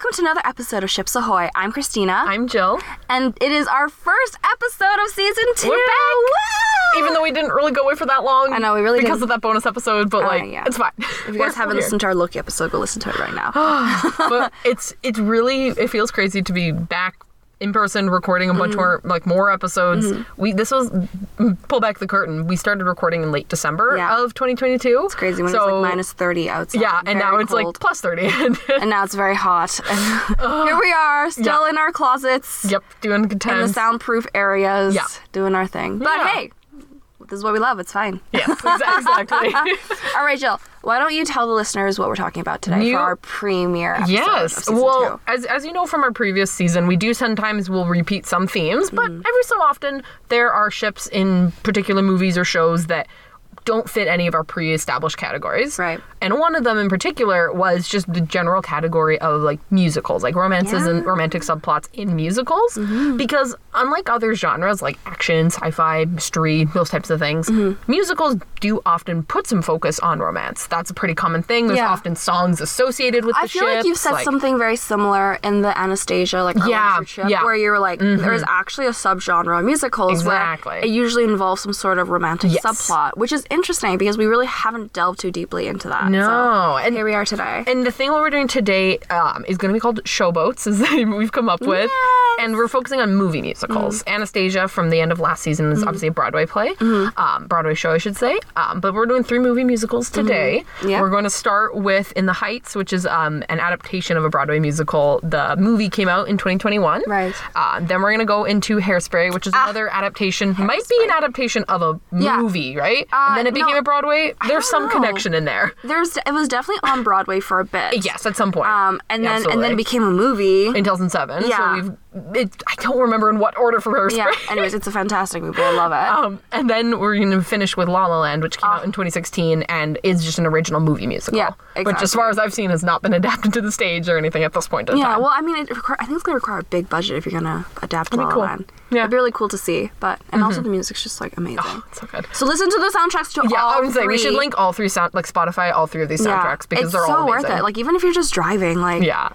Welcome to another episode of Ships Ahoy. I'm Christina, I'm Jill. and it is our first episode of season 2 We're back! Woo! Even though we didn't really go away for that long. I know, we really because didn't. of that bonus episode, but uh, like yeah. it's fine. if you guys haven't listened to our Loki episode, go listen to it right now. but it's it's really it feels crazy to be back in person recording a bunch Mm-hmm. more like more episodes. We this was pull back the curtain. We started recording in late December Yeah. of 2022. it's crazy when so, it's like minus 30 outside. Yeah, and now it's cold. like plus 30. and now it's very hot. And here we are, still Yeah. in our closets, yep, doing in the soundproof areas, Yeah. doing our thing. But Yeah. hey, this is what we love. It's fine. yes, exactly. All right, Jill. Why don't you tell the listeners what we're talking about today You- for our premiere episode Yes. Well, two? as as you know from our previous season, we do sometimes we'll repeat some themes, but Mm. every so often there are ships in particular movies or shows that don't fit any of our pre-established categories. Right. And one of them in particular was just the general category of like musicals, like romances and Yeah. Mm-hmm. romantic subplots in musicals. Because unlike other genres like action, sci-fi, mystery, those types of things, Mm-hmm. musicals do often put some focus on romance. That's a pretty common thing. There's Yeah. often songs associated with the I feel like you've ships, said something very similar in the Anastasia, like Yeah, yeah. Mm-hmm. where you're like, there's actually a subgenre of musicals Exactly. where it usually involves some sort of romantic Yes. subplot, which is interesting because we really haven't delved too deeply into that. No, so and here we are today. and the thing what we're doing today um, is going to be called Showboats, is the name we've come up with, yes. and we're focusing on movie musicals. Mm. Anastasia from the end of last season is obviously a Broadway play, Mm-hmm. um, Broadway show, I should say. Um, but we're doing three movie musicals today. Mm-hmm. Yeah. We're going to start with In the Heights, which is um, an adaptation of a Broadway musical. The movie came out in 2021. Right. Uh, then we're going to go into Hairspray, which is another adaptation. Might be an adaptation of a Yeah. movie, right? Uh, then it no, became a Broadway. There's some know. connection in there. There's it was definitely on Broadway for a bit. Yes, at some point. Um, and then and then it became a movie. in 2007. Yeah. So we've. It, I don't remember in what order for Hairspray. yeah. Anyways, it's a fantastic movie. I love it. Um, and then we're going to finish with La La Land, which came out in 2016 and is just an original movie musical. Ah. Yeah, Which, as far as I've seen, has not been adapted to the stage or anything at this point in Yeah, time. well, I mean, require, I think it's gonna require a big budget if you're gonna adapt La That'd La be cool. Land. Yeah. Mm-hmm. It'd be really cool to see, but and also the music's just like amazing. It's so good. So listen to the soundtracks to Yeah, all I say we should link all three sound like Spotify, all three of these Yeah, soundtracks because it's they're so all worth amazing. it. Like even if you're just driving, like yeah.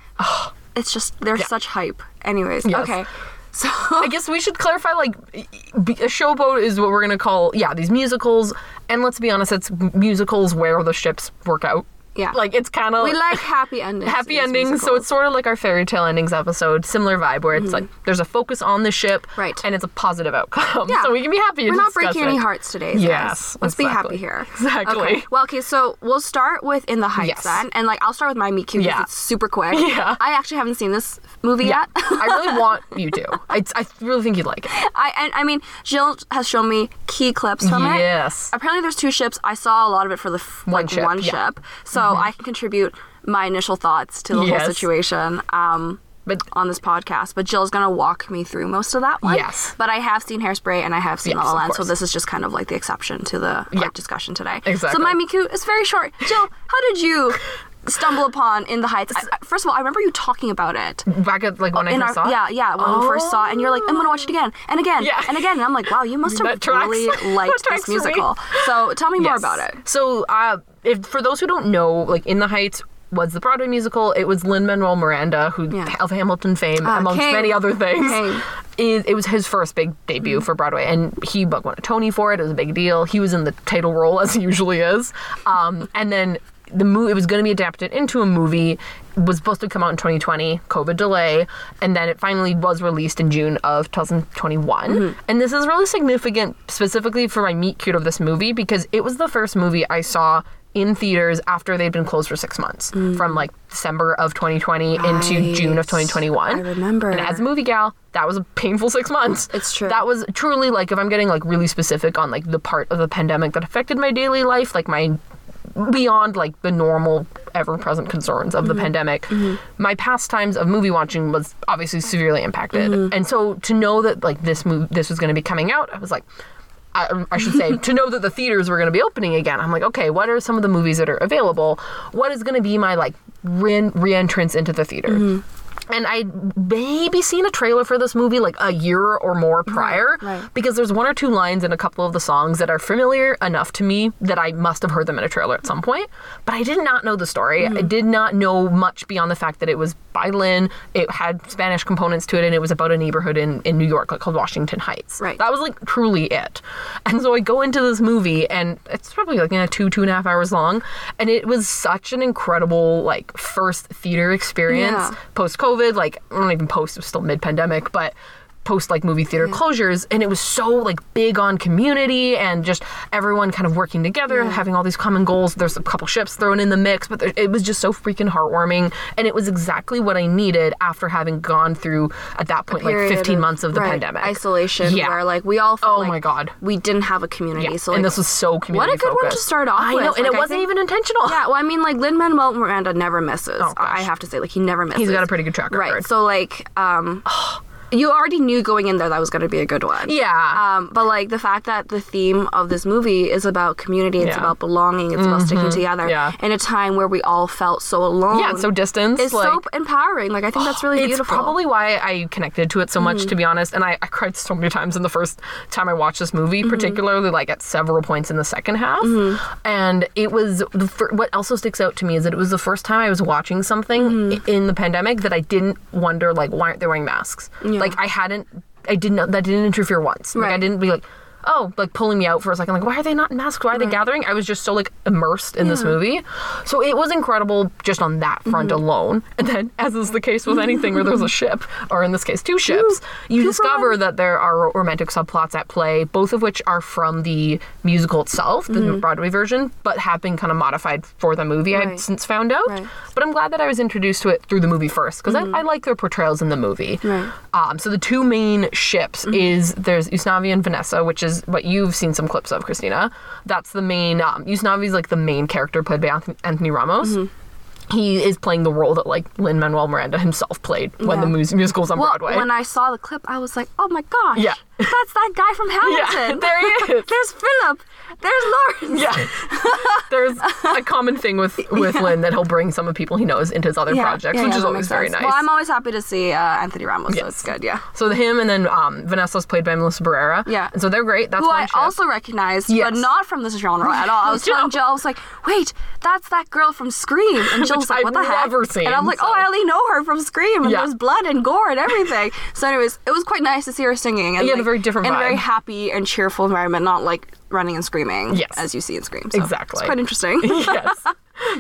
it's just they're Yeah. such hype. Anyways, Yes. okay. So I guess we should clarify like a showboat is what we're gonna call yeah these musicals, and let's be honest, it's musicals where the ships work out. Yeah. like it's kind of we like happy endings. happy endings. So it's sort of like our fairy tale endings episode, similar vibe where it's like there's a focus on the ship, Mm-hmm. Right. and it's a positive outcome. Yeah. so we can be happy. we're not breaking it. any hearts today. guys. Yes, let's be happy here. Exactly. Okay. Well, okay. So we'll start with In the Heights Yes. then, and like I'll start with my meet cute Yeah. it's super quick. Yeah. I actually haven't seen this movie Yeah, yet. I really want you to. I, I really think you'd like it. I and I mean, Jill has shown me key clips from it. Yes. Apparently, there's two ships. I saw a lot of it for the f- One like ship, one yeah. Mm-hmm. ship, so I can contribute my initial thoughts to the whole situation. Um, But on this podcast, but Jill's gonna walk me through most of that one. Yes. But I have seen Hairspray and I have seen Yes, La La Land, so this is just kind of like the exception to the Yeah. discussion today. Exactly. So my meet cute is very short. Jill, how did you stumble upon In the Heights? I, I- first of all, I remember you talking about it. back at like when I first our, saw it. yeah, yeah, when we first saw it, and you're like, I'm gonna watch it again and again Yeah. and again, and I'm like, wow, you must have really liked this musical. So tell me more about it. So, uh, if for those who don't know, like In the Heights was the Broadway musical. It was Lin Manuel Miranda, who Yeah. of Hamilton fame, Ah, amongst King. many other things. King. It, it was his first big debut for Broadway, and he won a Tony for it. It was a big deal. He was in the title role as he usually is, um, and then the movie it was going to be adapted into a movie. Was supposed to come out in 2020, COVID delay, and then it finally was released in June of 2021. Mm-hmm. And this is really significant, specifically for my meet cute of this movie, because it was the first movie I saw in theaters after they'd been closed for six months, mm. from like December of 2020 into June of 2021. I remember. And as a movie gal, that was a painful six months. It's true. That was truly like if I'm getting like really specific on like the part of the pandemic that affected my daily life, like my beyond like the normal ever present concerns of Mm-hmm. the pandemic my pastimes of movie watching was obviously severely impacted Mm-hmm. and so to know that like this movie this was going to be coming out i was like I, I should say to know that the theaters were going to be opening again i'm like okay what are some of the movies that are available what is going to be my like re- re-entrance into the theater Mm-hmm. And I'd maybe seen a trailer for this movie like a year or more prior right. because there's one or two lines in a couple of the songs that are familiar enough to me that I must have heard them in a trailer at some point. But I did not know the story. I mm. did not know much beyond the fact that it was by Lin. It had Spanish components to it, and it was about a neighborhood in, in New York like, called Washington Heights. Right. That was like truly it. And so I go into this movie, and it's probably like you know, two, two and a half hours long, and it was such an incredible like first theater experience Yeah. post COVID, like I don't even post, it was still mid pandemic, but post like movie theater closures and it was so like big on community and just everyone kind of working together having all these common goals. There's a couple ships thrown in the mix but there, it was just so freaking heartwarming and it was exactly what i needed after having gone through at that point like 15 of- months of the right, pandemic. isolation Yeah. where like we all felt Oh like my God. we didn't have a community yeah. so like and this was so community what a good one to start off i with know and Like, it I wasn't think- even intentional. Yeah well i mean like lin manuel miranda never misses Oh, i I have to say like he never misses. he's got a pretty good track record. right so like um you already knew going in there that was going to be a good one yeah um, but like the fact that the theme of this movie is about community, it's Yeah. Mm-hmm. about belonging, it's about sticking together Yeah. in a time where we all felt so alone. yeah so distant It's like so empowering. Like I think that's really beautiful. it's beautiful. probably why I connected to it so much, to be honest. And I, I cried so many times in the first time I watched this movie, particularly like at several points in the second half. And it was the fir- what also sticks out to me is that it was the first time I was watching something i- in the pandemic that I didn't wonder like why aren't they wearing masks? Like I hadn't, I didn't that didn't interfere once. Like I didn't be like. Oh, like pulling me out for a second, like, why are they not masked? Why are they gathering? I was just so like immersed in this movie. So it was incredible just on that front Mm-hmm. alone. And then, as is the case with anything where there's a ship, or in this case, two ships, you discover that there are romantic subplots at play, both of which are from the musical itself, the Broadway version, but have been kind of modified for the movie, I've Mm-hmm. Since found out. Right. But I'm glad that I was introduced to it through the movie first, because I, I like their portrayals in the movie. Mm-hmm. Right. Mm-hmm. Um, so the two main ships is there's Usnavi and Vanessa, which is what you've seen some clips of, Christina. That's the main. Um, is like the main character played by Anthony, Ramos. Mm-hmm. He is playing the role that like Lin Manuel Miranda himself played when the Yeah. mus- musical's on well, Broadway. when I saw the clip, I was like, "Oh my gosh, Yeah. that's that guy from yeah, Hamilton. there he is. There's Philip. There's Lawrence. Yeah, there's a common thing with with Lin that he'll bring some of the people he knows into his other Yeah, projects, yeah, which yeah, is always very sense. nice. Well, I'm always happy to see uh, Anthony Ramos, so it's good. Yeah. so him and then um, Vanessa's played by Melissa Barrera. Yeah. and so they're great. That's Who I ship. also recognized, Yes. but not from this genre at all. I was telling Jill, I was like, "Wait, that's that girl from Scream," and Jill was like, I've "What the heck?" never seen, and I'm like, "Oh, so- I only know her from Scream, and Yeah. there's blood and gore and everything." so, anyways, it was quite nice to see her singing, and Yeah, like, a very different in a very happy and cheerful environment, not like running and screaming, Yes. as you see in Scream. So Exactly. it's quite interesting. yes.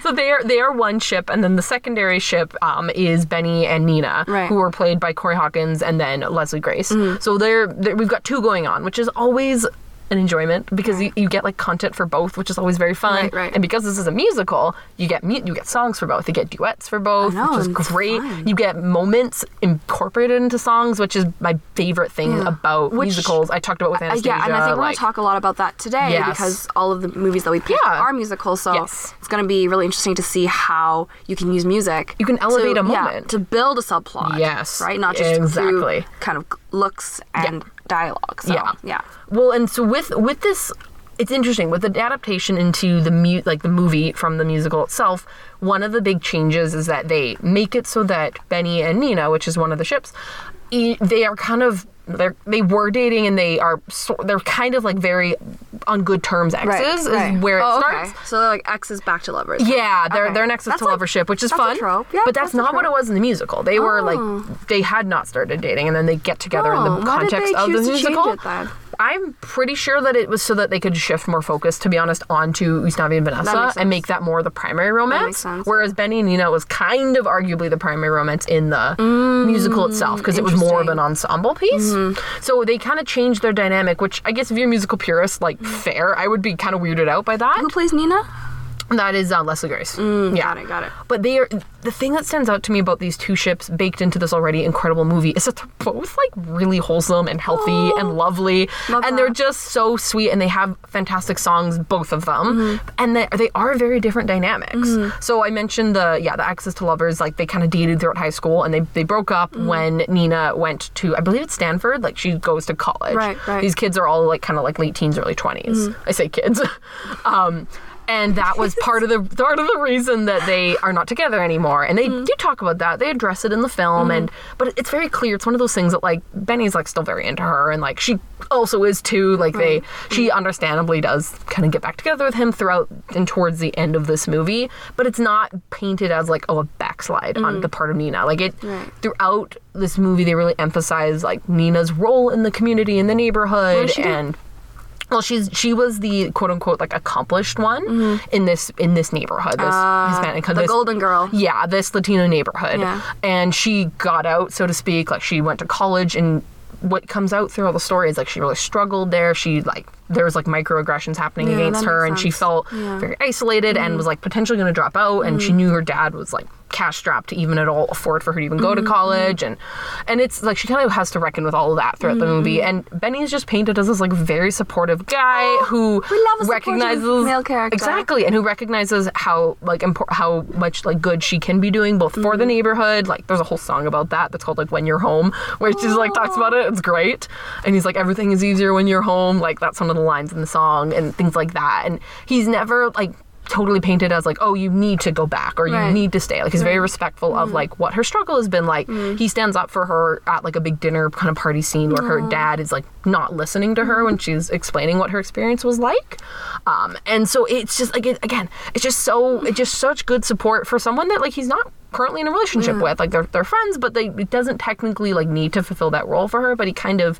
So they are they are one ship, and then the secondary ship um, is Benny and Nina, Right. Mm-hmm. who are played by Corey Hawkins and then Leslie Grace. So they're, they're we've got two going on, which is always an enjoyment because you, you get like content for both, which is always very fun. Right, right. And because this is a musical, you get mu- you get songs for both. You get duets for both, know, which is great. fun. You get moments incorporated into songs, which is my favorite thing Yeah. about Which- musicals. I talked about with Uh, Anastasia. yeah, and I think we're gonna talk a lot about that today Yes. because all of the movies that we pick Yeah. are musicals. So Yes. it's gonna be really interesting to see how you can use music. You can elevate to, a yeah, moment. to build a subplot. Yes, right. Not just exactly. kind of looks and dialogue. So, Yeah. yeah. Well, and so with with this, it's interesting with the adaptation into the mu- like the movie from the musical itself. One of the big changes is that they make it so that Benny and Nina, which is one of the ships, e- they are kind of they're they were dating and they are so, they're kind of like very on good terms exes is where it oh, starts. Okay. So they're like exes back to lovers. Yeah, they're Okay. they're next That's to like- lover ship, which is fun. trope. Yeah, but that's, that's not what it was in the musical. They were Oh. like they had not started dating, and then they get together in Oh, the why did context they of the choose to change musical. I'm pretty sure that it was so that they could shift more focus, to be honest, onto Usnavi and Vanessa and make that more the primary romance. Whereas Benny and Nina was kind of arguably the primary romance in the musical mm, itself because it was more of an ensemble piece. Mm-hmm. So they kind of changed their dynamic, which I guess if you're a musical purist, like mm. fair, I would be kind of weirded out by that. Who plays Nina? That is uh, Leslie Grace. Mm, yeah. Got it. Got it. But they are the thing that stands out to me about these two ships baked into this already incredible movie is that they're both like really wholesome and healthy oh, and lovely, Love and they're just so sweet and they have fantastic songs, both of them, mm-hmm. and they, they are very different dynamics. Mm-hmm. So I mentioned the yeah the exes to lovers like they kind of dated throughout high school and they they broke up mm-hmm. when Nina went to I believe it's Stanford like she goes to college. Right, right. These kids are all like kind of like late teens, early 20s. I say kids. um, and that was part of the part of the reason that they are not together anymore. And they Mm-hmm. do talk about that. They address it in the film, and but it's very clear. It's one of those things that like Benny's like still very into her, and like she also is too. Like they, she understandably does kind of get back together with him throughout and towards the end of this movie. But it's not painted as like oh a backslide on the part of Nina. Like it Mm. Right. throughout this movie, they really emphasize like Nina's role in the community, in the neighborhood, and well, she's she was the quote unquote like accomplished one in this in this neighborhood, this Hispanic, Mm-hmm. Uh, the this, golden girl. yeah, this Latino neighborhood, Yeah. and she got out, so to speak. Like she went to college, and what comes out through all the story is like she really struggled there. She like there was like microaggressions happening Yeah, against her, and she felt Yeah. Mm-hmm. very isolated and was like potentially going to drop out. And she knew her dad was like cash strapped to even at all afford for her to even go Mm-hmm. to college, and and it's like she kind of has to reckon with all of that throughout the movie. Mm-hmm. And Benny's just painted as this like very supportive guy who love a recognizes male character. exactly and who recognizes how like impor- how much like good she can be doing both for Mm-hmm. the neighborhood like there's a whole song about that that's called like when you're home where she just like talks about it it's great and he's like everything is easier when you're home like that's one of the lines in the song and things like that and he's never like totally painted as like oh you need to go back or you need to stay. Like he's very respectful of like what her struggle has been like. He stands up for her at like a big dinner kind of party scene where her dad is like not listening to her when she's explaining what her experience was like. Um and so it's just like it, again it's just so it's just such good support for someone that like he's not currently in a relationship with. Like they're, they're friends but they it doesn't technically like need to fulfill that role for her but he kind of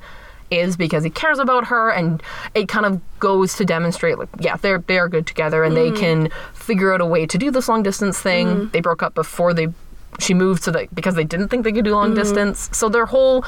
is because he cares about her and it kind of goes to demonstrate like yeah they're they are good together and they mm. can figure out a way to do this long distance thing. Mm-hmm. They broke up before they she moved so that because they didn't think they could do long mm-hmm. distance. So their whole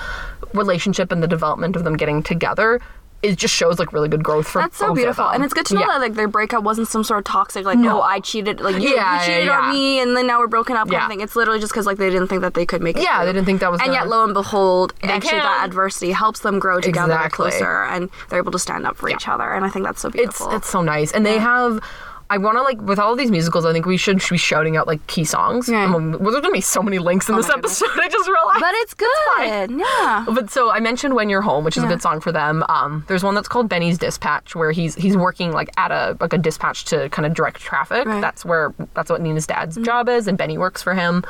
relationship and the development of them getting together it just shows like really good growth for That's so beautiful, and it's good to know Yeah. that like their breakup wasn't some sort of toxic, like No. oh I cheated, like you, Yeah, you cheated yeah, on me, and then now we're broken up. Kind Yeah. of thing. It's literally just because like they didn't think that they could make it. Yeah, through. they didn't think that was And gonna- yet, lo and behold, actually can. that adversity helps them grow together Exactly. closer, and they're able to stand up for each other. And I think that's so it's beautiful. it's so nice and they have I want to like with all of these musicals. I think we should be shouting out like key songs. Yeah. Um, well, there's gonna be so many links in this my goodness. episode. I just realized. but it's good. yeah. But so I mentioned "When You're Home," which is a good song for them. Um, there's one that's called Benny's Dispatch, where he's he's working like at a like a dispatch to kind of direct traffic. Right. That's where that's what Nina's dad's job is, and Benny works for him.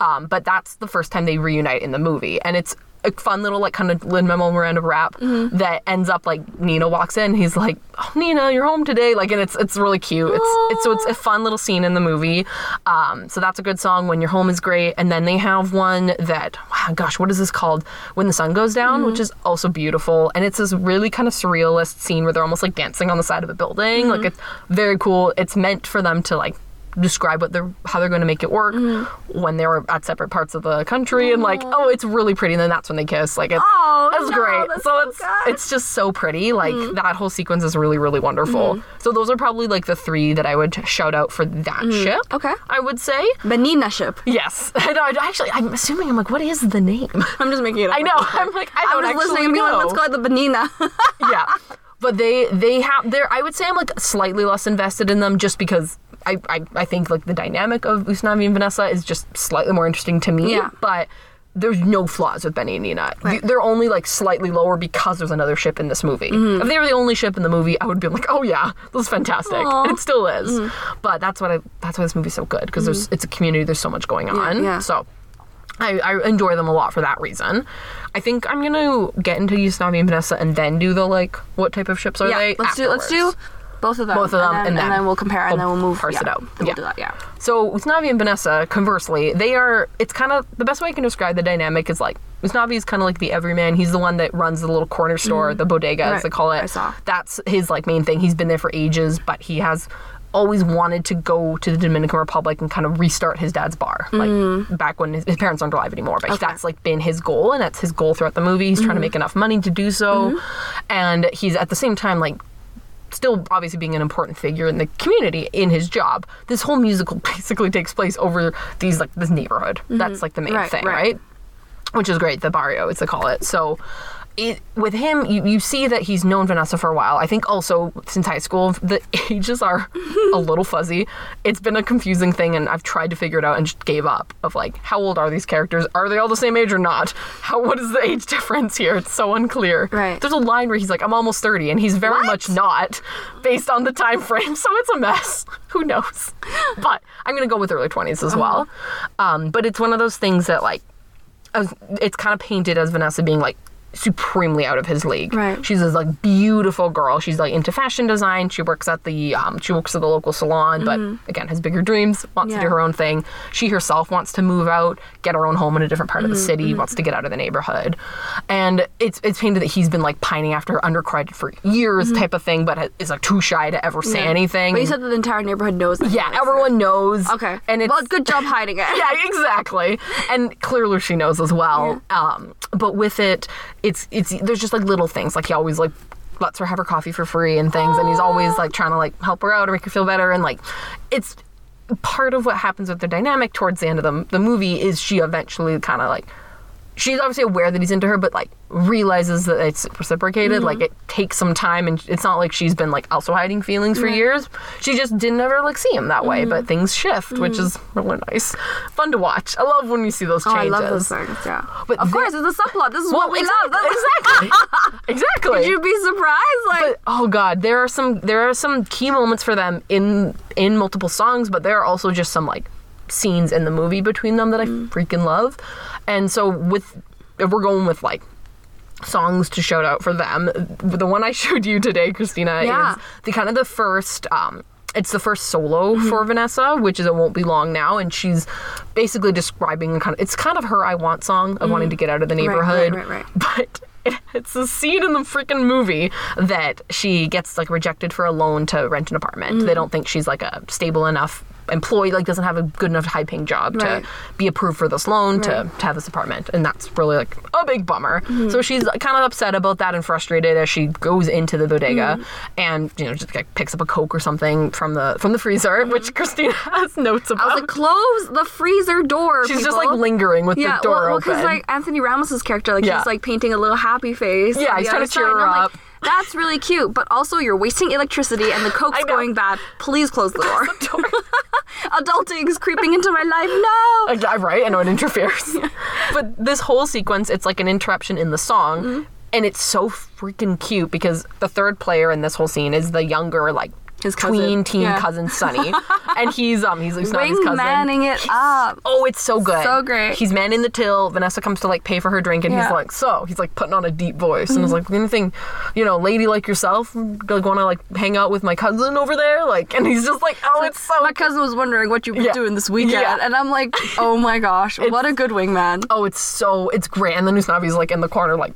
Um, but that's the first time they reunite in the movie, and it's a fun little like kind of Lin Manuel Miranda rap mm-hmm. that ends up like Nina walks in, he's like, "Oh, Nina, you're home today," like, and it's it's really cute. It's it's so it's a fun little scene in the movie. Um, so that's a good song. When You're Home is great, and then they have one that, wow, gosh, what is this called? When the Sun Goes Down, mm-hmm. which is also beautiful, and it's this really kind of surrealist scene where they're almost like dancing on the side of a building. Like mm-hmm. it's very cool. It's meant for them to like describe what they're how they're going to make it work mm. when they were at separate parts of the country and like oh it's really pretty and then that's when they kiss like it's Oh, that's no, great that's so so it's good. It's just so pretty like mm. that whole sequence is really really wonderful mm-hmm. so those are probably like the three that i would shout out for that mm. ship Mm-hmm. Okay. i would say Benina ship. yes I know, I- actually i'm assuming i'm like what is the name I'm just making it up. i know i'm like i don't just actually listening know like, let's call it the Benina. yeah. But they they have they're I would say I'm like slightly less invested in them just because I, I, I think like the dynamic of Usnavi and Vanessa is just slightly more interesting to me. Yeah. But there's no flaws with Benny and Nina. Th- They're only like slightly lower because there's another ship in this movie. Mm-hmm. If they were the only ship in the movie, I would be like, oh yeah, this is fantastic. And it still is. Mm-hmm. But that's what I that's why this movie's so good because there's mm-hmm. it's a community. There's so much going on. yeah. So I, I enjoy them a lot for that reason. I think I'm gonna get into Usnavi and Vanessa and then do the like what type of ships are yeah, they? let's do let's do afterwards. Both of them. Both of them, and then, and then then we'll compare, and we'll then we'll move. parse yeah, it out. Yeah. we'll do that. Yeah. So Usnavi and Vanessa, conversely, they are. It's kind of the best way I can describe the dynamic is like Usnavi is kind of like the everyman. He's the one that runs the little corner store, the bodega as Mm-hmm. They call it. I saw. That's his like main thing. He's been there for ages, but he has always wanted to go to the Dominican Republic and kind of restart his dad's bar, like Mm. back when his, his parents aren't alive anymore. But that's like been his goal, and that's his goal throughout the movie. He's Mm-hmm. trying to make enough money to do so, and he's at the same time like still obviously being an important figure in the community in his job. This whole musical basically takes place over these like this neighborhood. That's mm-hmm. like the main Right, thing, right. right? Which is great, the barrio as they call it. So it with him, you, you see that he's known Vanessa for a while. I think also since high school, the ages are a little fuzzy. It's been a confusing thing, and I've tried to figure it out and just gave up. Of like, how old are these characters? Are they all the same age or not? How what is the age difference here? It's so unclear. Right. There's a line where he's like, "I'm almost 30," and he's very What? much not, based on the time frame. So it's a mess. Who knows? But I'm gonna go with early 20s as well. Um, but it's one of those things that like it's kind of painted as Vanessa being like supremely out of his league. Right. She's this like beautiful girl. She's like into fashion design. She works at the um, she works at the local salon, but again has bigger dreams. Wants to do her own thing. She herself wants to move out, get her own home in a different part of the city. Wants to get out of the neighborhood, and it's it's painted that he's been like pining after her undercredited for years, type of thing, but is like too shy to ever say Yeah. anything. But you said that the entire neighborhood knows that. yeah, everyone knows. Okay. and it's well, good job hiding it. yeah, exactly. And clearly she knows as well. Um, but with it, it's it's there's just like little things. Like he always like lets her have her coffee for free and things, and he's always like trying to like help her out or make her feel better. And like, it's part of what happens with the dynamic towards the end of the the movie is she eventually kind of like. She's obviously aware that he's into her, but like realizes that it's reciprocated. Mm-hmm. Like it takes some time, and it's not like she's been like also hiding feelings for years. She just didn't ever like see him that way. Mm-hmm. But things shift, which mm-hmm. is really nice, fun to watch. I love when you see those Oh, I love those things. Yeah. But of the- course, it's a subplot. This is Well, what we exactly, love. Exactly, exactly. Could you be surprised? Like, but oh god, there are some there are some key moments for them in in multiple songs, but there are also just some like scenes in the movie between them that I Mm. freaking love. And so with if we're going with like songs to shout out for them, the one I showed you today, Christina, Yeah. is the kind of the first um it's the first solo Mm-hmm. for Vanessa, which is It Won't Be Long Now, and she's basically describing kind of it's kind of her I want song of wanting to get out of the Mm. right, neighborhood. right, right. But it, it's a scene in the freaking movie that she gets like rejected for a loan to rent an apartment. Mm. They don't think she's like a stable enough employee, like doesn't have a good enough high paying job Right. to be approved for this loan to, Right. to have this apartment. And that's really like a big bummer. Mm-hmm. So she's kind of upset about that and frustrated as she goes into the bodega Mm-hmm. and, you know, just like, picks up a Coke or something from the from the freezer, which Christina has notes about. Mm-hmm. I was like, close the freezer door. she's just like lingering with yeah, the door well, open. because like Anthony Ramos's character, like Yeah. he's like painting a little happy face. Yeah, he's trying to cheer her I'm like, up. That's really cute, but also you're wasting electricity and the coke's going bad. Please close the door. Adulting is creeping into my life. No. Yeah, right? I know it interferes. But this whole sequence, it's like an interruption in the song. Mm-hmm. And it's so freaking cute because the third player in this whole scene is the younger, like, His cousin. tween teen Yeah. cousin Sonny. and he's um he's, like not his cousin. Wingmanning it up. Oh, it's so good. So great. He's manning the till. Vanessa comes to like pay for her drink, and he's Yeah. Mm-hmm. like, "So." He's like putting on a deep voice, and he's like, "Anything, you know, lady like yourself, like want to like hang out with my cousin over there?" Like, and he's just like, "Oh, it's so My cousin was wondering what you've been Yeah. doing this weekend, and I'm like, oh my gosh, what a good wingman. oh, it's so it's great. And then Usnavi's like in the corner, like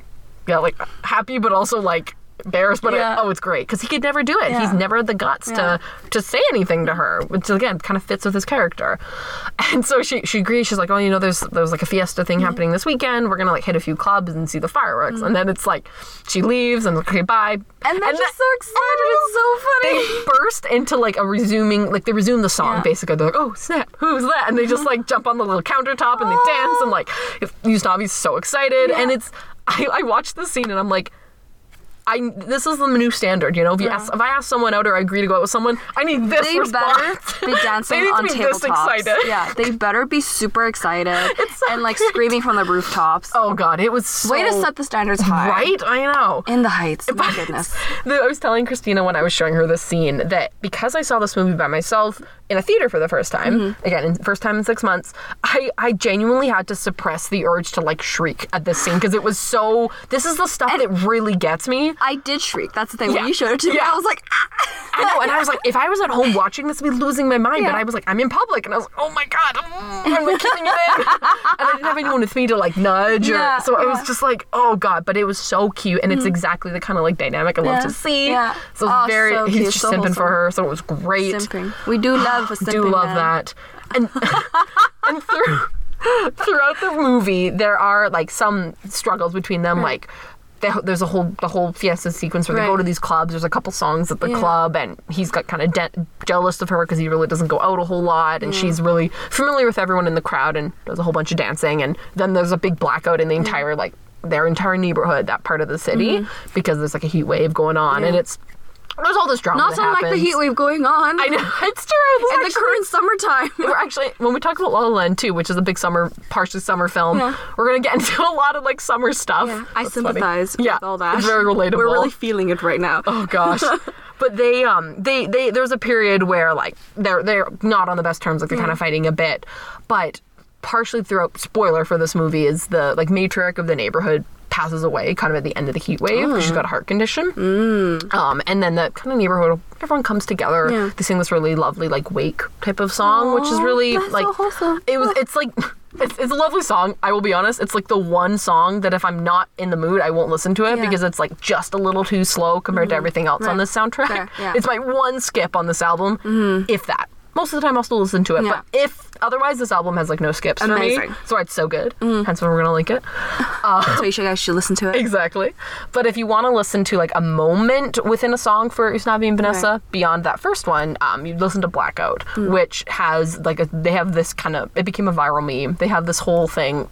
yeah, like happy but also like embarrassed. But Yeah. oh, it's great because he could never do it. Yeah. He's never had the guts Yeah. to to say anything to her, which again kind of fits with his character. And so she she agrees. She's like, oh, you know, there's there's like a fiesta thing Mm-hmm. happening this weekend. We're gonna like hit a few clubs and see the fireworks. And then it's like she leaves and okay, bye. And they're then- just so excited. It's so funny. they burst into like a resuming like they resume the song basically they're like oh snap who's that and they just like jump on the little countertop and they dance and like if Usnavi's so excited and it's I, I watched this scene and I'm like I this is the new standard you know if you ask if I ask someone out or I agree to go out with someone I need this They better be dancing they need on to be this excited Yeah, they better be super excited so and like great. screaming from the rooftops. oh god it was so Way to set the standards high. right I know In the heights. My goodness. The- I was telling Christina when I was showing her this scene that because I saw this movie by myself in a theater for the first time, Mm-hmm. again, in, first time in six months, I, I genuinely had to suppress the urge to like shriek at this scene because it was so. This is the stuff that really gets me. I did shriek. That's the thing. Yeah. When you showed it to me, Yeah. I was like, ah. I know, and I was like, if I was at home watching this, I'd be losing my mind. But I was like, I'm in public, and I was like, oh my god, mm, I'm like keeping it in, and I didn't have anyone with me to like nudge, or, Yeah, so it was just like, oh god. But it was so cute, and it's exactly the kind of like dynamic I love to see. yeah. So Oh, very, so he's just so simping for her, so it was great. Simping. We do love a simping do love man. that. And and through, throughout the movie, there are like some struggles between them, like. There's a whole the whole fiesta sequence where they go to these clubs. There's a couple songs at the Yeah. club, and he's got kind of de- jealous of her because he really doesn't go out a whole lot, and she's really familiar with everyone in the crowd and does a whole bunch of dancing. And then there's a big blackout in the entire like their entire neighborhood, that part of the city, because there's like a heat wave going on, and Mm-hmm. It's there's all this drama. Not that so like the happens. heat wave going on. I know it's terrible. In the current summertime. we're actually when we talk about La La Land too, which is a big summer, partially summer film. Yeah. We're gonna get into a lot of like summer stuff. Yeah, I That's funny. sympathize with Yeah, all that. It's very relatable. We're really feeling it right now. oh gosh. But they um they they there's a period where like they're they're not on the best terms, like they're kind of fighting a bit, but partially throughout spoiler for this movie is the like matriarch of the neighborhood passes away kind of at the end of the heat wave because she's mm. got a heart condition. Mm. Um, and then the kind of neighborhood, everyone comes together. Yeah. They sing this really lovely like wake type of song, which is really that's so like it was. It's like. It's, it's a lovely song. I will be honest. It's like the one song that if I'm not in the mood, I won't listen to it Yeah. because it's like just a little too slow compared to mm-hmm. everything else on Right. this soundtrack. Fair, yeah. It's my one skip on this album, mm-hmm. if that. Most of the time, I'll still listen to it, Yeah. but if otherwise, this album has like no skips for me. Amazing. So it's so good. Mm. Hence, why we're gonna link it. Uh, so you should, guys should listen to it. Exactly. But if you want to listen to like a moment within a song for Usnavi and Vanessa, Right. beyond that first one, um, you listen to Blackout, mm. which has like a, they have this kind of it became a viral meme. They have this whole thing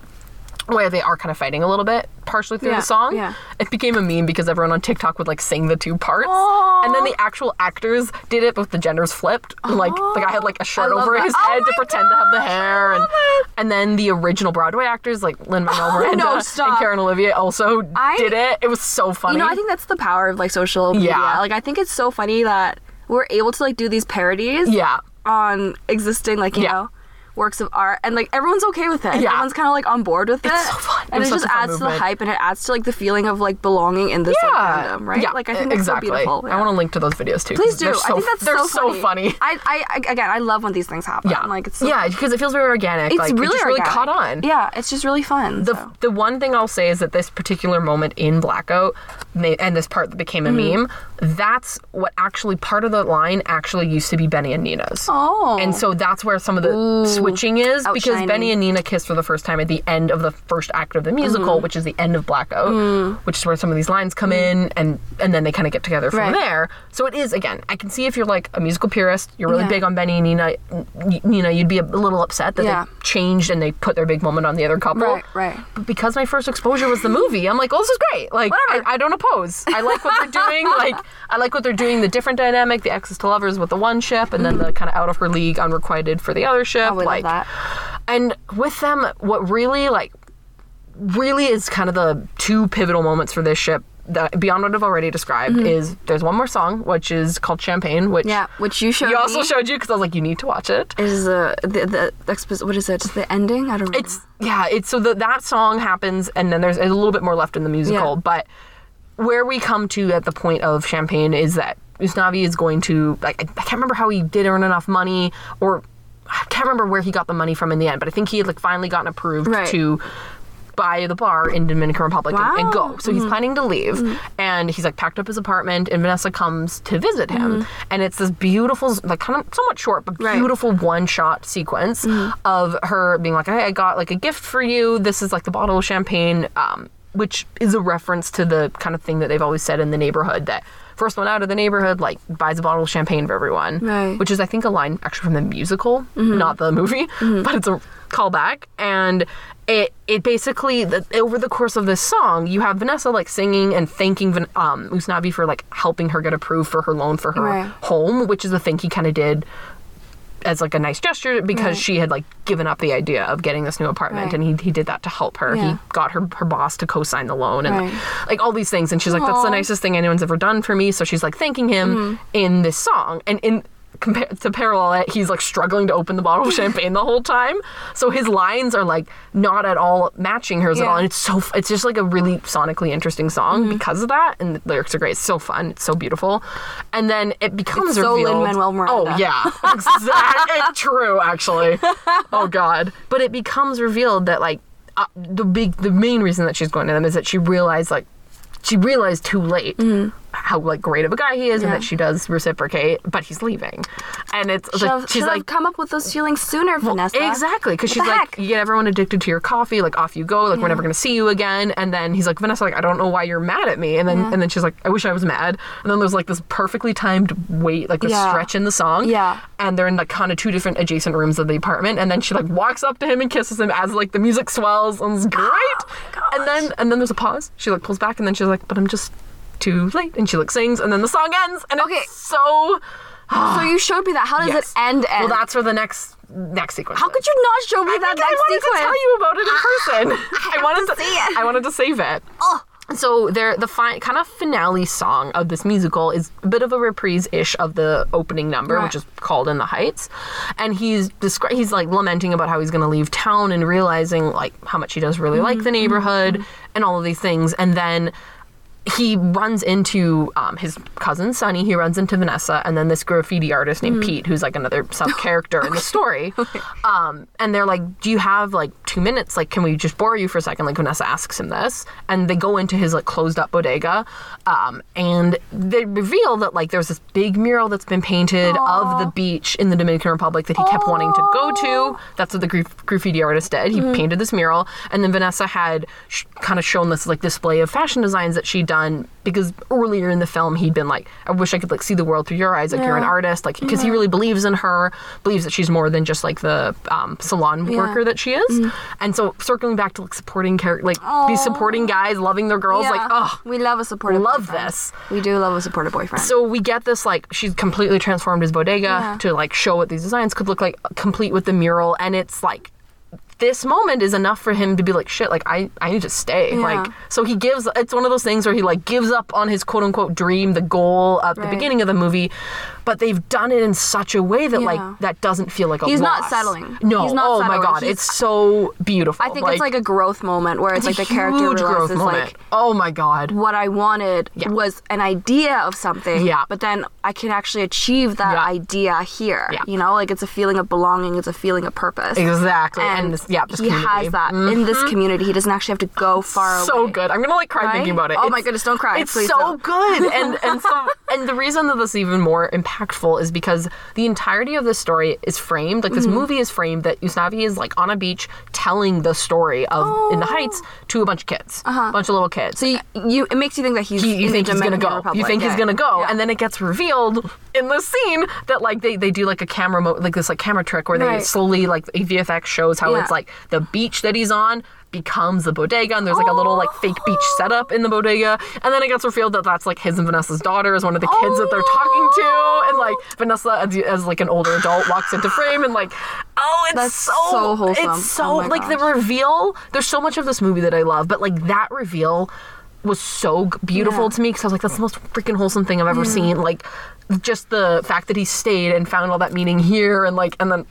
where they are kind of fighting a little bit, partially through Yeah, the song. yeah. It became a meme because everyone on TikTok would like sing the two parts, Aw. and then the actual actors did it, but the genders flipped. Like the guy had like a shirt over that. his Oh head to pretend to have the hair, and it. and then the original Broadway actors like Lin Manuel Miranda no, and. Karen Olivo also I- did it. It was so funny. You know, I think that's the power of like social media. Yeah. Like I think it's so funny that we're able to like do these parodies yeah. on existing like, you Yeah. know, works of art and like everyone's okay with it. Yeah. Everyone's kind of like on board with it. It's so fun. And was it just adds to the hype and it adds to like the feeling of like belonging in this like, Yeah. fandom, right? Yeah, like I think exactly. so beautiful. I want to link to those videos too. Please do. They're so, I think that's they're so, funny. I, I, I, again, I love when these things happen. Yeah. Like it's so yeah, because it feels very organic. It's like, it really just really caught on. Yeah, it's just really fun. The, so. the one thing I'll say is that this particular moment in Blackout ma- and this part that became a Mm-hmm. meme, that's what actually part of the line actually used to be Benny and Nina's. Oh. And so that's where some of the switching is because Benny and Nina kiss for the first time at the end of the first act of the musical, Mm-hmm. which is the end of Blackout, Mm. which is where some of these lines come in and and then they kind of get together from Right. there. So it is again, I can see if you're like a musical purist, you're really Yeah. big on Benny and Nina, n- Nina, you'd be a little upset that Yeah. they changed and they put their big moment on the other couple. Right, right. But because my first exposure was the movie, I'm like, oh, this is great. Like, I. I don't I like what they're doing. like, I like what they're doing. The different dynamic, the exes to lovers with the one ship, and then the kind of out of her league, unrequited for the other ship. Oh, we love like, that. and with them, what really like, really is kind of the two pivotal moments for this ship. That beyond what I've already described Mm-hmm. is there's one more song which is called Champagne, which Yeah, which you showed you also me. showed you because I was like, you need to watch it. is uh, the the expo- what is it? The ending? I don't remember. It's yeah, it's so the, that song happens, and then there's a little bit more left in the musical. Yeah. But where we come to at the point of Champagne is that Usnavi is going to like I, can't remember how he did earn enough money, or I can't remember where he got the money from in the end. But I think he had like finally gotten approved Right. to buy the bar in Dominican Republic and, and go. So he's mm-hmm. planning to leave, mm-hmm. and he's like packed up his apartment, and Vanessa comes to visit him, mm-hmm. and it's this beautiful, like kind of somewhat short but Right. beautiful one shot sequence of her being like, "Hey, I got like a gift for you. This is like the bottle of champagne." Um, which is a reference to the kind of thing that they've always said in the neighborhood that first one out of the neighborhood like buys a bottle of champagne for everyone Right. which is i think a line actually from the musical not the movie but it's a callback and it it basically the, over the course of this song you have vanessa like singing and thanking Van, um usnavi for like helping her get approved for her loan for her Right. home which is the thing he kind of did as like a nice gesture because Right. she had like given up the idea of getting this new apartment Right. and he, he did that to help her Yeah. he got her her boss to co-sign the loan and Right. like all these things and she's like that's the nicest thing anyone's ever done for me so she's like thanking him mm-hmm. in this song and in compare to parallel it he's like struggling to open the bottle of champagne the whole time. So his lines are like not at all matching hers at all. And it's so it's just like a really sonically interesting song because of that and the lyrics are great. It's so fun. It's so beautiful. And then it becomes It's so revealed Lin-Manuel Miranda. oh yeah. Exactly. True actually. Oh god. But it becomes revealed that like uh, the big the main reason that she's going to them is that she realized like she realized too late how like great of a guy he is and Mm-hmm. That she does reciprocate but he's leaving and it's Should like have, she's like come up with those feelings sooner, Vanessa. Exactly, because she's like, you get everyone addicted to your coffee, like off you go, like we're never gonna see you again. And then he's like, Vanessa, like I don't know why you're mad at me. And then and then she's like, I wish I was mad. And then there's like this perfectly timed wait, like Yeah. stretch in the song. Yeah. And they're in like kind of two different adjacent rooms of the apartment. And then she like walks up to him and kisses him as like the music swells and it's great. And then and then there's a pause. She like pulls back and then she's like, "But I'm just too late." And she like sings and then the song ends and Okay. it's so So you showed me that. How does Yes. it end? Well, that's where the next next sequence. How is. could you not show me I that think I wanted sequence? to tell you about it in person. I, have wanted to see it. I wanted to save it. Oh. So there, the fi- kind of finale song of this musical is a bit of a reprise-ish of the opening number, Right. which is called "In the Heights," and he's descri- he's like lamenting about how he's going to leave town and realizing like how much he does really like Mm-hmm. the neighborhood and all of these things, and then he runs into um, his cousin Sonny. He runs into Vanessa, and then this graffiti artist named Mm-hmm. Pete, who's like another sub character in the story. Um, and they're like, "Do you have like two minutes? Like, can we just borrow you for a second? Like Vanessa asks him this, and they go into his like closed up bodega, um, and they reveal that like there's this big mural that's been painted of the beach in the Dominican Republic that he kept wanting to go to. That's what the graf- graffiti artist did. He painted this mural, and then Vanessa had sh- kind of shown this like display of fashion designs that she'd done because earlier in the film he'd been like, I wish I could like see the world through your eyes, like you're an artist, like because he really believes in her, believes that she's more than just like the um, salon worker that she is, and so circling back to like supporting character, like these supporting guys loving their girls, like oh. we love a supportive. We love boyfriend. this. We do love a supportive boyfriend. So we get this like she's completely transformed his bodega Yeah. to like show what these designs could look like, complete with the mural, and it's like this moment is enough for him to be like shit like i i need to stay Yeah. like so he gives it's one of those things where he like gives up on his quote unquote dream the goal at the Right. beginning of the movie but they've done it in such a way that Yeah. like that doesn't feel like a He's not settling. no He's not oh my god He's- it's so beautiful I think it's like a growth moment where it's, it's like the character growth realizes like oh my god what I wanted Yeah. was an idea of something, Yeah. but then I can actually achieve that Yeah. idea here. Yeah. You know, like it's a feeling of belonging, it's a feeling of purpose. exactly and, And this, yeah this he community. Mm-hmm. has that in this community. He doesn't actually have to go far away. so good. I'm gonna like cry thinking about it. Oh my goodness, don't cry, It's please so don't. good, and and so and the reason that this is even more impactful is because the entirety of this story is framed like this Mm-hmm. movie is framed that Usnavi is like on a beach telling the story of in the Heights to a bunch of kids, a bunch of little kids. Oh. Uh-huh. So you, you, it makes you think that he's. He, you think he's gonna go. Republic. You think he's gonna go, Yeah. and then it gets revealed in the scene that like they, they do like a camera mo- like this like camera trick where they Right. slowly like a VFX shows how Yeah. it's like the beach that he's on becomes the bodega and there's like a little like fake beach setup in the bodega and then it gets revealed that that's like his and Vanessa's daughter is one of the kids that they're talking to and like Vanessa as, as like an older adult walks into frame and like oh it's That's so so wholesome. it's so Oh like the reveal there's so much of this movie that I love but like that reveal was so beautiful Yeah. to me because I was like, that's the most freaking wholesome thing I've ever seen. Like, just the fact that he stayed and found all that meaning here, and like, and then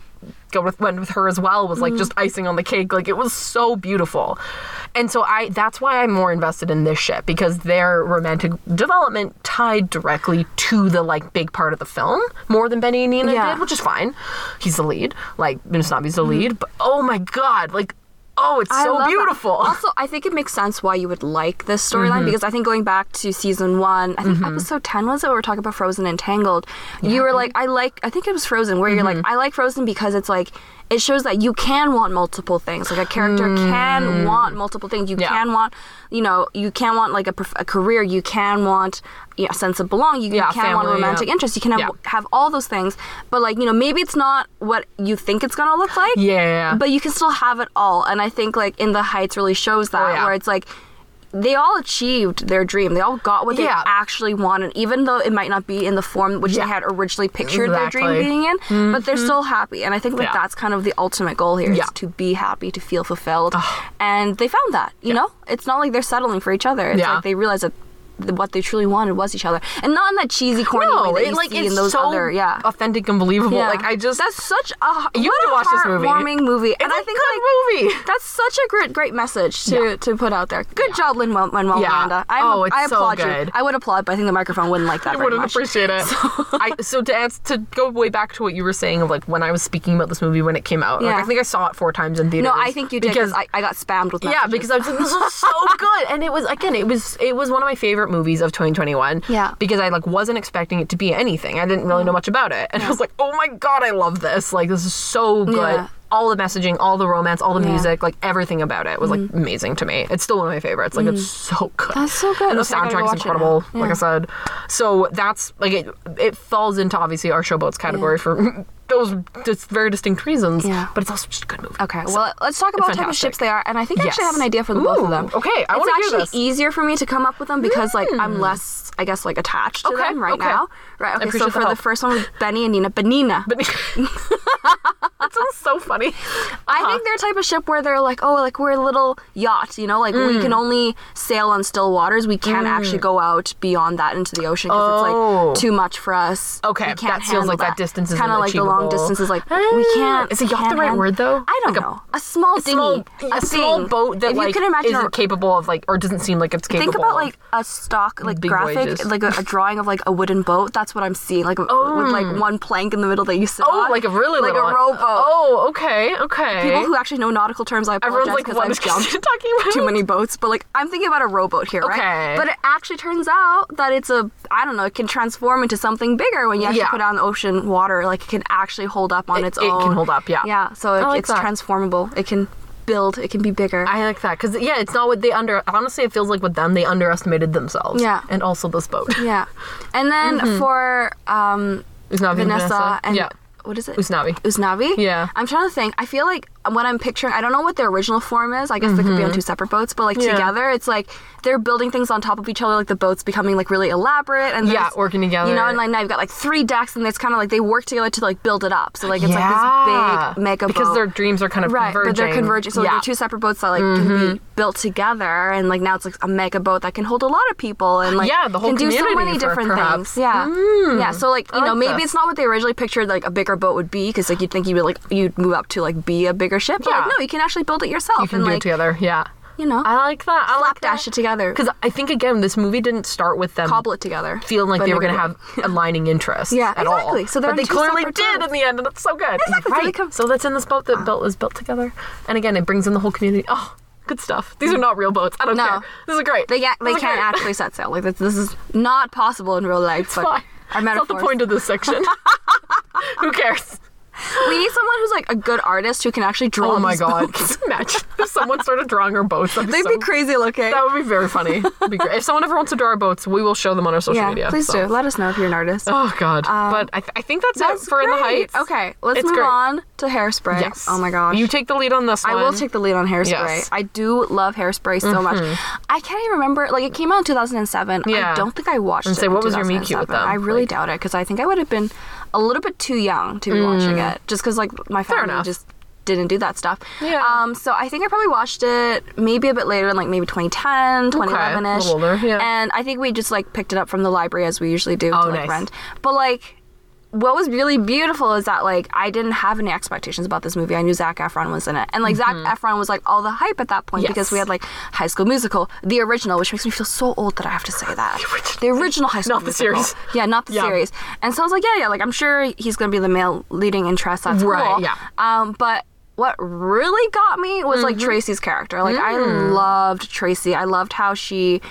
go with went with her as well was like mm. just icing on the cake. Like, it was so beautiful, and so I that's why I'm more invested in this ship because their romantic development tied directly to the like big part of the film more than Benny and Nina Yeah. did, which is fine. He's the lead, like Minasabi's the mm-hmm. lead, but oh my god, like. Oh, it's I so love that. beautiful. Also, I think it makes sense why you would like this storyline Mm-hmm. because I think going back to season one, I think episode ten was it? We were talking about Frozen and Tangled. you were like, I like. I think it was Frozen where you're Mm-hmm. like, I like Frozen because it's like. It shows that you can want multiple things. Like a character can want multiple things. You Mm. Yeah. can want, you know, you can want like a, a career. You can want you know, a sense of belonging. You Yeah, can want family, romantic yeah. interest. You can have, have all those things. But like, you know, maybe it's not what you think it's gonna look like yeah. but you can still have it all and i think like in the heights really shows that Oh, where it's like they all achieved their dream. They all got what they Yeah. actually wanted even though it might not be in the form which Yeah. they had originally pictured their dream being in but they're mm-hmm. still happy. And i think like Yeah. that's kind of the ultimate goal here is to be happy to feel fulfilled. And they found that you know? It's not like they're settling for each other. It's Yeah. like they realize that th- what they truly wanted was each other and not in that cheesy corny no, way that it, you like see it's in those so other yeah authentic and believable. yeah. Like I just that's such a You have to watch this movie. heartwarming movie, and It's I a think like movie. that's such a great great message to, to put out there. Good job, Lin Manuel Yeah. Miranda. I'm, Oh, it's I so applaud good. you. I would applaud, but I think the microphone wouldn't like that I wouldn't much. appreciate it. I, so to answer, to go way back to what you were saying of like when I was speaking about this movie when it came out, like Yeah. I think I saw it four times in theaters. no, I think you did because I, I got spammed with that. yeah, because I was like, this is so good, and it was again, it was it was one of my favorite movies of 2021. Yeah. because I like wasn't expecting it to be anything. I didn't really know much about it, and I was like, oh my god, I love this. Like this is so good. Yeah. all the messaging, all the romance, all the Yeah. Music, like everything about it was like mm-hmm. amazing to me. It's still one of my favorites. Like it's mm. so good. That's so good. And the Okay, I gotta go soundtrack's watch it now. incredible. Like I said, so that's like it. It falls into obviously our showboats category for those just very distinct reasons. Yeah. But it's also just a good movie. Okay, well, let's talk about what type of ships they are, and I think I actually have an idea for the both of them. okay, I it's wanna hear actually this. Hmm. easier for me to come up with them because like I'm less, I guess, like attached to Okay, them right okay. now. Right. Okay. So the for the first one, Benny and Nina, Benina. That sounds so funny. I Uh-huh. think they're type of ship where they're like, oh, like we're a little yacht, you know, like we Mm. can only sail on still waters. We can't actually go out beyond that into the ocean because Oh. it's like too much for us. Okay, we can't that feels like handle that distance isn't kind of like the long achievable. distances. Like we Ah, can't. is a yacht the right hand- word, though? I don't Like a- know. A, small dinghy, small, a, small thing. boat that if like you can imagine isn't a- capable of like or doesn't seem like it's capable. Think about of- like a stock, like big graphic, voyages. like a, a drawing of like a wooden boat. That's what I'm seeing, like with like one plank in the middle that you sit oh, on, like a really like little a one. rowboat. Oh, okay, okay. People who actually know nautical terms, I apologize like, because what I've is jumped talking about? too many boats. But like, I'm thinking about a rowboat here, Okay. right? But it actually turns out that it's a, I don't know, it can transform into something bigger when you actually Yeah. put it on the ocean water. Like it can actually hold up on It- its it own. It can hold up, yeah. Yeah. So it, like it's that. transformable. It can build. It can be bigger. I like that because yeah, it's not what they under. Honestly, it feels like with them they underestimated themselves. Yeah. and also this boat. yeah. And then for um, Usnavi and Vanessa, Vanessa and yeah, what is it? Usnavi. Usnavi. Yeah. I'm trying to think. I feel like what I'm picturing, I don't know what the original form is. I guess they could be on two separate boats, but like Mm-hmm. Yeah. together, it's like they're building things on top of each other, like the boats becoming like really elaborate and Yeah, working together. You know, and like now you've got like three decks, and it's kind of like they work together to like build it up. So like it's yeah, like this big mega because boat. their dreams are kind of Right, converging. but they're converging. So like, yeah. Mm-hmm. they're two separate boats that like can be built together, and like now it's like a mega boat that can hold a lot of people, and like Yeah, the whole can do so many different perhaps. things. Yeah, yeah. So like you I know maybe this. it's not what they originally pictured like a bigger boat would be, because like you'd think you would like you'd move up to like be a bigger ship. But Yeah. like no, you can actually build it yourself you can and do like it together. Yeah, you know I like that. I like slapdash it together, because I think again this movie didn't start with them cobble it together, feeling like they were going to have aligning interests. Yeah, at all. exactly. So they're but they clearly did boats. in the end, and it's so good. Exactly, so Right. come- So that's in this boat that built is built together, and again it brings in the whole community. Oh, good stuff. These are not real boats. I don't No. care. This is great. They can't, they can't great. actually set sail. Like this, this is not possible in real life. But Fine. our It's not the point of this section. Who cares? We need someone who's like a good artist who can actually draw. Oh my god! boats. Can you imagine if someone started drawing our boats? That'd be They'd so be crazy looking. That would be very funny. That'd be great. If someone ever wants to draw our boats, we will show them on our social yeah, media. please so. do. Let us know if you're an artist. Oh god. but I, th- I think that's, That's it for In the. Heights. Okay, let's It's move great. on to Hairspray. Yes. Oh my gosh. You take the lead on this I will take the lead on Hairspray. Yes. Mm-hmm. I do love Hairspray so much. I can't even remember. Like it came out in 2007. Yeah. I don't think I watched And it. say, what was your meet cute with them? I really Like- doubt it because I think I would have been a little bit too young to be watching it. Just because like my family just didn't do that stuff. Yeah. Um. So I think I probably watched it maybe a bit later, in like maybe 2010, 2011 ish. little older, yeah. And I think we just like picked it up from the library as we usually do Oh, to like nice. rent. But like what was really beautiful is that like I didn't have any expectations about this movie. I knew Zac Efron was in it, and like Zac Efron was like all the hype at that point Mm-hmm. Yes. because we had like High School Musical, the original, which makes me feel so old that I have to say that the original, High School Musical. Not the series. yeah, not the Yeah. series. And so I was like, yeah, yeah, like I'm sure he's gonna be the male leading interest. That's Right, cool. yeah. Um, but what really got me was Mm-hmm. like Tracy's character. Like I Mm. loved Tracy. I loved how she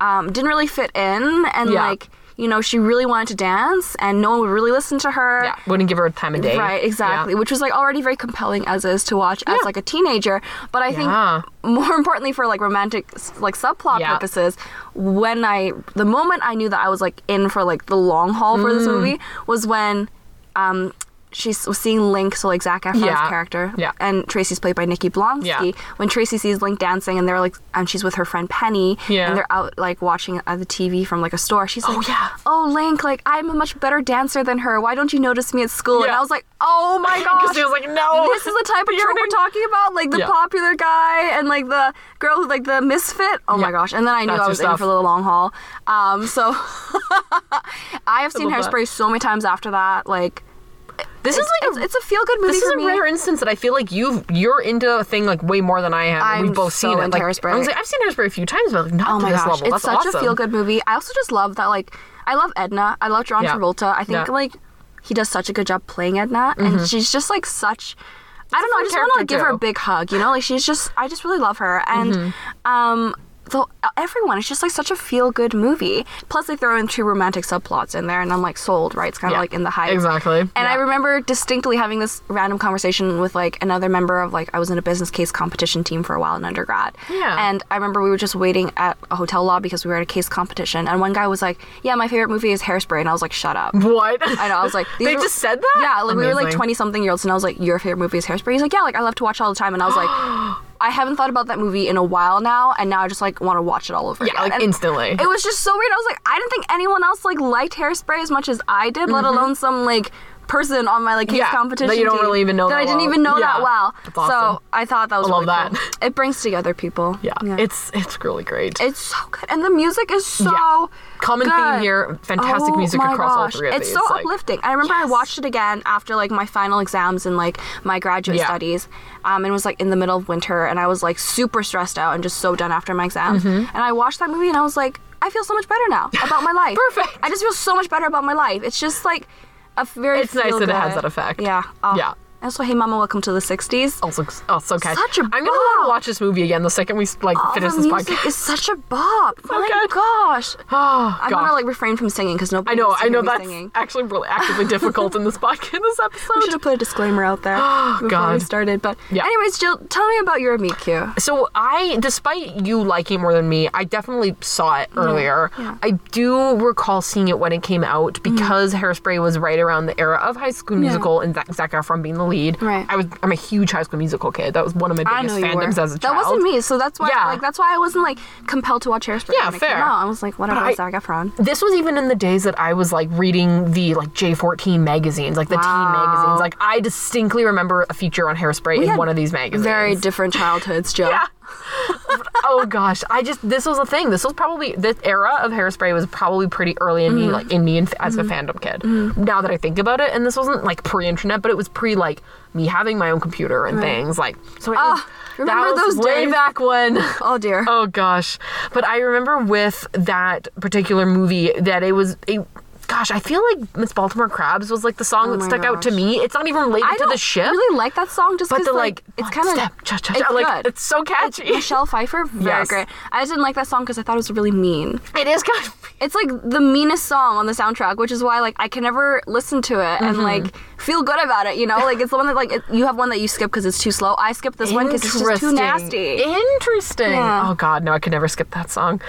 um, didn't really fit in, and Yeah. like you know she really wanted to dance, and no one would really listen to her. Yeah, wouldn't give her a time of day. Right, exactly. Yeah. Which was like already very compelling as is to watch as like a teenager. But I Yeah. think more importantly for like romantic like subplot Yeah. purposes, when I the moment I knew that I was like in for like the long haul for Mm. this movie was when um she s- was seeing Link, so like Zac Efron's Yeah. character, Yeah. and Tracy's played by Nikki Blonsky. Yeah. When Tracy sees Link dancing, and they're like, and she's with her friend Penny, Yeah. and they're out like watching at the TV from like a store. She's like, oh yeah. oh Link, like I'm a much better dancer than her. Why don't you notice me at school? And I was like, oh my Because gosh, she was like, no. this is the type of trope we're talking about, like the Yeah. popular guy and like the girl who's like the misfit. Oh my gosh! And then I knew That's I was in for the long haul. Um, so I have seen love that. Hairspray so many times after that. Like This it's, is like it's, it's a feel good movie this is a me. rare instance that I feel like you've you're into a thing like way more than I have. and we've both so seen it. Like, I was like, I've seen Hairspray a few times, but like not Oh to my this gosh, level. it's That's such awesome. a feel good movie. I also just love that like I love Edna. I love John Yeah. Travolta. I think Yeah. like he does such a good job playing Edna, and she's just like such. I don't know. I just want to like give her a big hug. You know, like she's just. I just really love her, and Mm-hmm. um, the everyone. It's just like such a feel good movie. Plus, they throw in two romantic subplots in there, and I'm like sold. Right? It's kind of Yeah, like in the hype. exactly. And I remember distinctly having this random conversation with like another member of like I was in a business case competition team for a while in undergrad. Yeah. And I remember we were just waiting at a hotel lobby because we were at a case competition, and one guy was like, "Yeah, my favorite movie is Hairspray," and I was like, "Shut up." What? I know. I was like, they were- just said that. Yeah, like we were like twenty something year olds, and I was like, "Your favorite movie is Hairspray." He's like, "Yeah, like I love to watch all the time," and I was like, "I haven't thought about that movie in a while now, and now I just like want to watch it all over Yeah, again." like And instantly. It was just so weird. I was like, I didn't think anyone else like liked Hairspray as much as I did, let mm-hmm. alone some like person on my like case. Yeah, that competition you don't team really even know that that I didn't well. even know Yeah, that well. awesome. So I thought that was I love really that. cool. It brings together people. yeah, it's it's really great. It's so good, and the music is so Yeah. Common theme here, fantastic Oh music across all three of It's these, so like- uplifting. I remember I watched it again after like my final exams and like my graduate Yeah. studies, um, and it was like in the middle of winter, and I was like super stressed out and just so done after my exams. Mm-hmm. And I watched that movie, and I was like, I feel so much better now about my life. Perfect. I just feel so much better about my life. It's just like a very. It's nice that it has that effect. Yeah. Oh. Yeah. And so, hey, Mama, welcome to the '60s. also, oh, so catchy. Such a I'm gonna want to watch this movie again the second we like Oh, finish the this music podcast. is such a bop. oh my good. gosh. Oh, I'm gosh. gonna like refrain from singing because nobody. I know, I know that's singing. actually really actively difficult in this podcast, in this We should have put a disclaimer out there oh, before we started. But Yeah. anyways, Jill, tell me about your meet cute. So I, despite you liking more than me, I definitely saw it earlier. yeah. I do recall seeing it when it came out because mm. Hairspray was right around the era of High School Musical and Zac Efron being the lead. Right. I was, I'm a huge High School Musical kid. That was one of my biggest know you were. fandoms as a child. that wasn't me, so that's why. Yeah. Like that's why I wasn't like compelled to watch Hairspray. Yeah, fair. I was like, whatever, I- Zac Efron. This was even in the days that I was like reading the like J14 magazines, like the teen magazines. Like I distinctly remember a feature on Hairspray in one of these magazines. Very different childhoods, Jill. Yeah. Oh gosh, I just this was a thing. This was probably this era of hairspray was probably pretty early in me, Mm-hmm. like in me and as a fandom kid. Now that I think about it, and this wasn't like pre-internet, but it was pre like me having my own computer and things like. So it was, Ah, remember that was those way days? back when. Oh dear. Oh gosh. But I remember with that particular movie that it was a gosh, I feel like Miss Baltimore Crabs was like the song that Oh my stuck out to me. It's not even related I to the ship. I really like that song just but because the like, like, it's kind of it's like good. it's so catchy. Michelle Pfeiffer, very Yes. great. I just didn't like that song because I thought it was really mean. it is kind of It's like the meanest song on the soundtrack, which is why like I can never listen to it and Mm-hmm. like feel good about it. You know, like it's the one that like it, you have one that you skip because it's too slow. I skip this one because it's just too nasty. Interesting. Yeah. Oh god, no, I could never skip that song.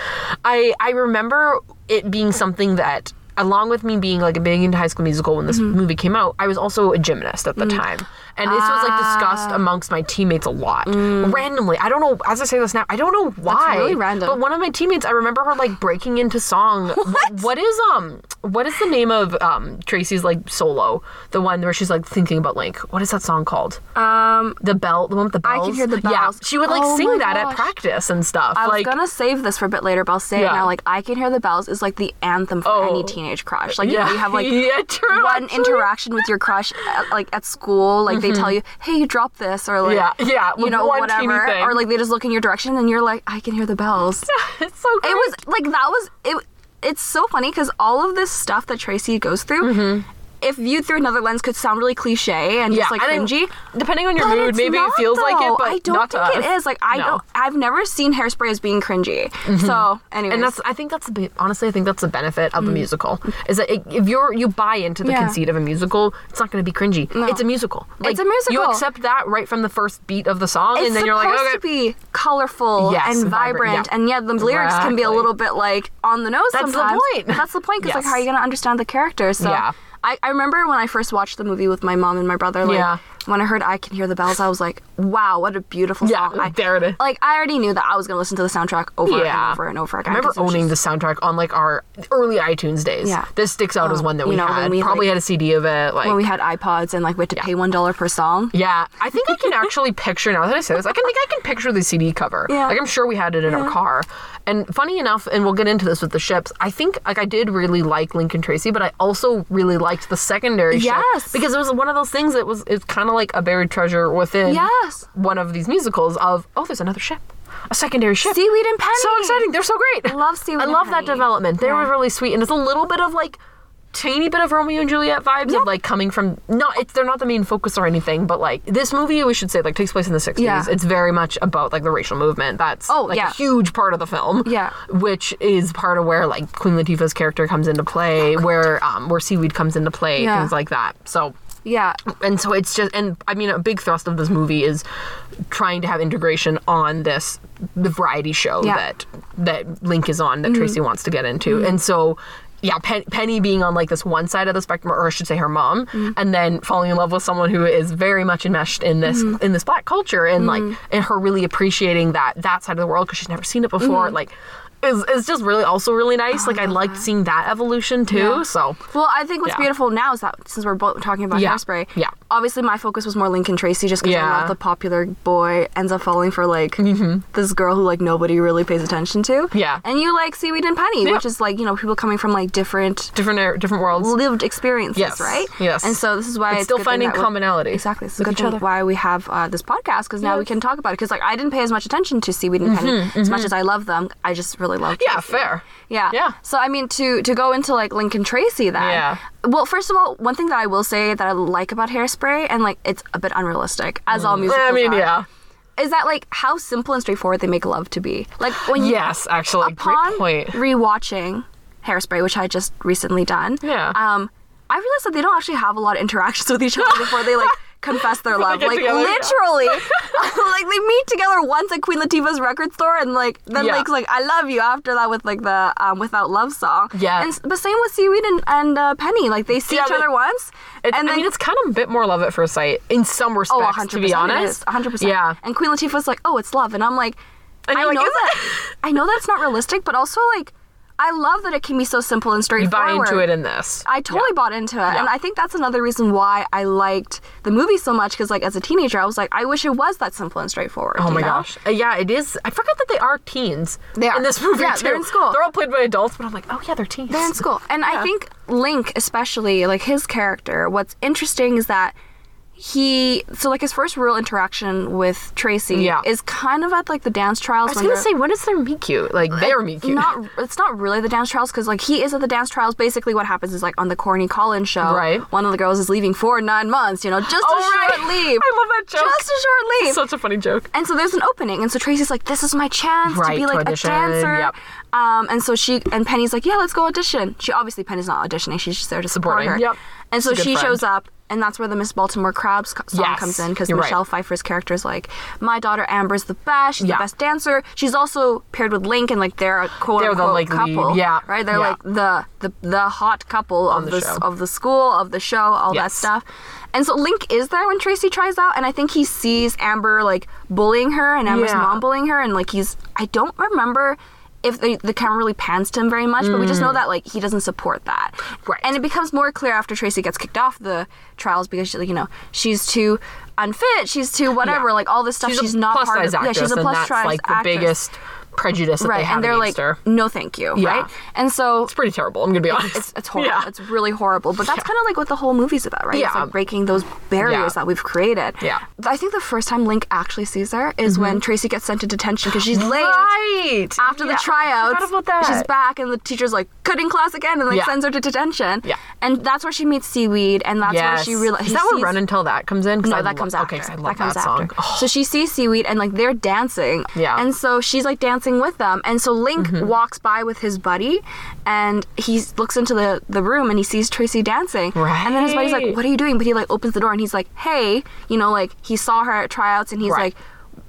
I I remember it being something that along with me being like a big into high school musical when this Mm-hmm. movie came out, I was also a gymnast at the Mm. time. And this was like discussed Ah. amongst my teammates a lot. Randomly. I don't know as I say this now, I don't know why. really random. But one of my teammates, I remember her like breaking into song. what? what is um what is the name of um Tracy's like solo? The one where she's like thinking about Link. What is that song called? Um, The bell, the one with the bells. I. Can Hear the bells. Yeah, she would like Oh sing that at practice and stuff. I was like, gonna save this for a bit later, but I'll say Yeah. it now. Like I can hear the bells is like the anthem for Oh. any teenage crush. Like you yeah, know, you have like yeah, true. one actually. interaction with your crush at, like at school like they tell you hey you drop this or like Mm-hmm. Yeah, yeah, you know whatever or like they just look in your direction and you're like i can hear the bells Yeah, it's so great. it was like that was it it's so funny because all of this stuff that tracy goes through if viewed through another lens could sound really cliche and just like and I- cringy depending on your but mood, maybe not, it feels like it, but I don't to think it is. Like I No. don't. I've never seen Hairspray as being cringy. So, anyways, and that's I think that's the honestly I think that's the benefit of a musical is that it, if you're you buy into the Mm. Yeah. conceit of a musical, it's not going to be cringy. It's a musical. Like, a musical. You accept that right from the first beat of the song, it's and then you're like, supposed okay, to be colorful Yes, and vibrant, yeah. and yet the lyrics can be a little bit like on the nose That's the point. That's the point because like how are you gonna understand the characters? So Yeah. I, I remember when I first watched the movie with my mom and my brother. Like Yeah. when I heard "I Can Hear the Bells," I was like, "Wow, what a beautiful Yeah, song!" I, there it is. Like I already knew that I was gonna listen to the soundtrack over Yeah. and over and over again. I remember 'cause it was owning just- the soundtrack on like our early iTunes days. Yeah. This sticks out as oh, one that you we know, had. we, Probably like- had a CD of it. Like when we had iPods and like we had to pay one dollar per song. Yeah, I think I can actually picture now that I say this. I can think I can picture the CD cover. Yeah. like I'm sure we had it in our car. And funny enough, and we'll get into this with the ships. I think like I did really like Link and Tracy, but I also really liked the secondary ship because it was one of those things that was it's kind of like a buried treasure within Yes. one of these musicals of oh, there's another ship, a secondary ship. Seaweed and Penny. So exciting! They're so great. I love Seaweed I love that development. They were really sweet, and it's a little bit of like tiny bit of Romeo and Juliet vibes Yeah. of like coming from not it's they're not the main focus or anything, but like this movie we should say like takes place in the sixties. Yeah. It's very much about like the racial movement. That's Oh, like yeah. a huge part of the film. Yeah. Which is part of where like Queen Latifah's character comes into play, where um where seaweed comes into play, Yeah. things like that. So Yeah. and so it's just and i mean a big thrust of this movie is trying to have integration on this the variety show Yeah. that that link is on that tracy wants to get into and so yeah Pen- penny being on like this one side of the spectrum or i should say her mom mm-hmm. and then falling in love with someone who is very much enmeshed in this mm-hmm. in this black culture and like mm-hmm. and her really appreciating that that side of the world because she's never seen it before like is, is just really also really nice like i liked seeing that evolution too Yeah. so Well, I think what's Yeah. beautiful now is that since we're both talking about Yeah. Hairspray, Yeah. obviously my focus was more Link and Tracy just because Yeah. Mm-hmm. I love the popular boy ends up falling for like this girl who like nobody really pays attention to. Yeah. And you like Seaweed and Penny, which is like, you know, people coming from like different different er- different worlds lived experiences, Yes. right? Yes. And so this is why But it's still a good thing finding commonality Exactly. This is good thing why we have uh, this podcast because now we can talk about it. Because like I didn't pay as much attention to Seaweed and Penny as much as I love them. I just really love. Mm-hmm, Yeah, fair. Yeah. Yeah. So I mean, to to go into like Link and Tracy, then. Yeah. Well, first of all, one thing that I will say that I like about Hairspray, and like it's a bit unrealistic, as all musicals Mm. I mean, are, yeah. is that like how simple and straightforward they make love to be. Like when you Yes, actually, upon great point. rewatching Hairspray, which I just recently done. Yeah. Um, I realized that they don't actually have a lot of interactions with each other before they like confess their love. Like together, literally, like they meet together once at Queen Latifah's record store, and like then Yeah. Lake's like, "I love you." After that, with like the um, "Without Love" song. Yeah. And but same with Seaweed and, and uh, Penny. Like they see Yeah, each other once, and I then mean, it's kind of a bit more love at first sight in some respects, oh, 100 to be honest. hundred percent. Yeah. And Queen Latifah's like, "Oh, it's love," and I'm like, I like, know "Is that. I know that it's not realistic, but also like, I love that it can be so simple and straightforward. You buy into it in this. I totally bought into it, and I think that's another reason why I liked the movie so much. Because like as a teenager, I was like, I wish it was that simple and straightforward. Oh my know? gosh. Uh, yeah, it is. I forgot that they are teens. They are. In this movie, Yeah, too. they're in school. They're all played by adults, but I'm like, oh yeah, they're teens. They're in school, and I think Link, especially like his character, what's interesting is that he so like his first real interaction with Tracy Yeah. is kind of at like the dance trials. I was gonna say, when is their meet cute? Like, they're meet cute. Not, it's not really the dance trials because like he is at the dance trials. Basically, what happens is like on the Corny Collins show, Right. One of the girls is leaving for nine months. You know, just Oh, a right. short leave. I love that joke. Just a short leave. Such a funny joke. and so there's an opening, and so Tracy's like, "This is my chance Right, to be to like audition, a dancer." yep. Um, and so she and Penny's like, "Yeah, let's go audition." She obviously Penny's not auditioning; she's just there to support Supporting, her. yep. And so She's a good she friend. shows up, and that's where the Miss Baltimore Crabs song Yes, comes in because you're right. Michelle Pfeiffer's character is like, "My daughter Amber's the best. She's Yeah. the best dancer." She's also paired with Link, and like they're a quote They're the, unquote like, lead, couple. yeah, right. They're yeah. like the the the hot couple of the the, of the school of the show, all that stuff. And so Link is there when Tracy tries out, and I think he sees Amber like bullying her and Amber's Yeah. mom bullying her, and like he's I don't remember if the, the camera really pans to him very much, but we just know that like he doesn't support that. Mm. Right. And it becomes more clear after Tracy gets kicked off the trials because she, like, you know she's too unfit, she's too whatever, Yeah. like all this stuff. She's, She's, a not plus part size of. actress, yeah, she's a and plus that's size like the biggest prejudice that right, they have and they're like, her. no, thank you, Yeah. right? And so It's pretty terrible. I'm gonna be honest. it's, it's horrible. Yeah. It's really horrible. But that's kind of like what the whole movie's about, right? It's Yeah. like breaking those barriers Yeah. that we've created. Yeah. I think the first time Link actually sees her is when mm-hmm. Tracy gets sent to detention because she's late. Right. After Yeah, the tryouts, I about that. she's back, and the teacher's like cutting class again, and like Yeah. sends her to detention. Yeah. and that's where she meets Seaweed, and that's where she realizes. Is that where Run and Tell That comes in No, I that lo- comes after. Okay, I love that comes that song. after. Oh, So she sees Seaweed and like they're dancing. Yeah. And so she's like dancing with them. And so Link Mm-hmm. walks by with his buddy and he looks into the, the room and he sees Tracy dancing. Right. And then his buddy's like, What are you doing? But he like opens the door and he's like, Hey, you know, like he saw her at tryouts and he's Right. like,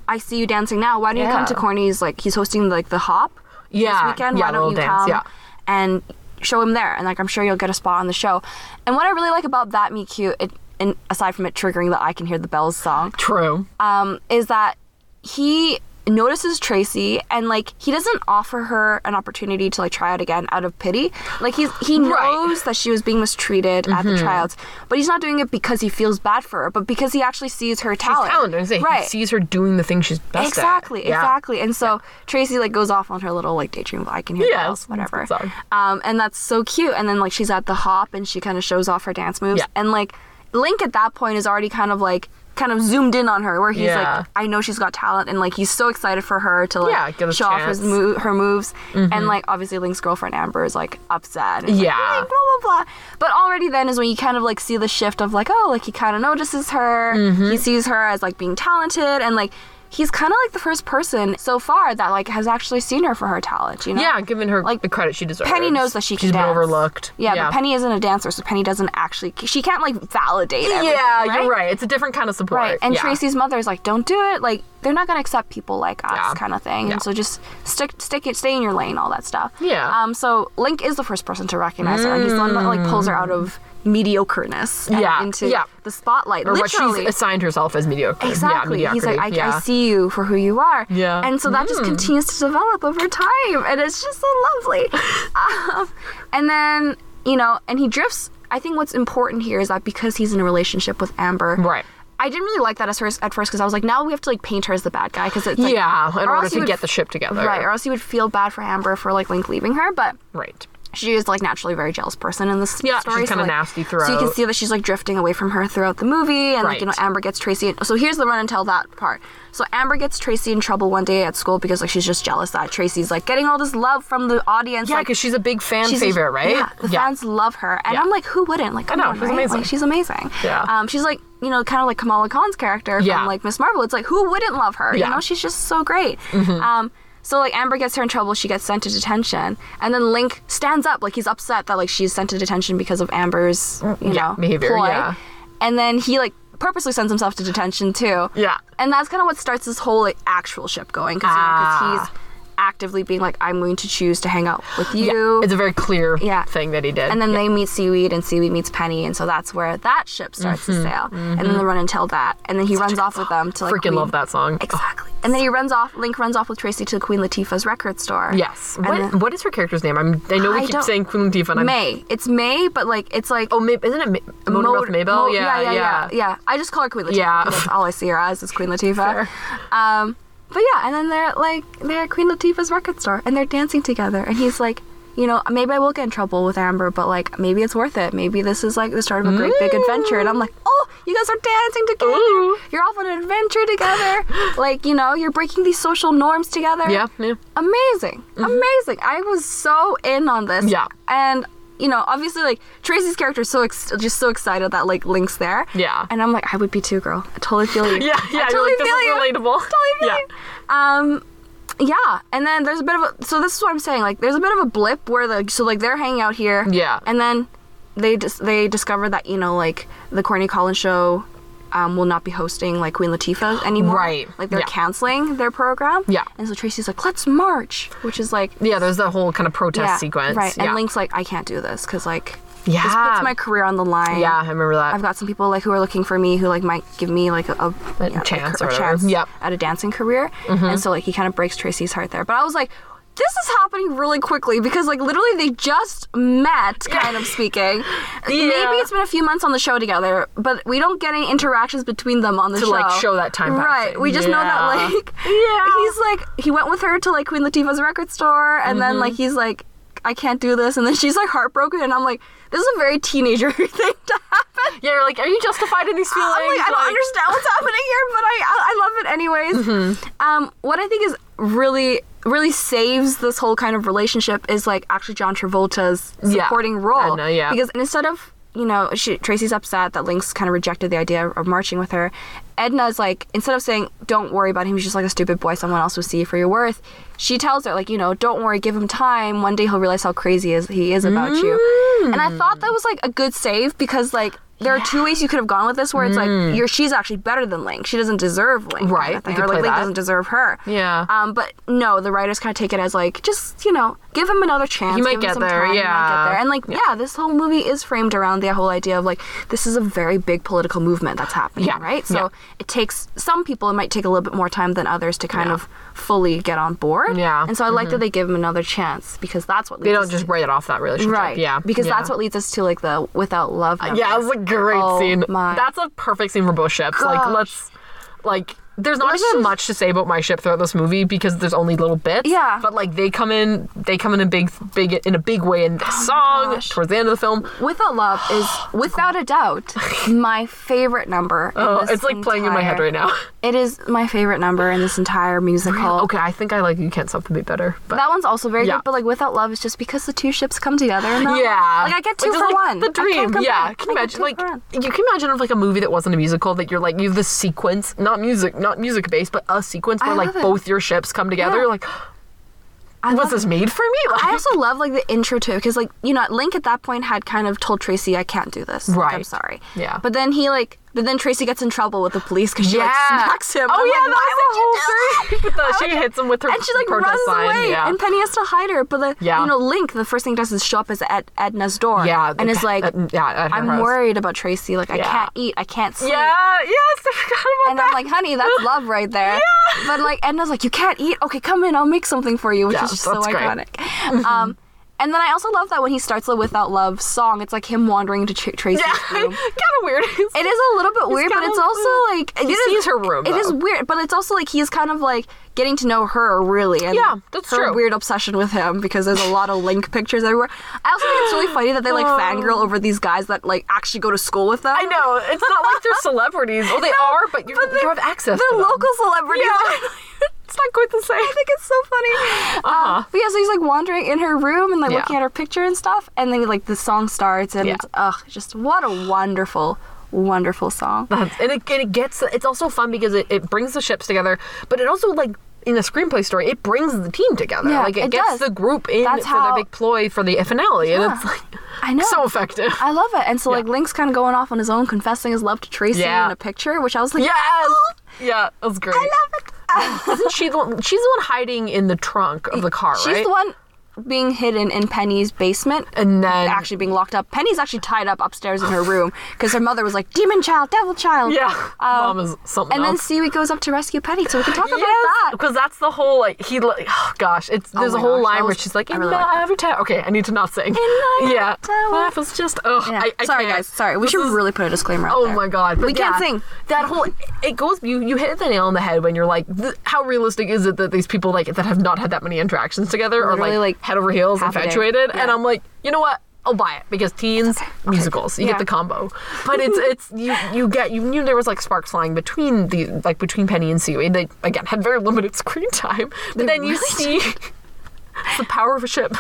I see you dancing now. Why don't you come to Corny's? Like he's hosting like the hop Yeah, this weekend. yeah, Why don't you dance, come yeah. and show him there? And like I'm sure you'll get a spot on the show. And what I really like about that meet cute, it, and aside from it triggering the I Can Hear the Bells song, True. um, is that he notices Tracy and like he doesn't offer her an opportunity to like try out again out of pity. Like he's he knows Right. Mm-hmm. that she was being mistreated at the tryouts, but he's not doing it because he feels bad for her, but because he actually sees her talent. Talent. I say, right. He sees her doing the thing she's best Exactly, at. Exactly, exactly. And so Tracy like goes off on her little like daydream I can hear Yeah, bells, whatever. Um, and that's so cute. And then like she's at the hop and she kind of shows off her dance moves. Yeah. And like Link at that point is already kind of like kind of zoomed in on her where he's Yeah. like I know she's got talent and like he's so excited for her to like Yeah, show off his chance. mo- her moves and like obviously Link's girlfriend Amber is like upset and, Yeah. "Link, blah blah blah but already then is when you kind of like see the shift of like oh like he kind of notices her Mm-hmm. he sees her as like being talented and like he's kind of like the first person so far that like has actually seen her for her talent you know Yeah, giving her Like, the credit she deserves. Penny knows that she can She's been dance. overlooked. Yeah, but Penny isn't a dancer, so Penny doesn't actually. She can't like validate. Everything, Yeah, right? you're right. It's a different kind of support. Right, and yeah. Tracy's mother is like, "Don't do it. Like, they're not gonna accept people like us, Yeah. kind of thing. Yeah. And so just stick, stick it, stay in your lane, all that stuff. Yeah. Um. So Link is the first person to recognize her, and he's the one that like pulls her out of mediocreness Yeah, into yeah. the spotlight. or what literally. she's assigned herself as mediocre. Exactly. Yeah, He's like, I, mediocrity. I see you for who you are. Yeah. Mm. And so that just continues to develop over time. And it's just so lovely. um, and then, you know, and he drifts. I think what's important here is that because he's in a relationship with Amber. Right. I didn't really like that at first at first because I was like, now we have to like paint her as the bad guy because it's like, yeah, in or order to would get the ship together. right, or else you would feel bad for Amber for like Link leaving her, but Right. She is like naturally a very jealous person in this Yeah, story. she's kinda like, nasty So you can see that she's like drifting away from her throughout the movie, and like you know Amber gets Tracy. In, so here's the run and tell that part. So Amber gets Tracy in trouble one day at school because like she's just jealous that Tracy's like getting all this love from the audience. Yeah, like, because she's a big fan favorite, right? Yeah, the fans love her, and Yeah. I'm like, who wouldn't? Like, come know, on, she's right? amazing. Like, she's amazing. Yeah. Um, she's like, you know, kind of like Kamala Khan's character Yeah. from like Miss Marvel. It's like, who wouldn't love her? Yeah. Mm-hmm. You know, she's just so great. Um, so like Amber gets her in trouble, she gets sent to detention, and then Link stands up, like he's upset that like she's sent to detention because of Amber's, you Mm, Yeah, know, behavior, ploy. yeah. And then he like purposely sends himself to detention too. Yeah. And that's kind of what starts this whole like actual ship going because you know, Ah. he's actively being like, I'm going to choose to hang out with Yeah, you. it's a very clear Yeah. thing that he did. and then they meet Seaweed, and Seaweed meets Penny, and so that's where that ship starts Mm-hmm, to sail. And then they run and tell that, and then he runs off with them to like freaking Queen- love that song. Exactly. And then he runs off. Link runs off with Tracy to Queen Latifah's record store. Yes. What, then- what is her character's name? I'm, I know we I keep saying Queen Latifah. And I'm, May. It's May, but like it's like Oh, May, isn't it Ma- Motor Mouth Maybelle? Mo- yeah, yeah, yeah, yeah, I just call her Queen Latifah. Yeah. That's all I see her as is Queen Latifah. Fair. Um, but yeah, and then they're like they're at Queen Latifah's record store and they're dancing together, and he's like, you know, maybe I will get in trouble with Amber, but like maybe it's worth it. Maybe this is like the start of a great big adventure. And I'm like, oh, you guys are dancing together. Ooh. You're off on an adventure together. like you know, you're breaking these social norms together. Yeah, yeah. amazing, amazing. I was so in on this. Mm-hmm. Yeah. and you know, obviously, like Tracy's character is so ex- just so excited that like Link's there. Yeah. and I'm like, I would be too, girl. I totally feel you. Yeah, I yeah. totally you're like, feel you. relatable. Totally feel yeah. you. Um, yeah, and then there's a bit of a. So this is what I'm saying. Like, there's a bit of a blip where the so like they're hanging out here. Yeah. and then they just they discover that you know like the Corny Collins show. Um, will not be hosting like Queen Latifah anymore. Right. Like they're Yeah. canceling their program. Yeah. And so Tracy's like, let's march, which is like, Yeah, there's that whole kind of protest yeah, sequence. Right. Yeah. And Link's like, I can't do this because like yeah. this puts my career on the line. yeah, I remember that. I've got some people like who are looking for me who like might give me like a, a, A you know, chance a, or a chance Yep. Mm-hmm. at a dancing career. And so like he kind of breaks Tracy's heart there. But I was like, this is happening really quickly because like literally they just met, kind of speaking. yeah. Maybe it's been a few months on the show together, but we don't get any interactions between them on the To, show. To like, show that time Right. passing. We just know that like Yeah. he's like he went with her to like Queen Latifah's record store and then Mm-hmm. like he's like I can't do this and then she's like heartbroken and I'm like this is a very teenager thing to happen. Yeah, you're like, are you justified in these feelings? I'm like, I don't understand what's happening here, but I I, I love it anyways. Mm-hmm. Um, what I think is really really saves this whole kind of relationship is like actually John Travolta's Yeah. supporting role. I know, yeah. Because instead of you know, she, Tracy's upset that Link's kind of rejected the idea of marching with her. Edna's like, instead of saying, don't worry about him, he's just like a stupid boy, someone else will see you for your worth, she tells her, like, you know, don't worry, give him time. One day he'll realize how crazy is, he is about you. And I thought that was like a good save because, like, there are two ways you could have gone with this where it's like you're she's actually better than Link. She doesn't deserve Link. kind Mm. Right, of you could Or like Link that. doesn't deserve her. Yeah. Um, but no, the writers kind of take it as like just, you know, give him another chance. He might get there, time, he get yeah. there. And like, yeah. this whole movie is framed around the whole idea of like this is a very big political movement that's happening, Yeah, right? So yeah. It takes some people it might take a little bit more time than others to kind Yeah. of fully get on board. Yeah, Mm-hmm. And so I like that they give him another chance because that's what They don't us just to- write it off that relationship. right. Yeah. Because yeah. that's what leads us to like the without love. Yeah, it was a great Oh scene. my That's a perfect scene for both ships. Like, let's, like, there's not even much to say about my ship throughout this movie because there's only little bits. Yeah. But like they come in, they come in a big, big in a big way in this oh song Oh gosh. towards the end of the film. Without Love is without a doubt my favorite number. Oh, it's like playing in my head right now. It is my favorite number in this entire musical. Okay, I think I like You Can't Stop the Beat better. But That one's also very Yeah. good, but like without love, it's just because the two ships come together. Yeah, one- like I get two is, for like, one. The dream. Yeah, can you I imagine like you can imagine of like a movie that wasn't a musical that you're like you have this sequence, not music, not music based, but a sequence I where like love it. both your ships come together. Yeah. Like, I was love this made for me? Like, I also love like the intro too, because like you know Link at that point had kind of told Tracy I can't do this. Like, I'm sorry. Yeah. But then he like but then Tracy gets in trouble with the police because she like smacks him. Oh I'm yeah, like, that's "Why the whole thing. She hits him with her and she like runs sign. away, Yeah. and Penny has to hide her. But the Yeah. you know Link, the first thing he does is show up is at Edna's door. Yeah, and is like, at- yeah, at I'm house. worried about Tracy. Like I can't eat, I can't sleep. yeah, yes, I forgot about And that. I'm like, honey, that's love right there. yeah. But like, Edna's like, you can't eat. Okay, come in. I'll make something for you, which Yeah, is just so great. iconic. um, and then I also love that when he starts the Without Love song, it's like him wandering into Tr- Tracy's yeah, room. kind of weird. It is a little bit weird, but it's also like it He is- sees her room, It is though. weird, but it's also like he's kind of like getting to know her really, and Yeah, that's her true. weird obsession with him because there's a lot of Link pictures everywhere. I also think it's really funny that they like oh. fangirl over these guys that like actually go to school with them. I know it's not like they're celebrities. Oh, they are, but you, you have access. They're to them. local celebrities. Yeah. It's not quite the same. I think it's so funny. Uh-huh. Um, but yeah, so he's like wandering in her room and like Yeah. looking at her picture and stuff, and then like the song starts, and Yeah. it's ugh, just what a wonderful, wonderful song. That's, and, it, and it gets it's also fun because it, it brings the ships together, but it also like in the screenplay story, it brings the team together. Yeah, like it, it gets does. the group in That's for how- their big ploy for the finale, and Yeah. it's like I know. so effective. I love it. And so like Link's kind of going off on his own, confessing his love to Tracy Yeah. in a picture, which I was like, Yes, yeah, that was great. I love it. Isn't she the one? She's the one hiding in the trunk of the car, She's right? the one being hidden in Penny's basement. And then actually being locked up. Penny's actually tied up upstairs in her room because her mother was like, "Demon child, devil child." yeah, Um, mom is something And then else. Seaweed goes up to rescue Penny, so we can talk about that. because that's the whole like he like oh gosh, it's there's my a whole gosh, line where she's like I in really the like that. avatar. Okay, I need to not sing. my yeah, avatar. life was just oh, Yeah. I, I sorry, can't. guys. Sorry, we This should is- really put a disclaimer out Oh there. my god, but We can't sing. That whole it goes. You you hit the nail on the head when you're like, how realistic is it that these people like that have not had that many interactions together are Literally, like, like, head over heels half infatuated? And I'm like, you know what? I'll buy it because teens musicals, you Yeah. get the combo. But it's it's you you get you knew there was like sparks flying between the like between Penny and Seaweed. They again had very limited screen time, but They then you really see. It's the power of a ship.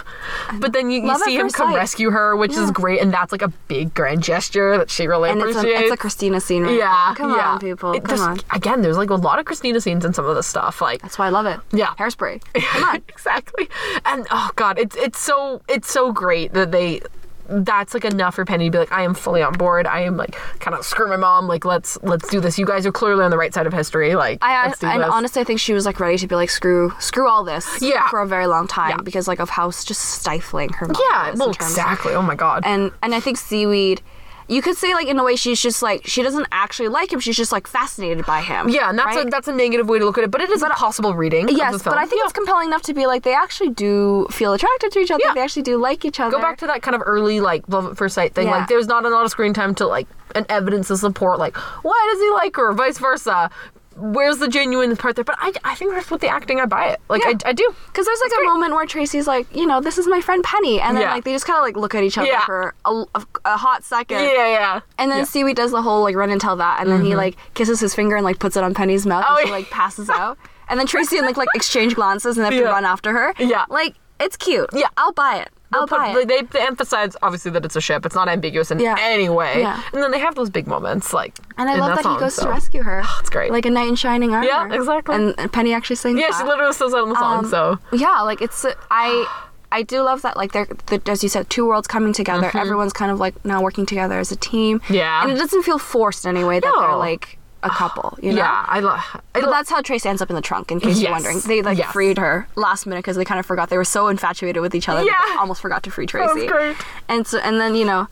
But then you, you see him come sight. rescue her, which is great, and that's like a big grand gesture that she really And it's appreciates. a, it's a Christina scene. Right Yeah. Come yeah. on, people. It Come on. Again, there's like a lot of Christina scenes in some of this stuff. Like, That's why I love it. Yeah. Hairspray. Come on. exactly. And oh god, it's it's so it's so great that they. That's like enough for Penny to be like, I am fully on board. I am like kind of screw my mom. Like let's let's do this. You guys are clearly on the right side of history. Like I, let's do and this. honestly, I think she was like ready to be like screw, screw all this. Yeah. For a very long time Yeah. because like of how just stifling her. mom yeah, well, exactly. Oh my god. And and I think seaweed. You could say like in a way she's just like she doesn't actually like him. She's just like fascinated by him. yeah, and that's right? a that's a negative way to look at it, but it is a possible reading. of Yes, the film. but I think Yeah. it's compelling enough to be like they actually do feel attracted to each other. Yeah. They actually do like each other. go back to that kind of early like love at first sight thing. Yeah. Like there's not a lot of screen time to like an evidence to support like why does he like her, vice versa. Where's the genuine part there? But I, I think that's with the acting. I buy it. Like Yeah. I, I do. Because there's like a moment where Tracy's like, you know, this is my friend Penny, and then Yeah. like they just kind of like look at each other Yeah. for a, a, a hot second. Yeah, yeah. And then Yeah. Seaweed does the whole like run and tell that, and then he mm-hmm. like kisses his finger and like puts it on Penny's mouth, Oh, and she like passes out. And then Tracy and like like exchange glances, and they have to Yeah. run after her. Yeah. like it's cute. Yeah. I'll buy it. I'll They'll buy put- it. They, they emphasize obviously that it's a ship. It's not ambiguous in Yeah. any way. Yeah. And then they have those big moments like. and I love that, song, he goes so. to rescue her. It's great. Like a knight in shining armor. Yeah, exactly. And, and Penny actually sings. Yeah, that. she literally says that in the song. Um, so yeah like it's i i do love that like they're the, as you said two worlds coming together everyone's kind of like now working together as a team Mm-hmm. Yeah. and it doesn't feel forced in any way that they're like a couple you know yeah, I love. But that's how Trace ends up in the trunk, in case you're wondering. They like Yes. freed her last minute because they kind of forgot they were so infatuated with each other. Yeah. almost forgot to free Tracy. great. And so, and then you know,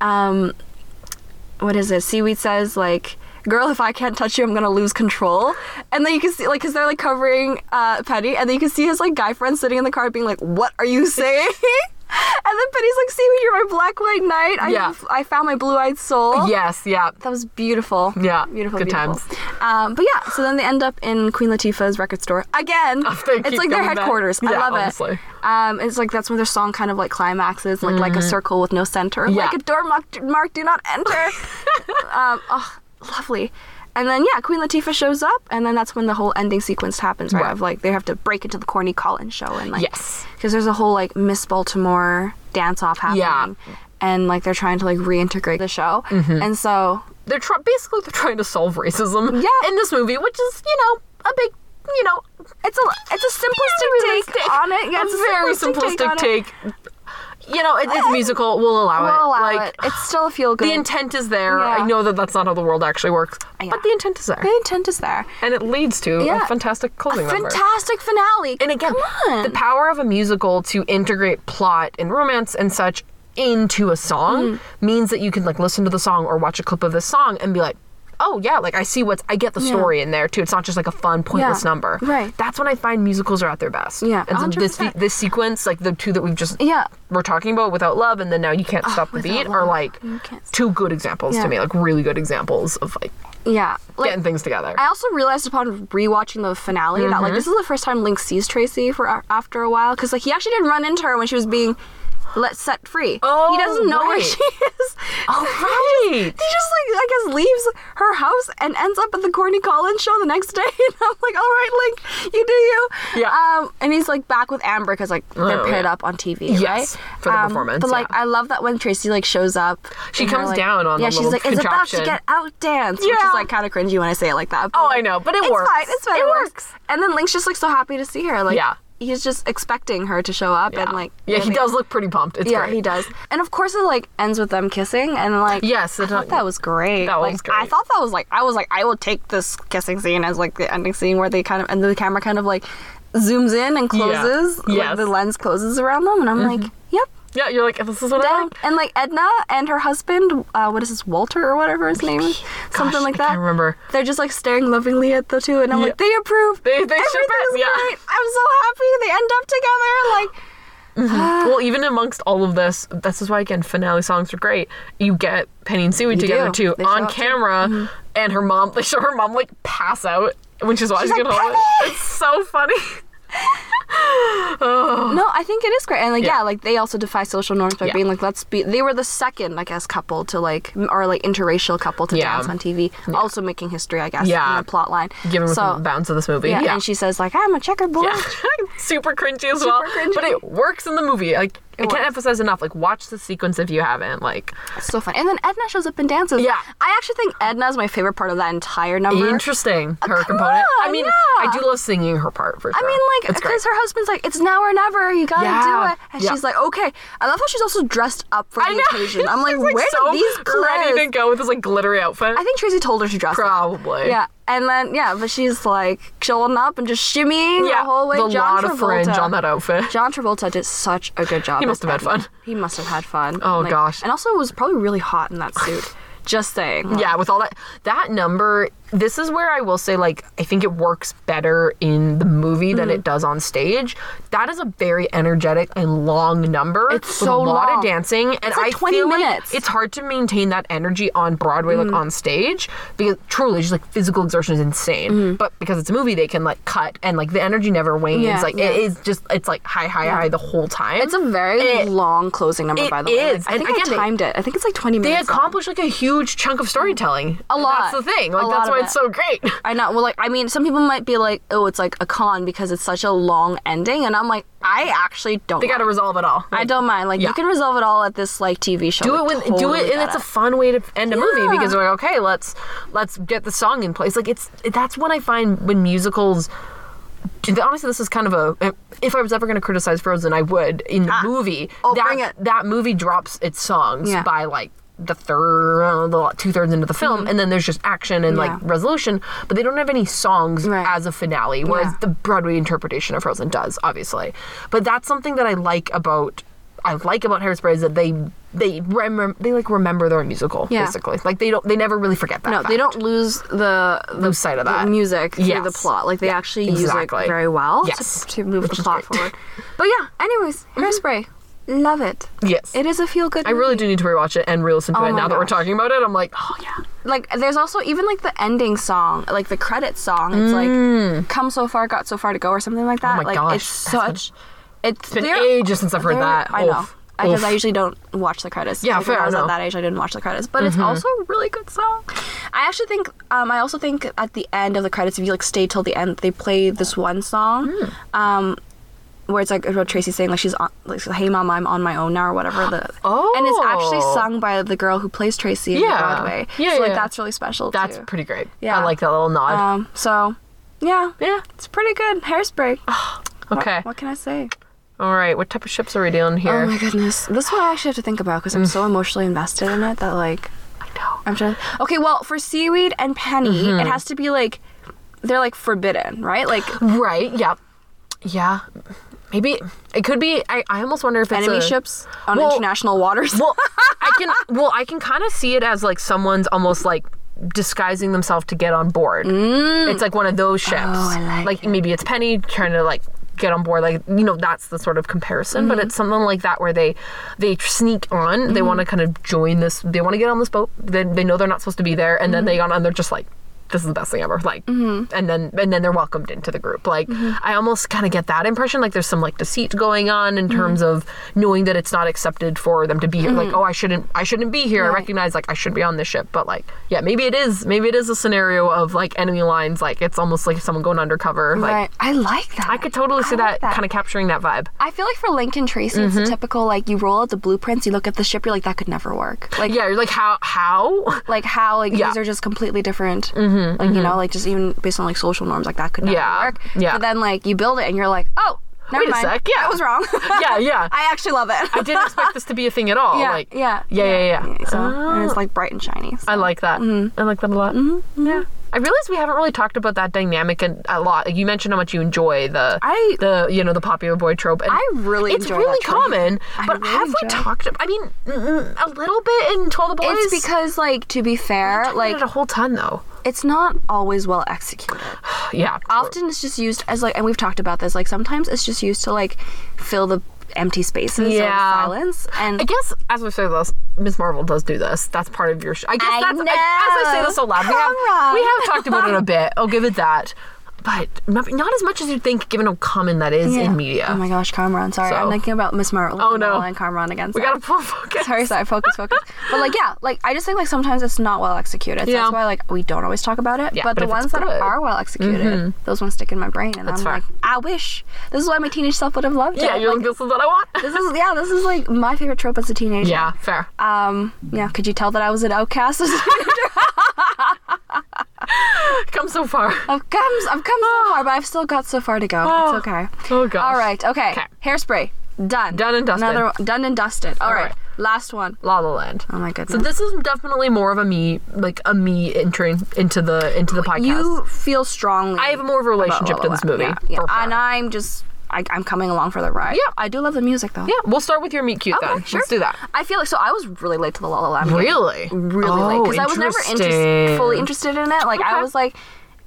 um, what is it? Seaweed says like, "Girl, if I can't touch you, I'm gonna lose control." And then you can see like, cause they're like covering uh, Penny, and then you can see his like guy friend sitting in the car, being like, "What are you saying?" And then Penny's like, "See me, you're my black white knight. I Yeah. I found my blue eyed soul." Yes, yeah. That was beautiful. Yeah, beautiful. good beautiful. times. Um, but yeah, so then they end up in Queen Latifah's record store again. they it's like their back. headquarters. I Yeah, love honestly. it. Um, it's like that's when their song kind of like climaxes, like like a circle with no center, Mm-hmm. Yeah. like a door mark, mark do not enter. um, oh, lovely. And then yeah, Queen Latifah shows up, and then that's when the whole ending sequence happens, right? Right. Of like they have to break into the Corny Collins show, and like Yes. because there's a whole like Miss Baltimore dance off happening. Yeah. And like they're trying to like reintegrate the show, Mm-hmm. and so They're try- basically they're trying to solve racism Yeah. in this movie, which is, you know, a big, you know, it's a it's a simplistic take on it. Yeah, a it's very simplistic, simplistic take. take. It. You know, it, it's a musical. We'll allow it. We'll allow like, it. It's still a feel good. The intent is there. Yeah. I know that that's not how the world actually works, Yeah. but the intent is there, the intent is there. and it leads to Yeah. a fantastic closing number. Fantastic finale. And again, the power of a musical to integrate plot and romance and such into a song Mm. means that you can like listen to the song or watch a clip of the song and be like, oh yeah, like I see what's I get the story in there too. It's not just like a fun pointless Yeah, number. right. That's when I find musicals are at their best. Yeah, And so this 100%. this sequence, like the two that we've just yeah. we're talking about without love and then now you can't stop the beat are like You can't stop. two good examples Yeah. to me, like really good examples of like Yeah. Like, getting things together. I also realized upon rewatching the finale that Mm-hmm. like this is the first time Link sees Tracy for after a while because like he actually didn't run into her when she was being let set free. Oh, he doesn't know where she is. Oh, He just, he just like I guess leaves her house and ends up at the Corny Collins show the next day. And I'm like, all right, Link, you do you. Yeah. Um, and he's like back with Amber because like they're Oh, paired yeah. up on TV, Yes, right? for the Um, performance, But like, yeah. I love that when Tracy like shows up, She comes like- down on yeah, she's like, it's about to get out dance, which is like kind of cringy when I say it like that. but, Oh, like, I know, but it it's works. fine. It's fine. It It, works. works. And then Link's just like so happy to see her. Like, Yeah. He's just expecting her to show up and like. yeah, he does look pretty pumped. It's Yeah, great. he does. And of course, it like ends with them kissing, and like Yes, I thought that was great. that like, was great. I thought that was like I was like I will take this kissing scene as like the ending scene where they kind of and the camera kind of like zooms in and closes. Yes. Like the lens closes around them, and I'm mm-hmm. like, yep. Yeah, you're like, this is what I Down. And like Edna and her husband, uh, what is this, Walter or whatever his name is, something like I that. can't remember. They're just like staring lovingly at the two, and I'm Yeah. like, they approve. They- they ship it, yeah. great. I'm so happy they end up together. Like, mm-hmm. uh, Well, even amongst all of this, this is why again finale songs are great. You get Penny and Seaweed together do. too They show on up too. camera, mm-hmm. and her mom. They show her mom like pass out when she's watching like. "Penny!" It's so funny. Oh. No, I think it is great, and like yeah, Yeah. like they also defy social norms by Yeah. being like, let's be. They were the second, I guess, couple to like, or like interracial couple to Yeah. dance on TV, also making history, I guess, Yeah. in the plot line. Given so, the bounds of this movie, yeah, yeah. and she says like, I'm a checkerboard. Super cringy as well. cringy. But it works in the movie. Like I can't emphasize enough. Like watch the sequence if you haven't. Like So fun. And then Edna shows up and dances. Yeah. I actually think Edna is my favorite part of that entire number. interesting. Uh, her come component. I mean, yeah. I do love singing her part for sure. I mean, like, it's because her husband's like, it's now or never. You gotta Yeah. do it. And Yeah. she's like, okay. I love how she's also dressed up for the occasion. I'm like, She's, where so did these clothes? ready to go with this like glittery outfit? I think Tracy told her to dress up. Probably. Yeah. And then yeah, but she's like showing up and just shimmying yeah, the whole way. the John lot Travolta. of fringe on that outfit. John Travolta did such a good job. He must have had fun. He must have had fun. Oh, gosh. And also it was probably really hot in that suit. Just saying. Yeah, with all that that number, this is where I will say like I think it works better in the movie than Mm-hmm. it does on stage. That is a very energetic and long number. It's with so a lot long. of dancing, and like I 20 feel like minutes. Mm. it's hard to maintain that energy on Broadway like on stage because truly just like physical exertion is insane. But because it's a movie, they can like cut and like the energy never wanes. Mm-hmm. Yeah, like yeah. it is just it's like high, high, high the whole time. It's a very It- long closing number, by the way. Like, is. I think again, I they- timed it. I think it's like 20 they minutes. long. accomplish like a huge chunk of storytelling. A lot. That's the thing. Like A that's lot why it's so great. I know. Well, like, I mean, some people might be like, oh, it's like a con because it's such a long ending. And I'm like, I actually don't. They got to resolve it all. I don't mind. Like, Yeah. you can resolve it all at this, like, TV show. do it Like, with do it and it's a fun way to end a movie because we're like okay let's let's get the song in place like it's that's when i find when musicals honestly this is kind of a if i was ever going to criticize frozen i would in the ah. movie Oh, that, bring it. that movie drops its songs Yeah. by like the third uh, the two thirds into the film and then there's just action and Mm-hmm. Yeah. like resolution but they don't have any songs Right. as a finale whereas Yeah. the broadway interpretation of frozen does obviously but that's something that i like about I like about Hairspray is that they they remember they like remember their musical Yeah. basically. Like they don't they never really forget that. No, fact. they don't lose the, the Lose sight of the that. music through the plot. Like they actually use it very well Yes. to, to move Which the plot great. forward. But yeah, anyways, Hairspray. Love it. Yes. It is a feel good. I really do need to rewatch it and re-listen to Oh it. my Now that we're gosh. talking about it, I'm like, oh yeah. like. There's also even like the ending song, like the credits song. It's like "Come so far, got so far to go" or something like that. Mm. Oh my like gosh, it's that's been- such. It's been ages since I've heard that. I know. Oof. Because I Oof. usually don't watch the credits. Yeah, like, when fair, I was I at know. that age, I didn't watch the credits, but it's also a really good song. I actually think, um, I also think at the end of the credits, if you like stay till the end, they play this one song, Hmm. um, where it's like about Tracy saying like she's on, like, "Hey mom, I'm on my own now" or whatever. The oh and it's actually Oh. sung by the girl who plays Tracy in Broadway. Yeah, so like yeah. that's really special. That's too. pretty great. Yeah. I like that little nod. Um, so yeah, yeah. it's pretty good. Hairspray. What- Okay. What, can I say? All right. What type of ships are we doing here? Oh my goodness, this one I actually have to think about because I'm so emotionally invested in it that like I know. I'm trying. Okay, well for seaweed and penny, Mm-hmm. it has to be like they're like forbidden, right? Like Right. Yep. Yeah. Maybe it could be. I, I almost wonder if it's enemy a, ships on Well- international waters. Well, I can. Well, I can kind of see it as like someone's almost like disguising themselves to get on board. Mm. It's like one of those oh, ships. Oh, I like maybe it's Penny trying to like get on board like you know that's the sort of comparison but mm-hmm. it's something like that where they they sneak on they mm-hmm. want to kind of join this they want to get on this boat they, they know they're not supposed to be there and then mm-hmm. they on and they're just like this is the best thing ever like mm-hmm. and then and then they're welcomed into the group. Like mm-hmm. i almost kind of get that impression like there's some like deceit going on in mm-hmm. terms of knowing that it's not accepted for them to be here. Like oh i shouldn't i shouldn't be here. I recognize like i should be on this ship. But like yeah maybe it is maybe it is a scenario of like enemy lines like it's almost like someone going undercover like right. I like that. i could totally see like that, that. kind of capturing that vibe. I feel like for Link and Tracy, it's a typical like you roll out the blueprints, you look at the ship, you're like that could never work. Like yeah you're like how how? Like how? Like Yeah. these are just completely different. Mm-hmm, Mm-hmm, like you mm-hmm. know, like just even based on like social norms, like that could never Yeah, work. yeah. But then like you build it and you're like, oh, never Wait a mind. sec, yeah. I was wrong. yeah yeah I actually love it. i didn't expect this to be a thing at all yeah, like yeah, yeah yeah yeah, So, and Oh. it's like bright and shiny. so. I like that. Mm-hmm. I like that a lot. Mm-hmm. Yeah. I realize we haven't really talked about that dynamic a, a lot. Like you mentioned how much you enjoy the I- the you know the popular boy trope. And I really it's really common. I But really have we talked? I mean, mm, a little bit in To All the Boys. It's because like to be fair, like a whole ton though. it's not always well executed. Yeah. Often it's just used as like, and we've talked about this. Like sometimes it's just used to like fill the empty spaces Yeah. of silence. And I guess as we say this, Miss Marvel does do this. That's part of your. Sh- I guess I that's I, as I say this so loud. We have we have talked about it a bit. I'll give it that, but not, not as much as you'd think, given how common that is Yeah. in media. Oh my gosh, Kamran. Sorry, So- I'm thinking about Miss Marvel. Oh, no. and Kamran again. we sorry. gotta pull focus. Sorry, sorry, focus, focus. But like, yeah, like I just think like sometimes it's not well executed. So Yeah. that's why like we don't always talk about it. Yeah, but, but the ones that Mm-hmm. are well executed, those ones stick in my brain, and That's I'm fair. like, I wish this is why my teenage self would have loved Yeah, it. you're Like, like, this is what I want. this is yeah, this is like my favorite trope as a teenager. Yeah, fair. Um. Yeah. Could you tell that I was an outcast as a teenager? Come so far. I've come. I've come so far, but I've still got so far to go. Oh. It's okay. Oh gosh. All right. Okay. Okay. Hairspray. Done. Done and dusted. Another one- done and dusted. All All right. right. Last one. La La Land. Oh my goodness. So this is definitely more of a me, like a me entering into the into the podcast. you feel strongly. I have more of a relationship La to La this movie. Yeah. yeah. And I'm just. I, I'm coming along for the ride. Yeah. I do love the music though. yeah, we'll start with your meet cute Okay, then. sure. Let's do that. I feel like so. I was really late to the La La Land. Really? really late Oh, because I was never interest, interesting. fully interested in it. Like I was like,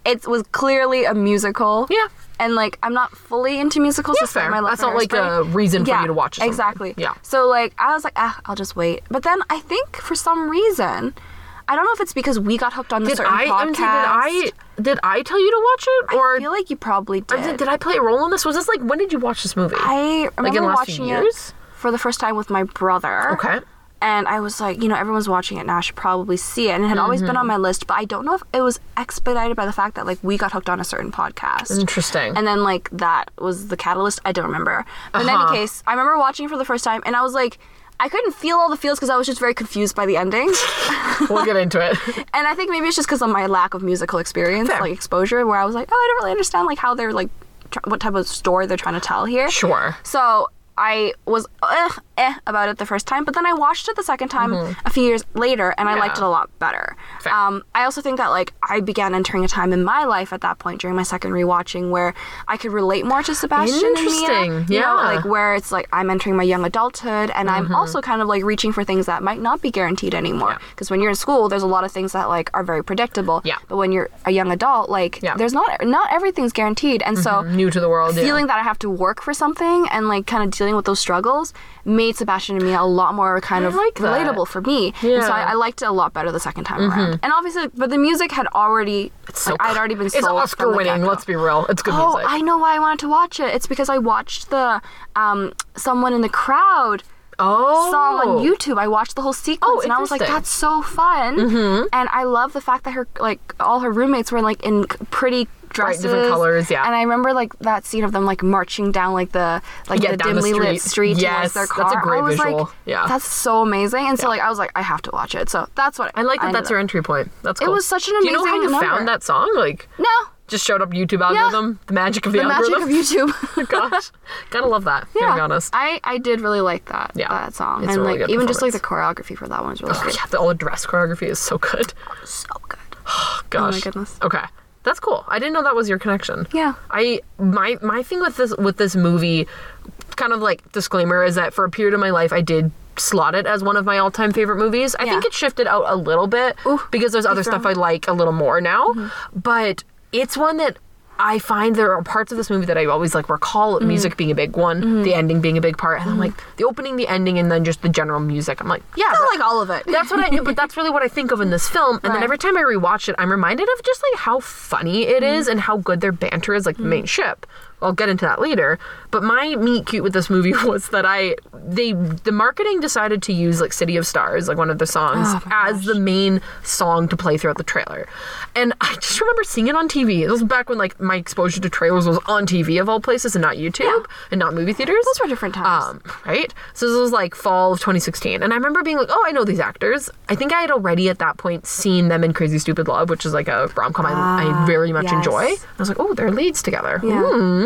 it was clearly a musical. Yeah. And like I'm not fully into musicals. Yeah, fair. My That's not like Hairspray. a reason for yeah, you to watch something. Exactly. Yeah. So like I was like, ah, I'll just wait. But then I think for some reason, I don't know if it's because we got hooked on the Did certain I, podcast. Did I did I tell you to watch it or I feel like you probably did. did, did I play a role in this? Was this like when did you watch this movie? I remember like in the last few watching it for the first time with my brother. Okay. And I was like, you know, everyone's watching it now. I should probably see it. And it had always Mm-hmm. been on my list, but I don't know if it was expedited by the fact that like we got hooked on a certain podcast. Interesting. And then like that was the catalyst. I don't remember. But in Uh-huh. any case, I remember watching it for the first time, and I was like, I couldn't feel all the feels because I was just very confused by the ending. we'll get into it. and I think maybe it's just because of my lack of musical experience, Fair. like exposure, where I was like, oh, I don't really understand like how they're like, tr- what type of story they're trying to tell here. Sure. So I was eh, eh about it the first time, but then I watched it the second time a few years later, and I liked it Mm-hmm. A lot better. Um, I also think that like I began entering a time in my life at that point during my second rewatching where I could relate more to Sebastian and Mia. Interesting, You know, yeah. like where it's like I'm entering my young adulthood, and I'm also kind of like reaching for things that might not be guaranteed anymore. Mm-hmm. Yeah. Because when you're in school, there's a lot of things that like are very predictable. Yeah. But when you're a young adult, like Yeah. there's not not everything's guaranteed, and so New to the world. yeah. feeling that I have to work for something and like kind of dealing dealing with those struggles made Sebastian and Mia a lot more kind I of like relatable for me. Yeah. Mm-hmm. So I, I liked it a lot better the second time around. And obviously, but the music had already, So like, I'd already been It's Oscar winning. Let's be real. It's good Oh, music. I know why I wanted to watch it. It's because I watched the um, someone in the crowd oh, song on YouTube. I watched the whole sequence Oh, and I was like, that's so fun. Mm-hmm. And I love the fact that her like all her roommates were like in pretty dresses, different colors, yeah. And I remember like that scene of them like marching down like the like Yeah, the down the dimly lit street. street Yes, towards their that's a great I was visual. like, Yeah. that's so amazing. And so like I was like, I have to watch it. So that's what I like that. ended That's her entry point. That's cool. It was such an amazing. Do you know how you number. found that song? Like, No, just showed up YouTube algorithm. The magic of the, the magic of YouTube. Oh, gosh, gotta love that. To be honest. I, I did really like that Yeah, that song, it's and really like good even just like the choreography for that one was really Oh, good. yeah, the old dress choreography is so good. So good. Oh, gosh. Oh my goodness. Okay. That's cool. I didn't know that was your connection. Yeah. I my my thing with this with this movie, kind of like disclaimer, is that for a period of my life I did slot it as one of my all time favorite movies. I think it shifted out a little bit because there's other stuff I like a little more now. Mm-hmm. But it's one that I find there are parts of this movie that I always like recall Mm-hmm. music being a big one, the mm-hmm. ending being a big part, and I'm mm-hmm. like the opening, the ending, and then just the general music. I'm like, yeah, I like all of it. that's what I but that's really what I think of in this film. And then every time I rewatch it, I'm reminded of just like how funny it mm-hmm. is and how good their banter is, like the main ship. I'll get into that later. But my meet cute with this movie was that I they the marketing decided to use like City of Stars, like one of the songs, Oh as the main song to play throughout the trailer. And I just remember seeing it on TV. It was back when like my exposure to trailers was on TV of all places and not YouTube and not movie theaters. Those were different times. Um, right? So this was like fall of 2016. And I remember being like, oh, I know these actors. I think I had already at that point seen them in Crazy Stupid Love, which is like a rom com I, I very much yes. enjoy. I was like, oh, they're leads together. Yeah. Hmm.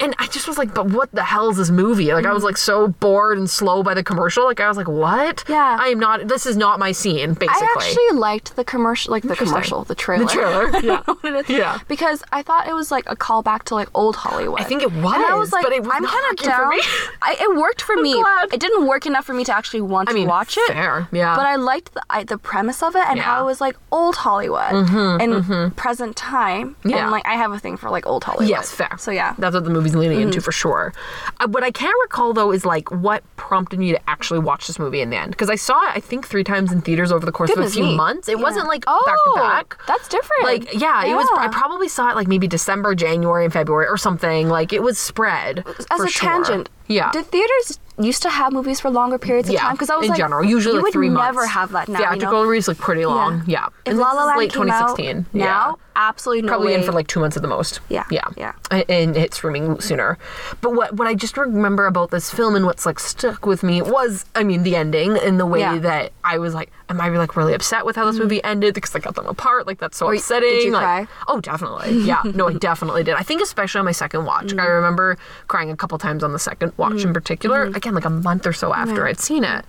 And I just was like, but what the hell is this movie? Like, I was like so bored and slow by the commercial. Like, I was like, what? Yeah. I am not, this is not my scene, basically. I actually liked the commercial, like the commercial, the trailer. The trailer, yeah. What it is. Yeah. Because I thought it was like a callback to like old Hollywood. I think it was. And I was, like, but it was I'm not kind of down. me. I, it worked for me. glad. It didn't work enough for me to actually want to mean, watch it. fair, yeah. But I liked the I, the premise of it and how Yeah. Mm-hmm, it was like old Hollywood in present time. Yeah. And like I have a thing for like old Hollywood. Yes, fair. So yeah. That's what the movie's leaning into Mm-hmm. for sure. Uh, what I can't recall though is like what prompted me to actually watch this movie in the end because I saw it I think three times in theaters over the course of a few me. months. It Yeah. wasn't like oh, back to back. That's different. Like yeah, it was. I probably saw it like maybe December, January, and February or something. Like it was spread. as a sure. tangent. Yeah. Did theaters used to have movies for longer periods of yeah, time? Because I was in like, general, usually you like would three months. never have that now. you know? Theatrical release like pretty long. Yeah, If And La La Land came out 2016. now, yeah. Absolutely no probably way. in for like two months at the most. Yeah, yeah, yeah. And it's streaming sooner. But what what I just remember about this film and what's like stuck with me was, I mean, the ending and the way Yeah. Mm-hmm. that I was like, am I like really upset with how this movie ended because I got them apart? Like that's so Or upsetting. did you like, cry? Oh, definitely. Yeah, no, I definitely did. I think especially on my second watch, Mm-hmm. I remember crying a couple times on the second watch in particular. Mm-hmm. Again, like a month or so after I'd seen it,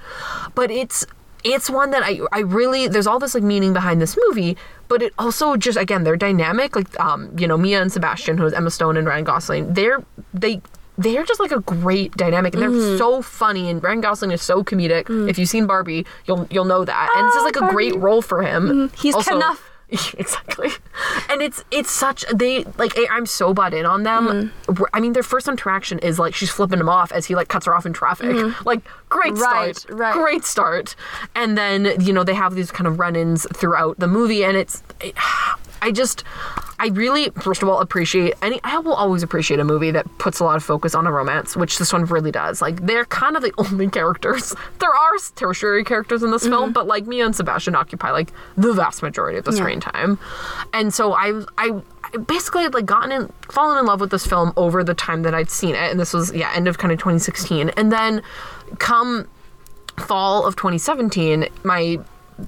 but it's it's one that I I really there's all this like meaning behind this movie, but it also just again they're dynamic like um you know Mia and Sebastian who is Emma Stone and Ryan Gosling they're they they're just like a great dynamic and they're Mm-hmm. so funny and Ryan Gosling is so comedic. If you've seen Barbie, you'll you'll know that. and this is Mm. Ah, like a great role for him. He's Also- enough. exactly and it's it's such they like i'm so bought in on them Mm. i mean their first interaction is like she's flipping him off as he like cuts her off in traffic like great. Right, start right. great start and then you know they have these kind of run-ins throughout the movie and it's it, i just i really first of all appreciate any i will always appreciate a movie that puts a lot of focus on a romance which this one really does. Like they're kind of the only characters there are tertiary characters in this Mm-hmm. film but like mia and sebastian occupy like the vast majority of the screen time. And so i i I basically had like gotten in fallen in love with this film over the time that I'd seen it and this was yeah end of kind of 2016 and then come fall of 2017 my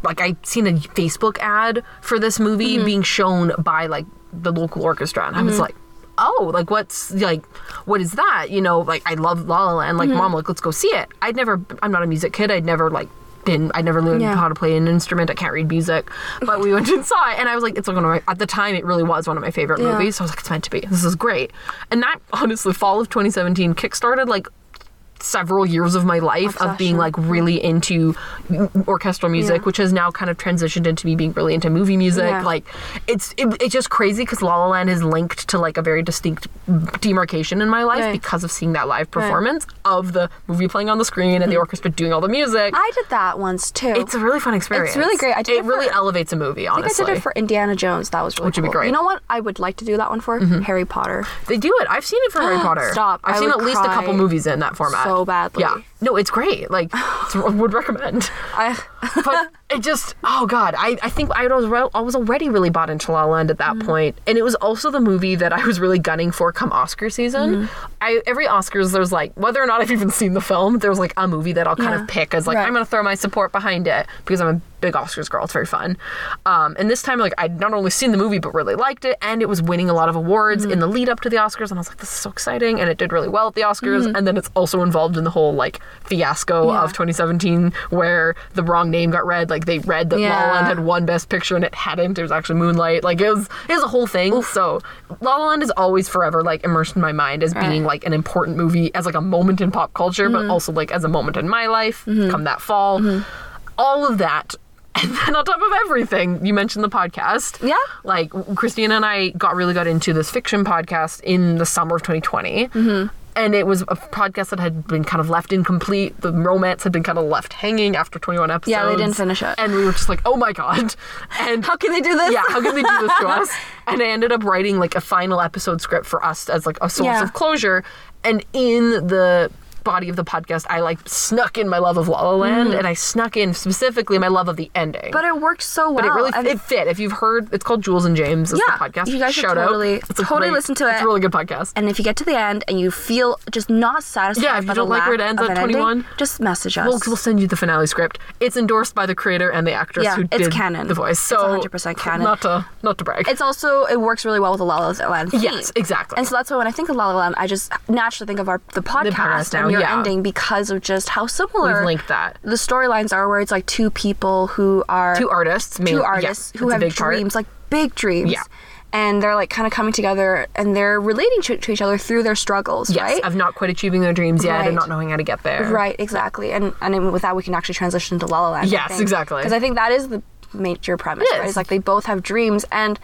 like I seen a Facebook ad for this movie mm-hmm. being shown by like the local orchestra and I was mm-hmm. like oh like what's like what is that? You know like I love La La Land like mm-hmm. mom like let's go see it. I'd never I'm not a music kid I'd never like been I never learned Yeah. how to play an instrument I can't read music but we went and saw it and I was like it's like one of my at the time it really was one of my favorite Yeah. movies so I was like it's meant to be. This is great. And that honestly fall of 2017 kickstarted like several years of my life of being like really into orchestral music Yeah. which has now kind of transitioned into me being really into movie music Yeah. like it's it, it's just crazy because La La Land is linked to like a very distinct demarcation in my life Right. because of seeing that live performance of the movie playing on the screen and the orchestra doing all the music I did that once too. it's a really fun experience It's really great. I did it it really for- elevates a movie I think honestly I did it for Indiana Jones. That was really Which would be great. Mm-hmm. You know what? I would like to do that one for Harry Potter. They do it. I've seen it for Harry Potter. Stop. I've I seen at least a couple movies in that format. So badly. Yeah. No, it's great. Like, it's, would recommend. I But it just, oh god, I, I think I was re- I was already really bought into La La Land at that Mm-hmm. point, and it was also the movie that I was really gunning for come Oscar season. Mm-hmm. I every Oscars there's like whether or not I've even seen the film, there's like a movie that I'll kind Yeah. of pick as like Right. I'm gonna throw my support behind it because I'm a big Oscars girl. It's very fun. Um, and this time like I'd not only seen the movie but really liked it, and it was winning a lot of awards Mm-hmm. in the lead up to the Oscars, and I was like, this is so exciting, and it did really well at the Oscars, Mm-hmm. and then it's also involved in the whole like fiasco Yeah. of 2017 where the wrong name got read. Like they read that La La Land had won Best Picture and it hadn't. It was actually Moonlight. Like it was it was a whole thing. So La La Land is always forever like immersed in my mind as being like an important movie, as like a moment in pop culture, Mm-hmm. but also like as a moment in my life. Come that fall, all of that. And then on top of everything, you mentioned the podcast. Yeah. Like Christina and I got really got into this fiction podcast in the summer of 2020. Mm-hmm. And it was a podcast that had been kind of left incomplete. The romance had been kind of left hanging after 21 episodes. Yeah, they didn't finish it. And we were just like, oh my God. And How can they do this? yeah, how can they do this to us? And I ended up writing like a final episode script for us as like a source Yeah. of closure. And in the body of the podcast, I like snuck in my love of La La Land, and I snuck in specifically my love of the ending. Mm. but it worked so well. But it really and- it fit. If you've heard, it's called Jules and James. Is Yeah, the podcast. you guys should Shout totally- out. It's totally great- listen to it. It's a really good podcast. and if you get to the end and you feel just not satisfied Yeah, if you don't the like where it ends at ending, 21, just message us. We'll, we'll send you the finale script. It's endorsed by the creator and the actress Yeah, who it's did canon. the voice. It's So 100% canon. Not to not to brag. it's also it works really well with the La La Land theme. Yes, exactly. And so that's why when I think of La La Land, I just naturally think of our the podcast, podcast now, and your yeah. ending because of just how similar We've linked that. the storylines are, where it's like two people who are Two artists, mainly, two yeah, artists who have big part. dreams, like big dreams. Yeah. And they're like kind of coming together and they're relating to, to each other through their struggles, Yes, right? of not quite achieving their dreams yet Right. and not knowing how to get there. Right, exactly. And and with that, we can actually transition to La La Land. Yes, exactly. Because I think that is the major premise, It right? It's like they both have dreams, and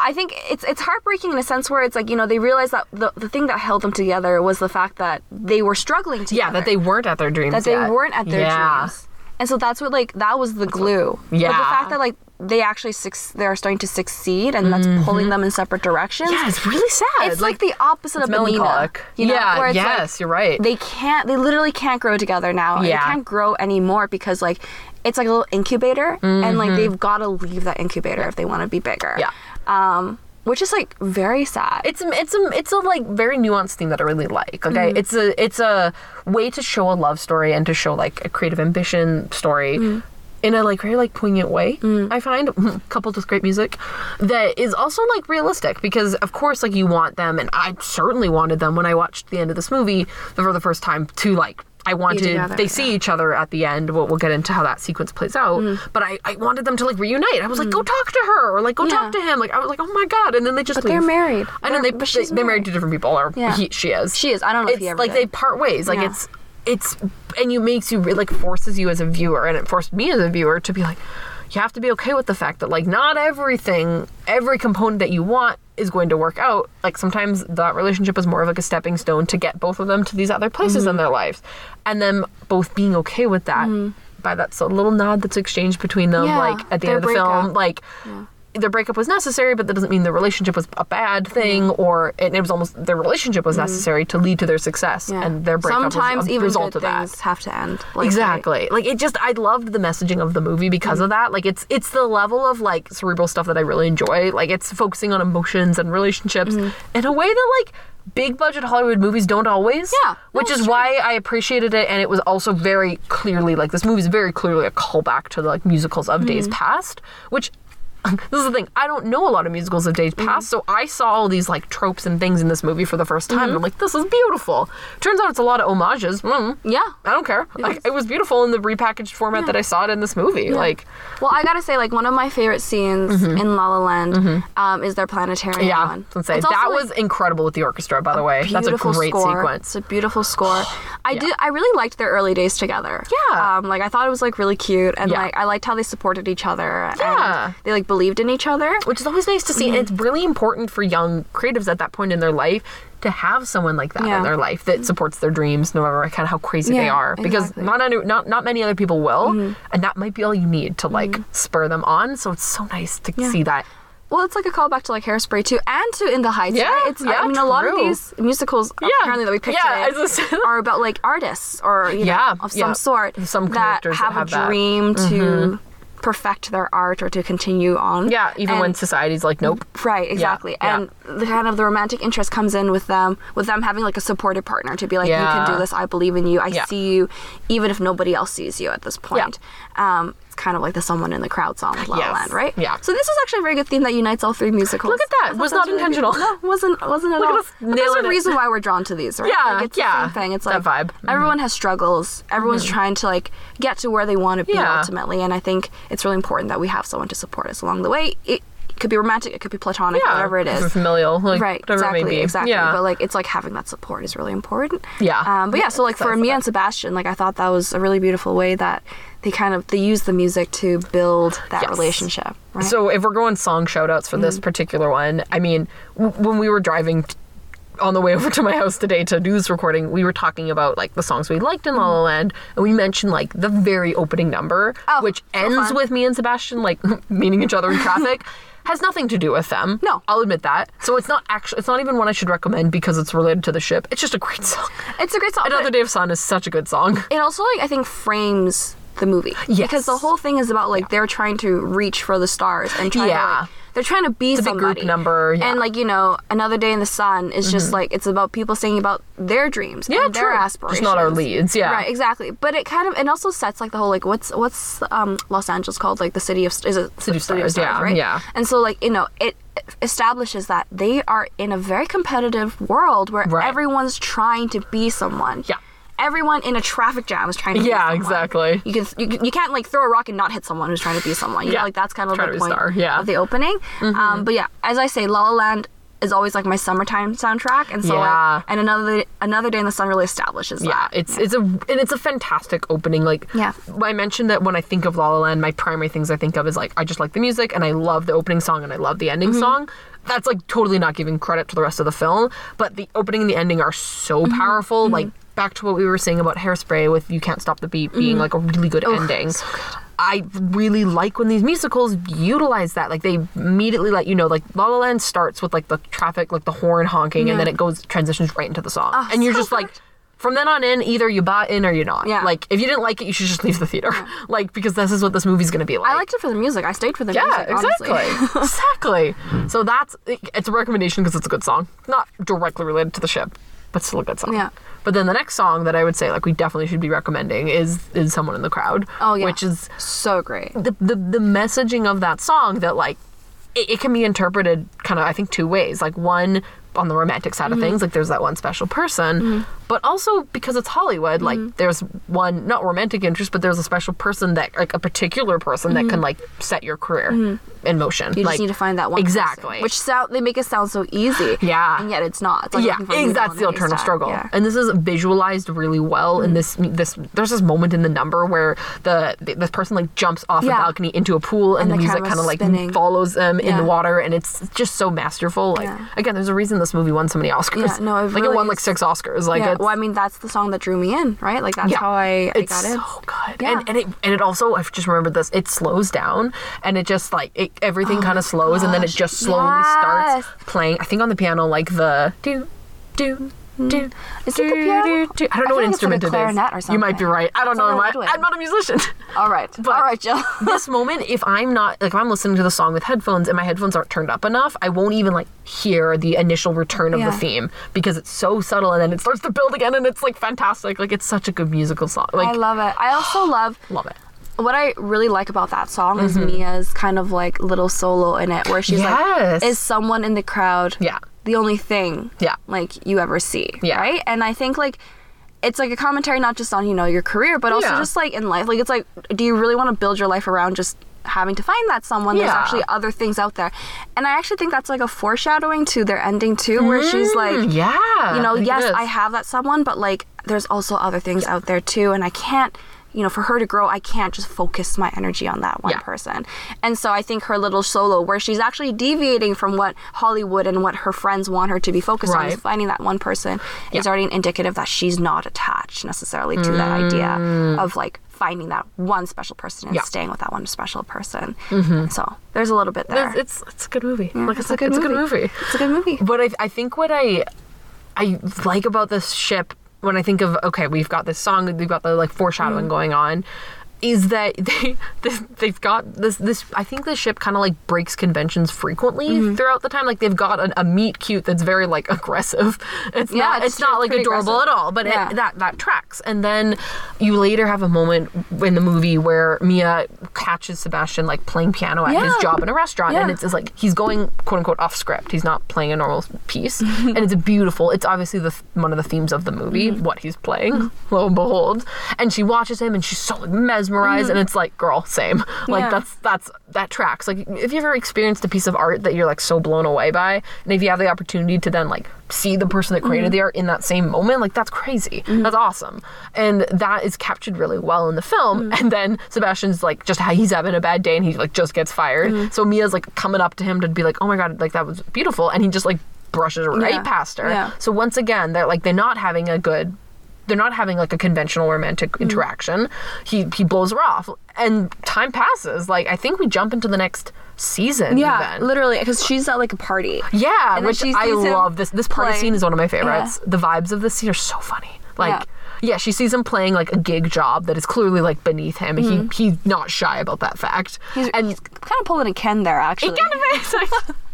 I think it's it's heartbreaking in a sense where it's like you know they realize that the the thing that held them together was the fact that they were struggling together. Yeah, that they weren't at their dreams that they yet. weren't at their yeah. dreams. And so that's what like that was the glue. Yeah. But the fact that like they actually suc- they're starting to succeed and that's pulling them in separate directions. Mm-hmm. Yeah, it's really sad. It's like, the opposite of melancholic. You know, yeah, where it's like, yes, you're right. they can't they literally can't grow together now and they can't grow anymore because like it's like a little incubator and like they've got to leave that incubator if they want to be bigger Mm-hmm. Yeah. Um which is like very sad it's a, it's a it's a like very nuanced thing that I really like. Okay, Mm-hmm. it's a it's a way to show a love story and to show like a creative ambition story. Mm. In a like very like poignant way, I find coupled with great music, that is also like realistic because of course like you want them and I certainly wanted them when I watched the end of this movie for the first time to like I wanted together, they see each other at the end. We'll, we'll get into how that sequence plays out, Mm-hmm. but I, I wanted them to like reunite. I was like, go talk to her or like go talk to him. Like I was like, oh my god, and then they just But they're married. I know they, but they married married. to different people, or Yeah. he, she is. She is. I don't know if It's he ever like did. they part ways. Like Yeah. it's it's and you makes you like forces you as a viewer, and it forced me as a viewer to be like, you have to be okay with the fact that like not everything, every component that you want is going to work out. Like sometimes that relationship is more of like a stepping stone to get both of them to these other places Mm-hmm. in their lives, and them both being okay with that. By that so little nod that's exchanged between them, Yeah, like at the end of the film, breakup. like their breakup was necessary, but that doesn't mean the relationship was a bad thing, Mm-hmm. or it, it was almost their relationship was necessary to lead to their success, Yeah. and their breakup sometimes was a even result good of that. things have to end like, Exactly. Like it just I loved the messaging of the movie because Mm-hmm. of that. Like it's it's the level of like cerebral stuff that I really enjoy. Like it's focusing on emotions and relationships Mm-hmm. in a way that like big budget Hollywood movies don't always. Yeah, Which is true. why I appreciated it and it was also very clearly like this movie is very clearly a callback to the like musicals of days Mm-hmm. past, which this is the thing. I don't know a lot of musicals of days past, so I saw all these like tropes and things in this movie for the first time. And I'm like, this is beautiful. Turns out it's a lot of homages. Mm, Yeah. I don't care. Like, it was beautiful in the repackaged format that I saw it in this movie. Like, Well, I gotta say, like one of my favorite scenes in La La Land um, is their planetarium Mm-hmm. yeah, one. I was gonna say It's that like, was incredible with the orchestra. By the way, that's a beautiful great score. sequence. It's a beautiful score. I did. I really liked their early days together. Yeah. Um, like I thought it was like really cute, and Yeah. like I liked how they supported each other. Yeah. And they like believed in each other. which is always nice to see. And Mm-hmm. it's really important for young creatives at that point in their life to have someone like that Yeah. in their life that supports their dreams, no matter kind of how crazy they are. Because exactly. Mm-hmm. not not not many other people will, and that might be all you need to like spur them on. So it's so nice to see that. Well, it's like a callback to like Hairspray too, and to In the Heights. Yeah, right? It's. yeah, I mean, a lot of these musicals apparently that we picked yeah, today just- are about like artists or you know, Yeah, of yeah. some sort Some that characters that have, have a that. Mm-hmm. dream to perfect their art or to continue on. yeah, even when society's like, nope. Right, exactly. yeah. And the kind of the romantic interest comes in with them with them having like a supportive partner to be like, You can do this, I believe in you, I Yeah. see you, even if nobody else sees you at this point. Um kind of like the someone in the crowd song La La Land, right? Yeah. So this is actually a very good theme that unites all three musicals. Look at that. Was not really good. intentional. No, wasn't wasn't at Look at all. us But there's a it. reason why we're drawn to these, right? Yeah, like, it's the same thing. It's That like vibe. Mhm. everyone has struggles. Everyone's trying to like get to where they want to be Yeah. ultimately, and I think it's really important that we have someone to support us along the way. It, could be romantic, it could be platonic, Yeah, whatever it is. familial, like right, whatever exactly, it may be. exactly. Yeah. But like, it's like having that support is really important. Yeah. Um, but yeah, so like for Mia and Sebastian, like I thought that was a really beautiful way that they kind of they use the music to build that Yes. relationship. Right? So if we're going song shout outs for this Mm. particular one, I mean, w- when we were driving t- on the way over to my house today to do this recording, we were talking about like the songs we liked in La La Land, and we mentioned like the very opening number. Oh, which so ends fun. with Mia and Sebastian like meeting each other in traffic. Has nothing to do with them. No. I'll admit that. So it's not actually. It's not even one I should recommend because it's related to the ship. It's just a great song. it's a great song. Another Day of Sun is such a good song. it also like I think frames the movie Yes. because the whole thing is about like they're trying to reach for the stars and try to Yeah. like, they're trying to be a big somebody group number, yeah. Mm-hmm. and like you know another day in the sun is just like it's about people saying about their dreams Yeah, and their true. aspirations Just not our leads, yeah. right exactly but it kind of it also sets like the whole like what's what's um Los Angeles called like the city of is it City of Stars, yeah, right yeah. and so like you know it establishes that they are in a very competitive world where Right. everyone's trying to be someone Yeah. Everyone in a traffic jam is trying to Yeah, someone. exactly. You can you, you can't like throw a rock and not hit someone who's trying to be someone. You Yeah. know, like that's kind of the point star, yeah. Mm-hmm. of the opening. Um, but yeah, as I say, La La Land is always like my summertime soundtrack, and so Yeah. like, and another another day in the sun really establishes Yeah, that. it's it's a and it's a fantastic opening. Like, Yeah. I mentioned that when I think of La La Land, my primary things I think of is like I just like the music and I love the opening song and I love the ending Mm-hmm. song. That's like totally not giving credit to the rest of the film, but the opening and the ending are so Mm-hmm. powerful. Like back to what we were saying about Hairspray with "You Can't Stop the Beat" being like a really good ending. Mm-hmm. so good. I really like when these musicals utilize that. Like they immediately let you know, like La La Land starts with like the traffic, like the horn honking, and then it goes transitions right into the song, Oh, and you're so just like. From then on in, either you buy in or you're not. Yeah. Like, if you didn't like it, you should just leave the theater. Like, because this is what this movie's gonna be like. I liked it for the music. I stayed for the Yeah, music. Yeah, exactly. Exactly. So that's it's a recommendation because it's a good song, not directly related to the ship, but still a good song. Yeah. But then the next song that I would say like we definitely should be recommending is is someone in the crowd. Oh yeah, Which is so great. the the, the messaging of that song that like it, it can be interpreted kind of I think two ways. Like one on the romantic side Mm-hmm. of things, like there's that one special person, but also because it's Hollywood, like Mm-hmm. there's one not romantic interest, but there's a special person that like a particular person that can like set your career in motion. Mm-hmm. You like just need to find that one. person, exactly. which sound they make it sound so easy. Yeah. And yet it's not. It's like yeah, a that's the eternal struggle, Yeah. and this is visualized really well. In this, this there's this moment in the number where the, this person like jumps off a balcony into a pool, and, And the, the music kind of like spinning. follows them in the water, and it's just so masterful. Like Yeah. again, there's a reason this movie won so many Oscars. Yeah, no, it like it won like six Oscars. Like yeah. Well, I mean, that's the song that drew me in, right? Like that's yeah, how I, I it's got in. so good, Yeah. and and it and it also I've just remembered this. It slows down, and it just like it, everything oh kind of slows, and then it Oh just slowly yes. starts playing. I think on the piano, like the do do. Do, Is it the piano? do. I don't I know what feel like it's like a instrument it is. clarinet or You might be right. I don't know. That's I, I'm. I'm not a musician. All right. All right, Jill. this moment, if I'm not like if I'm listening to the song with headphones and my headphones aren't turned up enough, I won't even like hear the initial return of Yeah. the theme because it's so subtle and then it starts to build again and it's like fantastic. Like it's such a good musical song. Like I love it. I also love love it. what I really like about that song is mm-hmm. Mia's kind of like little solo in it, where she's Yes. like, "Is someone in the crowd Yeah. The only thing Yeah. like you ever see?" Yeah. right. And I think like it's like a commentary not just on you know your career, but also Yeah. just like in life. Like it's like, do you really want to build your life around just having to find that someone? There's actually other things out there, and I actually think that's like a foreshadowing to their ending too, where she's like, Mm, yeah. you know, yes. I have that someone, but like there's also other things out there too, and I can't, you know, for her to grow, I can't just focus my energy on that one Yeah. person. And so I think her little solo, where she's actually deviating from what Hollywood and what her friends want her to be focused on, is finding that one person, is already an indicative that she's not attached necessarily to that idea of like finding that one special person and Mm. Yeah. staying with that one special person. So there's a little bit there. It's, it's it's a good movie. like it's a good it's a good movie. movie. It's a good movie. But I, I think what I I like about this ship when I think of okay, we've got this song, we've got the like foreshadowing Mm. going on, is that they, they they've got this this I think the ship kind of like breaks conventions frequently Mm-hmm. throughout the time. Like they've got a, a meet cute that's very like aggressive. It's Yeah, not it's- it's, not like adorable aggressive. at all, but Yeah. it, that that tracks. And then you later have a moment in the movie where Mia catches Sebastian like playing piano at his job in a restaurant, and it's, it's like he's going quote unquote off script. He's not playing a normal piece, and it's beautiful. It's obviously the one of the themes of the movie, Mm-hmm. what he's playing. Lo and behold, and she watches him, and she's so like, mesmerized, and it's like, girl, same. Like Mm-hmm. Yeah. that's that's that tracks. Like, if you ever experienced a piece of art that you're like so blown away by, and if you have the opportunity to then like see the person that created Mm-hmm. the art in that same moment, like that's crazy. That's awesome, and that is captured really well in the film. Mm-hmm. And then Sebastian's like just how he's having a bad day, and he like just gets fired. Mm-hmm. So Mia's like coming up to him to be like, oh my god, like that was beautiful, and he just like brushes right Yeah. past her. Yeah. So once again, they're like they're not having a good they're not having like a conventional romantic Mm-hmm. interaction. He he blows her off, and time passes. Like I think we jump into the next season. Yeah, even. literally, because she's at like a party. yeah, And which I love. This this party play. scene is one of my favorites. The vibes of this scene are so funny. Like. Yeah. she sees him playing like a gig job that is clearly like beneath him, and he he's not shy about that fact. Mm-hmm. He's, and he's kind of pulling a Ken there, actually. He kind of is.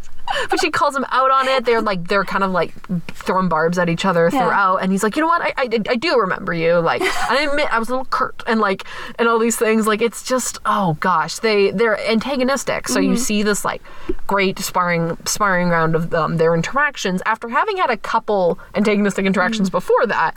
but she calls him out on it. They're like they're kind of like throwing barbs at each other Yeah. throughout, and he's like, you know what, I, I, I do remember you. Like, I admit I was a little curt, and like, and all these things. Like, it's just oh gosh, they they're antagonistic. So Mm-hmm. you see this like great sparring sparring round of um, their interactions after having had a couple antagonistic interactions Mm-hmm. before that,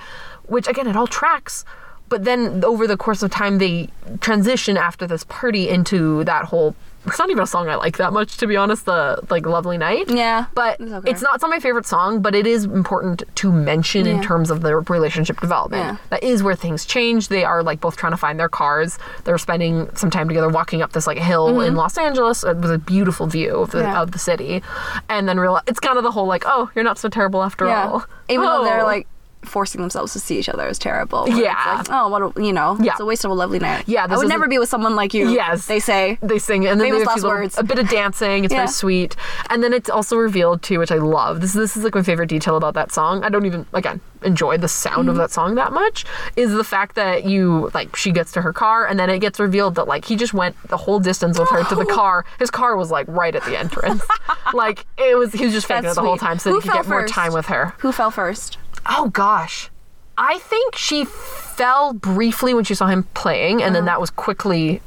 which again it all tracks. But then over the course of time, they transition after this party into that whole. It's not even a song I like that much, to be honest. The like "Lovely Night." Yeah, but it's okay. it's not. It's not my favorite song, but it is important to mention in terms of their relationship development. Yeah. That is where things change. They are like both trying to find their cars. They're spending some time together, walking up this like hill in Los Angeles with a beautiful view of the Mm-hmm. Yeah. of the city, and then realize it's kind of the whole like, oh, you're not so terrible after Yeah. all. Even though they're Oh. like forcing themselves to see each other is terrible. Yeah. It's like, oh, what a, you know, Yeah. it's a waste of a lovely night. Yeah, I would never a- be with someone like you. Yes. They say. they sing and then Famous they have a, last little- words. a bit of dancing it's Yeah. very sweet and then it's also revealed too which i love this this is like my favorite detail about that song i don't even again enjoy the sound Mm-hmm. of that song that much is the fact that you like she gets to her car and then it gets revealed that like he just went the whole distance with her to the car his car was like right at the entrance like it was he was just faking That's it the whole time so Who he could get more time with her Who fell first? Oh gosh. I think she fell briefly when she saw him playing, and then Uh-huh. that was quickly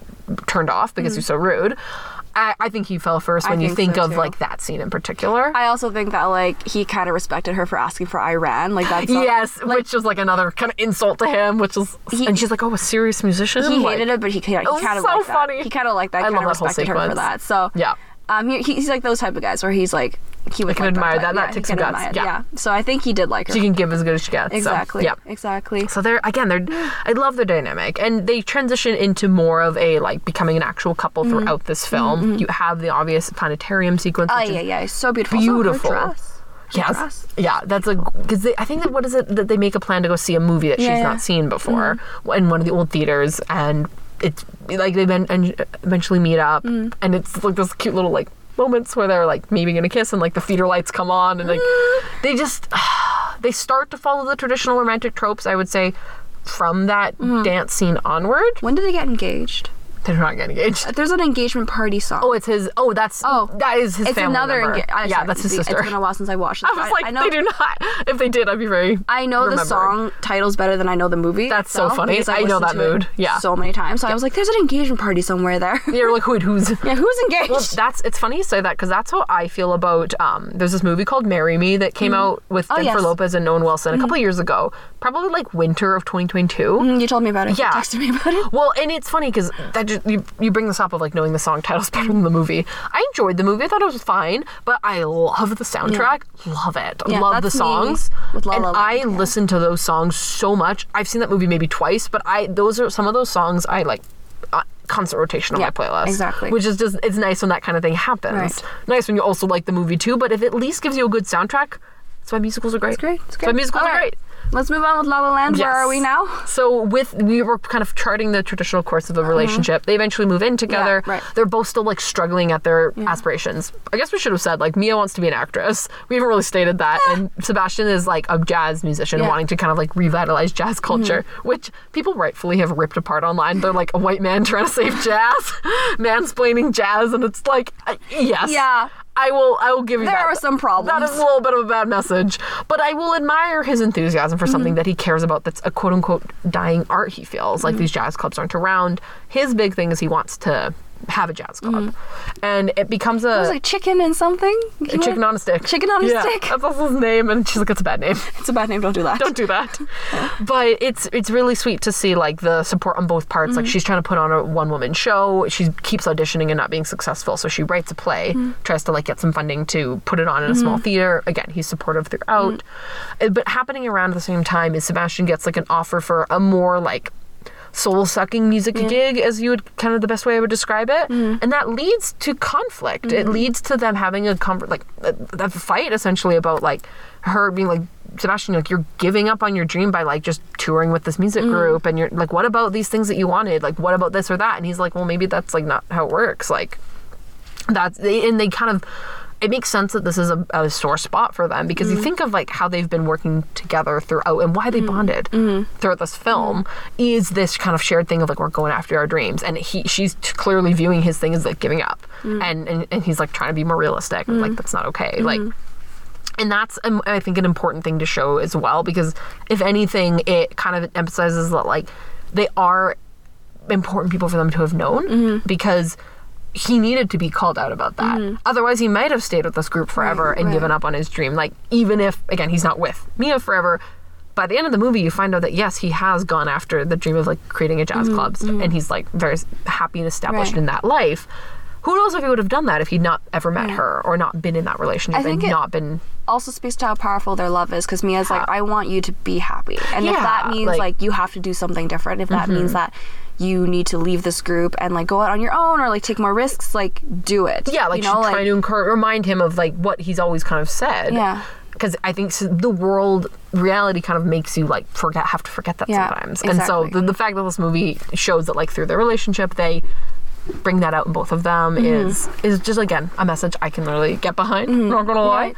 turned off because he's so rude. I, I think he fell first Mm. When you think think so, of too. like that scene in particular. I also think that like he kind of respected her for asking for I Ran. Like that's not- yes, which was like another kind of insult to him, which was, He- and she's like, "Oh, a serious musician." he Like, hated it, but he, he, kind of so liked funny. that. He kind of liked that. I Kind love of that whole respected her for sequence. that. So Yeah. Um, he, he's like those type of guys where he's like he would can like admire that. That he takes some guts. it, Yeah. So I think he did like her. She can give as good as she gets. so, exactly. yeah. Exactly. So they're again, they're I love their dynamic, and they transition into more of a like becoming an actual couple Mm-hmm. throughout this film. You have the obvious planetarium sequence, Oh yeah, yeah, it's so beautiful. Beautiful. Her Yes. dress. Yeah, that's a because I think that what is it that they make a plan to go see a movie that she's Yeah, Mm-hmm. yeah. not seen before in one of the old theaters, and it's like they ben- eventually meet up, Mm. and it's like those cute little like moments where they're like maybe gonna kiss, and like the theater lights come on, and like they just they start to follow the traditional romantic tropes. I would say from that Mm-hmm. dance scene onward. When did they get engaged? They're not getting engaged. There's an engagement party song. Oh, it's his. Oh, that's. Oh. that is his it's another. enga- I- yeah, sorry, that's his sister. It's been a while since I watched this. I was like, I know. they do not. If they did, I'd be very. I know the song titles better than I know the movie. That's so funny. because I know that it mood. Yeah. So many times. So I was like, there's an engagement party somewhere there. You're like, wait, who's? yeah, who's engaged? Well, that's it's funny you say that because that's how I feel about. Um, there's this movie called "Marry Me" that came out with Oh, Jennifer yes. Mm-hmm. Lopez and Owen Wilson a couple of years ago, probably like winter of 2022. Mm, you told me about it. Yeah. You texted me about it. Well, and it's funny because that just, you you bring this up of like knowing the song titles better than the movie. I enjoyed the movie. I thought it was fine, but I love the soundtrack. Love it. Yeah, love the songs. with La and La I yeah. listen to those songs so much. I've seen that movie maybe twice, but I those are some of those songs I like. Uh, constant rotation on Yeah, my playlist exactly. which is just it's nice when that kind of thing happens Right. nice when you also like the movie too but if it at least gives you a good soundtrack that's why musicals are great It's great. It's that's great. why musicals All are right. great Let's move on with La La Land. Where Yes. are we now? so with we were kind of charting the traditional course of the relationship. They eventually move in together. Mm-hmm. right. They're both still like struggling at their aspirations. I guess we should have said like Mia wants to be an actress. We haven't really stated that. and Sebastian is like a jazz musician Yeah. Mm-hmm. wanting to kind of like revitalize jazz culture, which people rightfully have ripped apart online. They're like a white man trying to save jazz, mansplaining jazz, and it's like uh, yes, Yeah. I will. I will give you There that. are some problems. That is a little bit of a bad message, but I will admire his enthusiasm for Mm-hmm. something that he cares about. That's a quote unquote dying art. He feels Mm-hmm. like these jazz clubs aren't around. His big thing is he wants to have a jazz club, and it becomes a, Mm-hmm. It was like chicken and something. a chicken on a stick. Chicken on a Yeah, stick. That's also his name, and she's like, it's a bad name. It's a bad name. Don't do that. Don't do that. but it's it's really sweet to see like the support on both parts. Like she's trying to put on a one woman show. She keeps auditioning and not being successful. So she writes a play, tries to like get some funding to put it on in a small theater. Again, he's supportive throughout. Uh, But happening around the same time is Sebastian gets like an offer for a more like soul sucking music gig as you would kind of the best way I would describe it. Mm-hmm. And that leads to conflict. It mm-hmm. leads to them having a conver- like a, a fight essentially about like her being like Sebastian like you're giving up on your dream by like just touring with this music mm-hmm. group and you're like what about these things that you wanted? Like what about this or that? And he's like well maybe that's like not how it works. Like that's and they kind of it makes sense that this is a, a sore spot for them because you mm. think of like how they've been working together throughout and why they mm-hmm. bonded mm-hmm. throughout this film is this kind of shared thing of like we're going after our dreams. And he she's t- clearly viewing his thing as like giving up mm. and, and and he's like trying to be more realistic mm. like that's not okay. Mm-hmm. Like and that's um, I think an important thing to show as well because if anything, it kind of emphasizes that like they are important people for them to have known because he needed to be called out about that. Mm-hmm. Otherwise, he might have stayed with this group forever and right. given up on his dream. Like even if again he's not with Mia forever. By the end of the movie, you find out that yes, he has gone after the dream of like creating a jazz mm-hmm, club, mm-hmm. and he's like very happy and established Right. in that life. Who knows if he would have done that if he'd not ever met her or not been in that relationship I think and not been also speaks to how powerful their love is because Mia's like, I want you to be happy. And if that means like- like, you have to do something different, if that means that you need to leave this group and like go out on your own or like take more risks, like do it. Yeah, like you know, she's trying to encourage, remind him of like what he's always kind of said. Yeah. Because I think the world reality kind of makes you like forget have to forget that Yeah, sometimes, and so the, the fact that this movie shows that like through their relationship they bring that out in both of them Mm-hmm. is is just again a message I can really get behind. Not gonna lie, Right.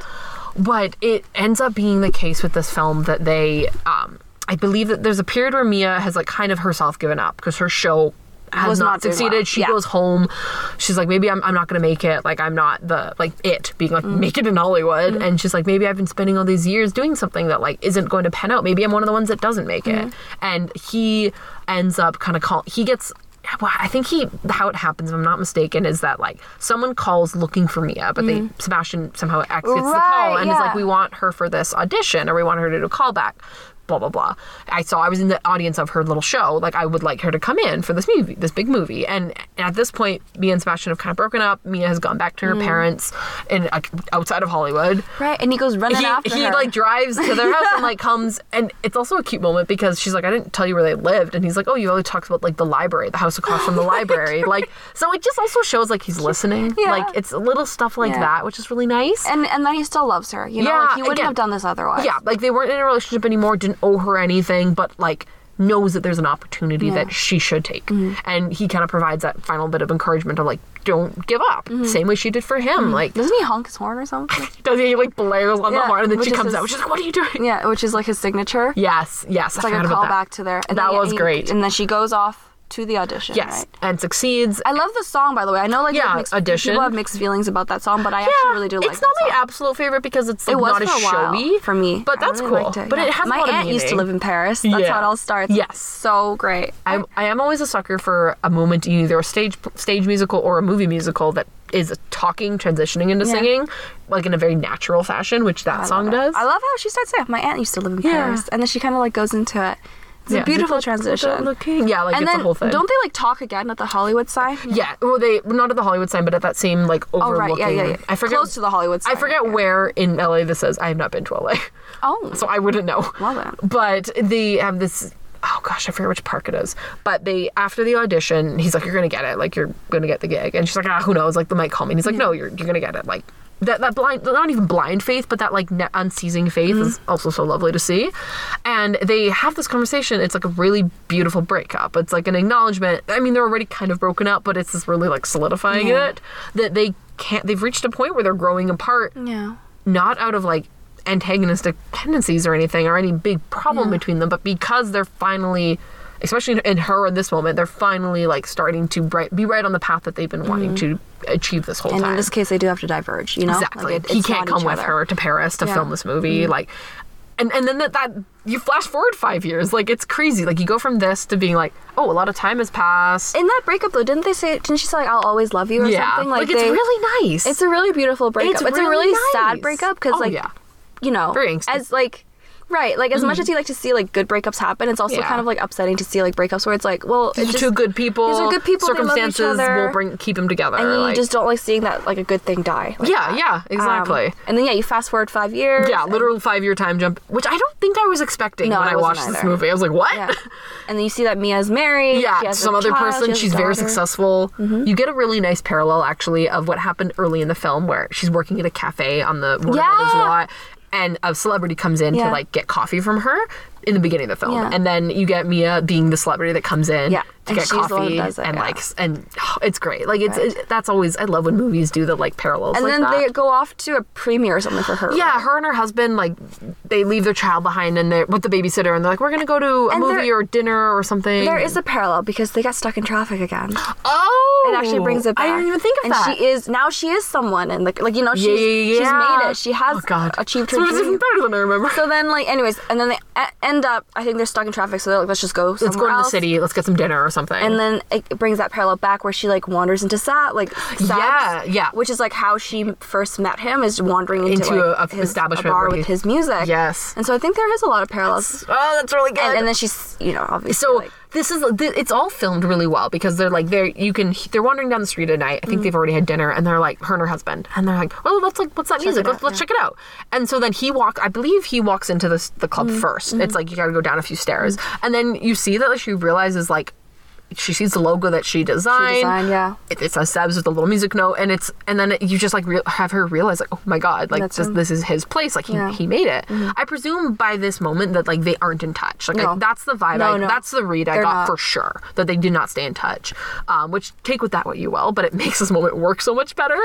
but it ends up being the case with this film that they, um, I believe that there's a period where Mia has like kind of herself given up because her show has Was not, not succeeded. well. She Yeah. goes home. She's like, maybe I'm, I'm not gonna make it. Like I'm not the like it being like mm. make it in Hollywood. Mm. And she's like, maybe I've been spending all these years doing something that like isn't going to pan out. Maybe I'm one of the ones that doesn't make it. Mm. And he ends up kind of call. He gets. Well, I think he how it happens, if I'm not mistaken, is that like someone calls looking for Mia, but they Sebastian somehow actually gets the call Right, and is like, we want her for this audition or we want her to do a callback blah blah blah i saw i was in the audience of her little show like i would like her to come in for this movie this big movie and at this point mia and sebastian have kind of broken up mia has gone back to her parents in uh, outside of hollywood Right. And he goes running he, after he her. like drives to their house and like comes and it's also a cute moment because she's like I didn't tell you where they lived and he's like oh you only talked about like the library the house across from the library like so it just also shows like he's listening Yeah. like it's little stuff like Yeah. that which is really nice and and that he still loves her. You know, Yeah, like he wouldn't again- have done this otherwise. yeah, like they weren't in a relationship anymore, didn't owe her anything, but like knows that there's an opportunity Yeah. that she should take. Mm-hmm. And he kind of provides that final bit of encouragement of like, don't give up. Mm-hmm. Same way she did for him. Like, Doesn't he honk his horn or something? does he like blares on the horn and then she comes his- out? She's like, what are you doing? yeah, which is like his signature. Yes, yes. It's I like a callback to there. And That then- was he- great. And then she goes off to the audition. yes, right? and succeeds. I love the song, by the way. I know like Yeah, mixed, Audition. people have mixed feelings about that song, but I actually really do like it. it's not my song. absolute favorite because it's like, It was not as a while showy for me, but that's really cool. it, But yeah. it has my a lot of aunt used to live in Paris. That's Yeah. how it all starts. Yes. so great. I'm, I am always a sucker for a moment in either a stage stage musical or a movie musical that is talking transitioning into Yeah. singing like in a very natural fashion which that I song does I love how she starts there. My aunt used to live in Yeah. Paris, and then she kind of like goes into it. It's Yeah, a beautiful like, transition. looking- yeah like and it's then a whole thing don't they like talk again at the Hollywood sign? yeah well they not at the hollywood sign but at that same like overlooking. Oh overlooking right, yeah, yeah, yeah. i forget Close to the Hollywood sign. i forget yeah. where in la this is i have not been to la Oh, so i wouldn't know well then. but they have this oh gosh i forget which park it is but they after the audition he's like you're gonna get it like you're gonna get the gig and she's like ah who knows like they might call me and he's like no you're, you're gonna get it like that, that blind not even blind faith but that like unceasing faith is mm. also so lovely to see. And they have this conversation. It's like a really beautiful breakup. It's like an acknowledgement. I mean they're already kind of broken up but it's just really like solidifying Yeah. it that they can't they've reached a point where they're growing apart Yeah. not out of like antagonistic tendencies or anything or any big problem between them, but because they're finally, especially in her in this moment, they're finally like starting to bright, be right on the path that they've been wanting to achieve this whole And time. in this case, they do have to diverge. You know, exactly. Like, it- he can't come with other. her to Paris to Yeah. film this movie. Like, and, and then that, that you flash forward five years, like it's crazy. Like you go from this to being like, oh, a lot of time has passed. In that breakup, though, didn't they say? Didn't she say like, "I'll always love you" or yeah, something? like, they, it's really nice. It's a really beautiful breakup. It's It's, a really really sad breakup because, Oh, like, yeah. you know, Very angsty. Mm-hmm. as like, right, like as much as you like to see like good breakups happen, it's also Yeah. kind of like upsetting to see like breakups where it's like, well, it just, two good people. These are good people. they love each Circumstances will bring keep them together. and you just don't like seeing that like a good thing die. like yeah, that. yeah, Um, exactly. and then yeah, you fast forward five years. yeah, literal five year time jump, which I don't think I was expecting No, when I watched this movie. I was like, what? Yeah. And then you see that Mia's married. she Yeah, has some other child, person. a She's very daughter. Mm-hmm. successful. You get a really nice parallel, actually, of what happened early in the film, where she's working at a cafe on the Warner Yeah. Brothers lot, and a celebrity comes in Yeah. to like get coffee from her in the beginning of the film, Yeah. and then you get Mia being the celebrity that comes in Yeah, to and get she's the one who coffee, it, and yeah. like, and oh, it's great. Like it's, Right. it- that's always I love when movies do the like parallels. And like then that. they go off to a premiere or something for her. Yeah, right? her and her husband like they leave their child behind and they're with the babysitter and they're like, we're gonna go to a And movie there- or dinner or something. There is a parallel because they got stuck in traffic again. oh, It actually brings it back. I didn't even think of and that. And she is now she is someone and like like you know she's yeah, she's made it. She has oh, God. achieved her so it was even better than I remember. So then like anyways, and then they end up I think they're stuck in traffic so they're like let's just go somewhere Let's go to the city. Let's get some dinner or something. And then it brings that parallel back where she like wanders into Sad, like Sebs, Yeah, yeah. which is like how she first met him is wandering into, Into like, a- a his, establishment a bar with he- his music. Yes. and so I think there is a lot of parallels. oh, that's really good. And, and then she's you know obviously so like, this is it's all filmed really well because they're like they're you can they're wandering down the street at night. I Mm-hmm. think they've already had dinner and they're like her and her husband and they're like, well, let's like what's that music? it let's let's yeah. check it out. And so then he walk. I believe he walks into this the club Mm-hmm. 1st It's like you got to go down a few stairs and then you see that like, she realizes like she sees the logo that she designed. design, yeah. It, it says Sebs with a little music note, and it's and then it, you just like re- have her realize like, oh my god, like this, this is his place. Like he, Yeah. Mm-hmm. he made it. I presume by this moment that like they aren't in touch. Like I, that's the vibe. No, I, no. That's the read I They're got not. for sure that they did not stay in touch. Um, which take with that what you will, but it makes this moment work so much better.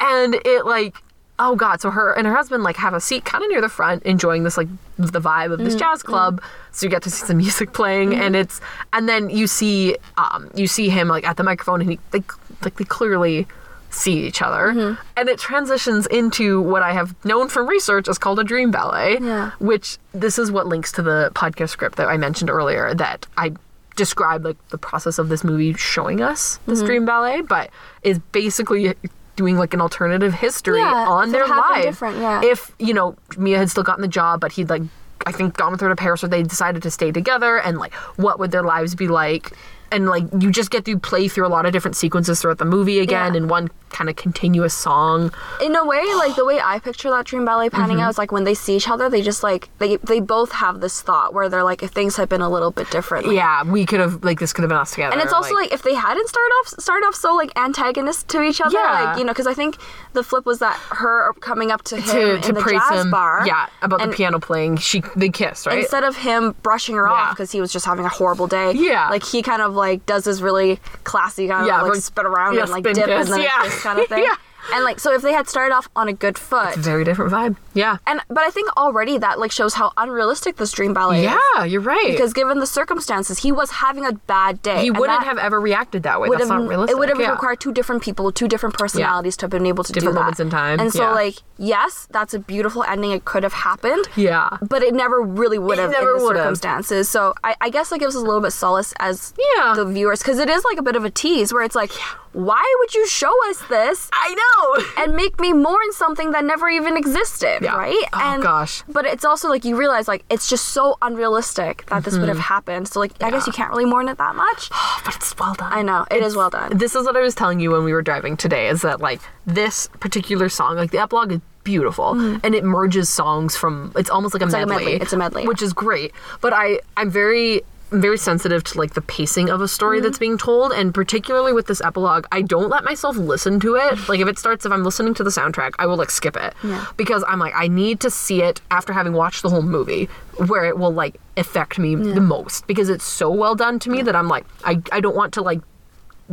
And it like oh god, so her and her husband like have a seat kind of near the front, enjoying this like the vibe of this Mm, jazz club. So you get to see some music playing, Mm-hmm. and it's and then you see um you see him like at the microphone, and he they like they clearly see each other Mm-hmm. and it transitions into what i have known from research is called a dream ballet Yeah. which this is what links to the podcast script that I mentioned earlier that I described like the process of this movie showing us this Mm-hmm. dream ballet, but is basically doing like an alternative history Yeah, on their life. yeah. If, you know, Mia had still gotten the job, but he'd like I think gone with her to Paris or they decided to stay together and like what would their lives be like? And like you just get to play through a lot of different sequences throughout the movie again Yeah. in one kind of continuous song. in a way like the way i picture that dream ballet panning Mm-hmm. out is like when they see each other they just like they they both have this thought where they're like if things had been a little bit different like- Yeah, we could have like this could have been us together. and it's also like, if they hadn't started off started off so like antagonist to each other Yeah. like you know because i think the flip was that her coming up to him to, in to the praise jazz him. bar Yeah, about the piano playing. She they kiss, right? instead of him brushing her off because he was just having a horrible day Yeah. like he kind of like does this really classy kind of Yeah, like like- spin around yeah, and like dip kiss, and then yeah. kiss kind of thing Yeah. and like so if they had started off on a good foot Very different vibe. Yeah. and but i think already that like shows how unrealistic this dream ballet is Yeah, you're right. because given the circumstances he was having a bad day he wouldn't have ever reacted that way. That's not realistic. it would have yeah. required two different people two different personalities to have been able to Different do that moments in time, and so yeah. like yes that's a beautiful ending it could have happened Yeah. but it never really would have in the would've. circumstances. So I, I guess that gives us a little bit solace as Yeah. the viewers because it is like a bit of a tease where it's like, why would you show us this I know. and make me mourn something that never even existed, Yeah. right? Oh, and gosh. But it's also like you realize like it's just so unrealistic that this would have happened. So like I guess you can't really mourn it that much. but it's well done. I know it is well done. This is what I was telling you when we were driving today is that like this particular song, like the epilogue is beautiful and it merges songs from it's almost like a, Mm. like a medley, medley. It's a medley, Which is great. But I I'm very very sensitive to like the pacing of a story Mm-hmm. that's being told and particularly with this epilogue I don't let myself listen to it. Like if it starts if I'm listening to the soundtrack I will like skip it. Yeah. because I'm like I need to see it after having watched the whole movie where it will like affect me the most. Because it's so well done to me that I'm like I I don't want to like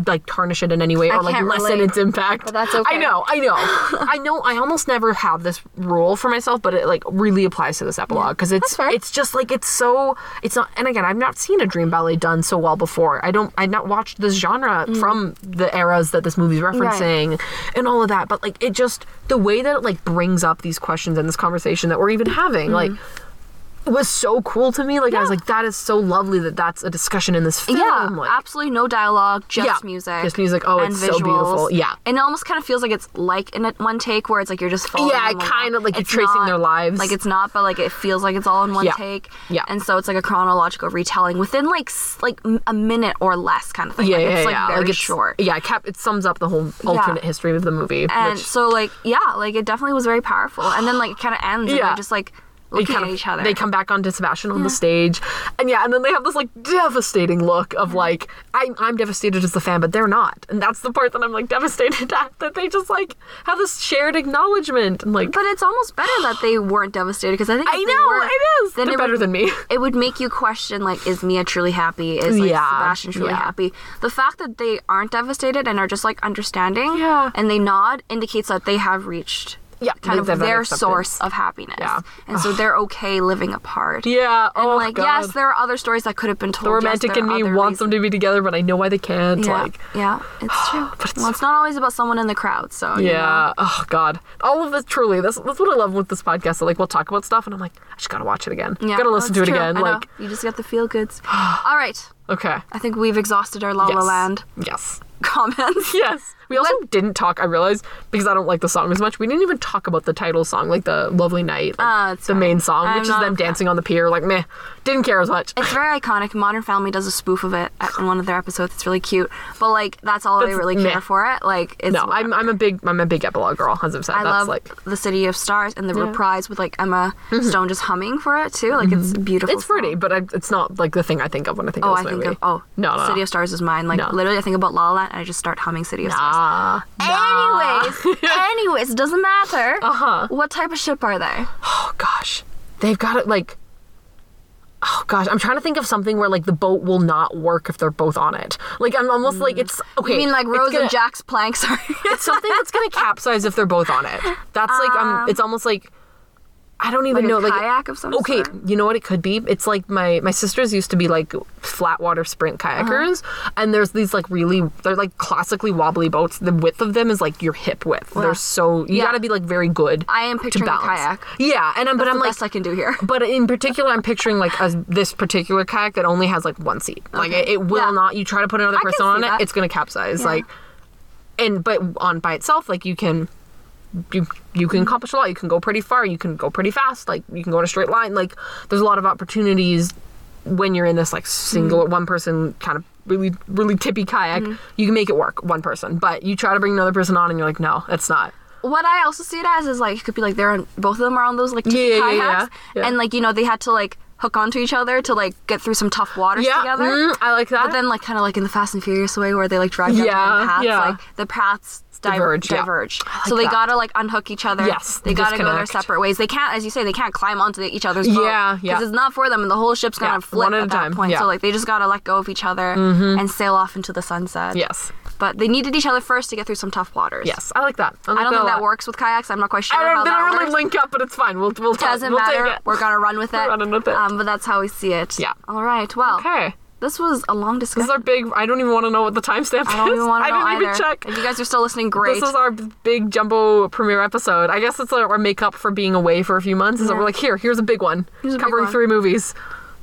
like tarnish it in any way I or like lessen relate, its impact. but that's okay. I know, I know. I know I almost never have this rule for myself, but it like really applies to this epilogue because it's it's just like it's so it's not and again, I've not seen a dream ballet done so well before. I don't I've not watched this genre Mm. from the eras that this movie's referencing and all of that, but like it just the way that it like brings up these questions and this conversation that we're even having, like it was so cool to me. Like I was. Like, that is so lovely that that's a discussion in this film. Yeah, like, absolutely no dialogue, just Yeah, music. just music. Oh, and it's so beautiful. visuals. Yeah. and it almost kind of feels like it's like in a, one take where it's like you're just following. Yeah, them kind of like you're It's tracing not- their lives. Like it's not, but like it feels like it's all in one Yeah. take. Yeah. and so it's like a chronological retelling within like like a minute or less kind of thing. yeah, like, yeah, it's like yeah. very like it's short. Yeah, it, cap- it sums up the whole alternate history of the movie. And which so like yeah, like it definitely was very powerful. And then like it kind of ends Yeah. they're just like they looking kind at of- each other. They come back onto Sebastian on the stage, and yeah, and then they have this like devastating look of like I'm I'm devastated as the fan, but they're not, and that's the part that I'm like devastated at that they just like have this shared acknowledgement and like but it's almost better that they weren't devastated because I think I they know were, it is. then They're it better would- than me. it would make you question like is Mia truly happy? Is like Yeah, Sebastian truly yeah. happy? The fact that they aren't devastated and are just like understanding Yeah. and they nod indicates that they have reached Yeah, kind of their acceptance. source of happiness. Yeah. And so they're okay living apart. Yeah. And oh like God. yes, there are other stories that could have been told. the romantic there in me wants them to be together, but I know why they can't. yeah, Like, yeah, it's true. But it's well, it's not always about someone in the crowd. So you know. yeah. Oh God. All of this truly. That's that's what I love with this podcast. Like we'll talk about stuff, and I'm like, I just gotta watch it again. Yeah, gotta listen to it true. again. Like, you just got the feel goods. All right, okay. I think we've exhausted our La La Yes. Land Yes. comments. Yes. We also didn't talk. I realized because I don't like the song as much. We didn't even talk about the title song, like the "Lovely Night," like, ah, it's the fine. main song, I'm which is them dancing on the pier. Like, meh, didn't care as much. It's very iconic. Modern Family does a spoof of it in one of their episodes. It's really cute, but like that's all they That's really meh. care for it. Like it's no, I'm I'm a big I'm a big epilogue girl. As I've said, I that's love like the City of Stars and the reprise with like Emma mm-hmm. Stone just humming for it too. Like it's mm-hmm. beautiful. it's pretty, but I, it's not like the thing I think of when I think Oh, of I this think of oh no, no, City no. of Stars is mine. Like No. literally, I think about La La Land and I just start humming City of Stars. Ah, Anyways, anyways, it doesn't matter. Uh-huh. What type of ship are they? Oh gosh, they've got it like. Oh gosh, I'm trying to think of something where like the boat will not work if they're both on it. Like I'm almost like it's okay. You mean like Rose gonna- and Jack's planks are? It's something that's gonna capsize if they're both on it. That's like um, it's almost like I don't even Like know like kayak of some okay, sort? you know what it could be? It's like my my sisters used to be like flat water sprint kayakers, Uh-huh. and there's these like really they're like classically wobbly boats. The width of them is like your hip width. They're so you Yeah. gotta be like very good. I am to picturing a balance. kayak. Yeah, and I'm but I'm the like best I can do here. but in particular, I'm picturing like a, this particular kayak that only has like one seat. Like it, it will Yeah. not. You try to put another I person on that. it, it's gonna capsize. Yeah. Like, and but on by itself, like you can, you you can accomplish a lot. You can go pretty far. You can go pretty fast. Like you can go in a straight line. Like there's a lot of opportunities when you're in this like single mm. one person kind of really really tippy kayak. Mm-hmm. You can make it work one person, but you try to bring another person on, and you're like, no, it's not. what I also see it as is like it could be like they're on both of them are on those like yeah, kayaks, yeah, yeah. and like you know they had to like hook onto each other to like get through some tough waters Yeah, together. mm, I like that. But then like kind of like in the Fast and Furious way where they like drive down Yeah, different paths, yeah. like the paths Diverge, diverge. yeah. Like so they that. gotta like unhook each other. Yes, they gotta go their separate ways. They can't, as you say, they can't climb onto each other's boat. Yeah, yeah. Because it's not for them, and the whole ship's gonna Yeah, flip one at at, that time, point. yeah. Mm-hmm. So like they just gotta let go of each other and sail off into the sunset. yes. But they needed each other first to get through some tough waters. Yes, I like that. like I don't think a that works with kayaks. I'm not quite sure I don't, how they that don't really link up, but it's fine. We'll we'll talk- Doesn't we'll matter. We're gonna run with it. running with it. Um, but that's how we see it. Yeah. All right. Well, Okay. this was a long discussion. This is our big. I don't even want to know what the timestamp is. I don't even want to know I didn't either. even check. If you guys are still listening, great. This is our big jumbo premiere episode. I guess it's our makeup for being away for a few months. Is that we're like, here, here's a big one, Here's a big covering one. three movies.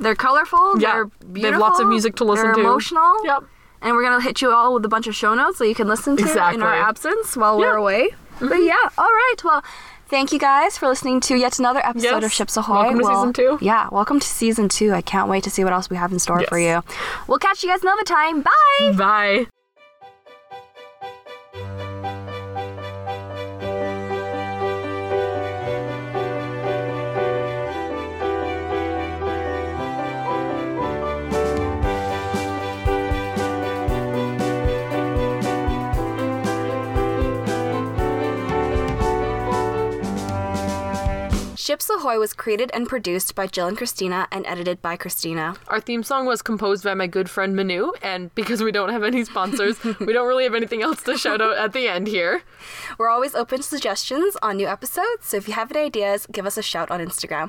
They're colorful. Yeah. They're They have lots of music to listen they're to. emotional. Yep. And we're gonna hit you all with a bunch of show notes so you can listen to in our absence while we're Yeah. Mm-hmm. away. But yeah. All right. Well. Thank you guys for listening to yet another episode Yes. of Ships Ahoy. Welcome to season two. Yeah, welcome to season two. I can't wait to see what else we have in store for you. We'll catch you guys another time. Bye. Bye. Ships Ahoy was created and produced by Jill and Christina and edited by Christina. Our theme song was composed by my good friend Manu, and because we don't have any sponsors, we don't really have anything else to shout out at the end here. We're always open to suggestions on new episodes, so if you have any ideas, give us a shout on Instagram.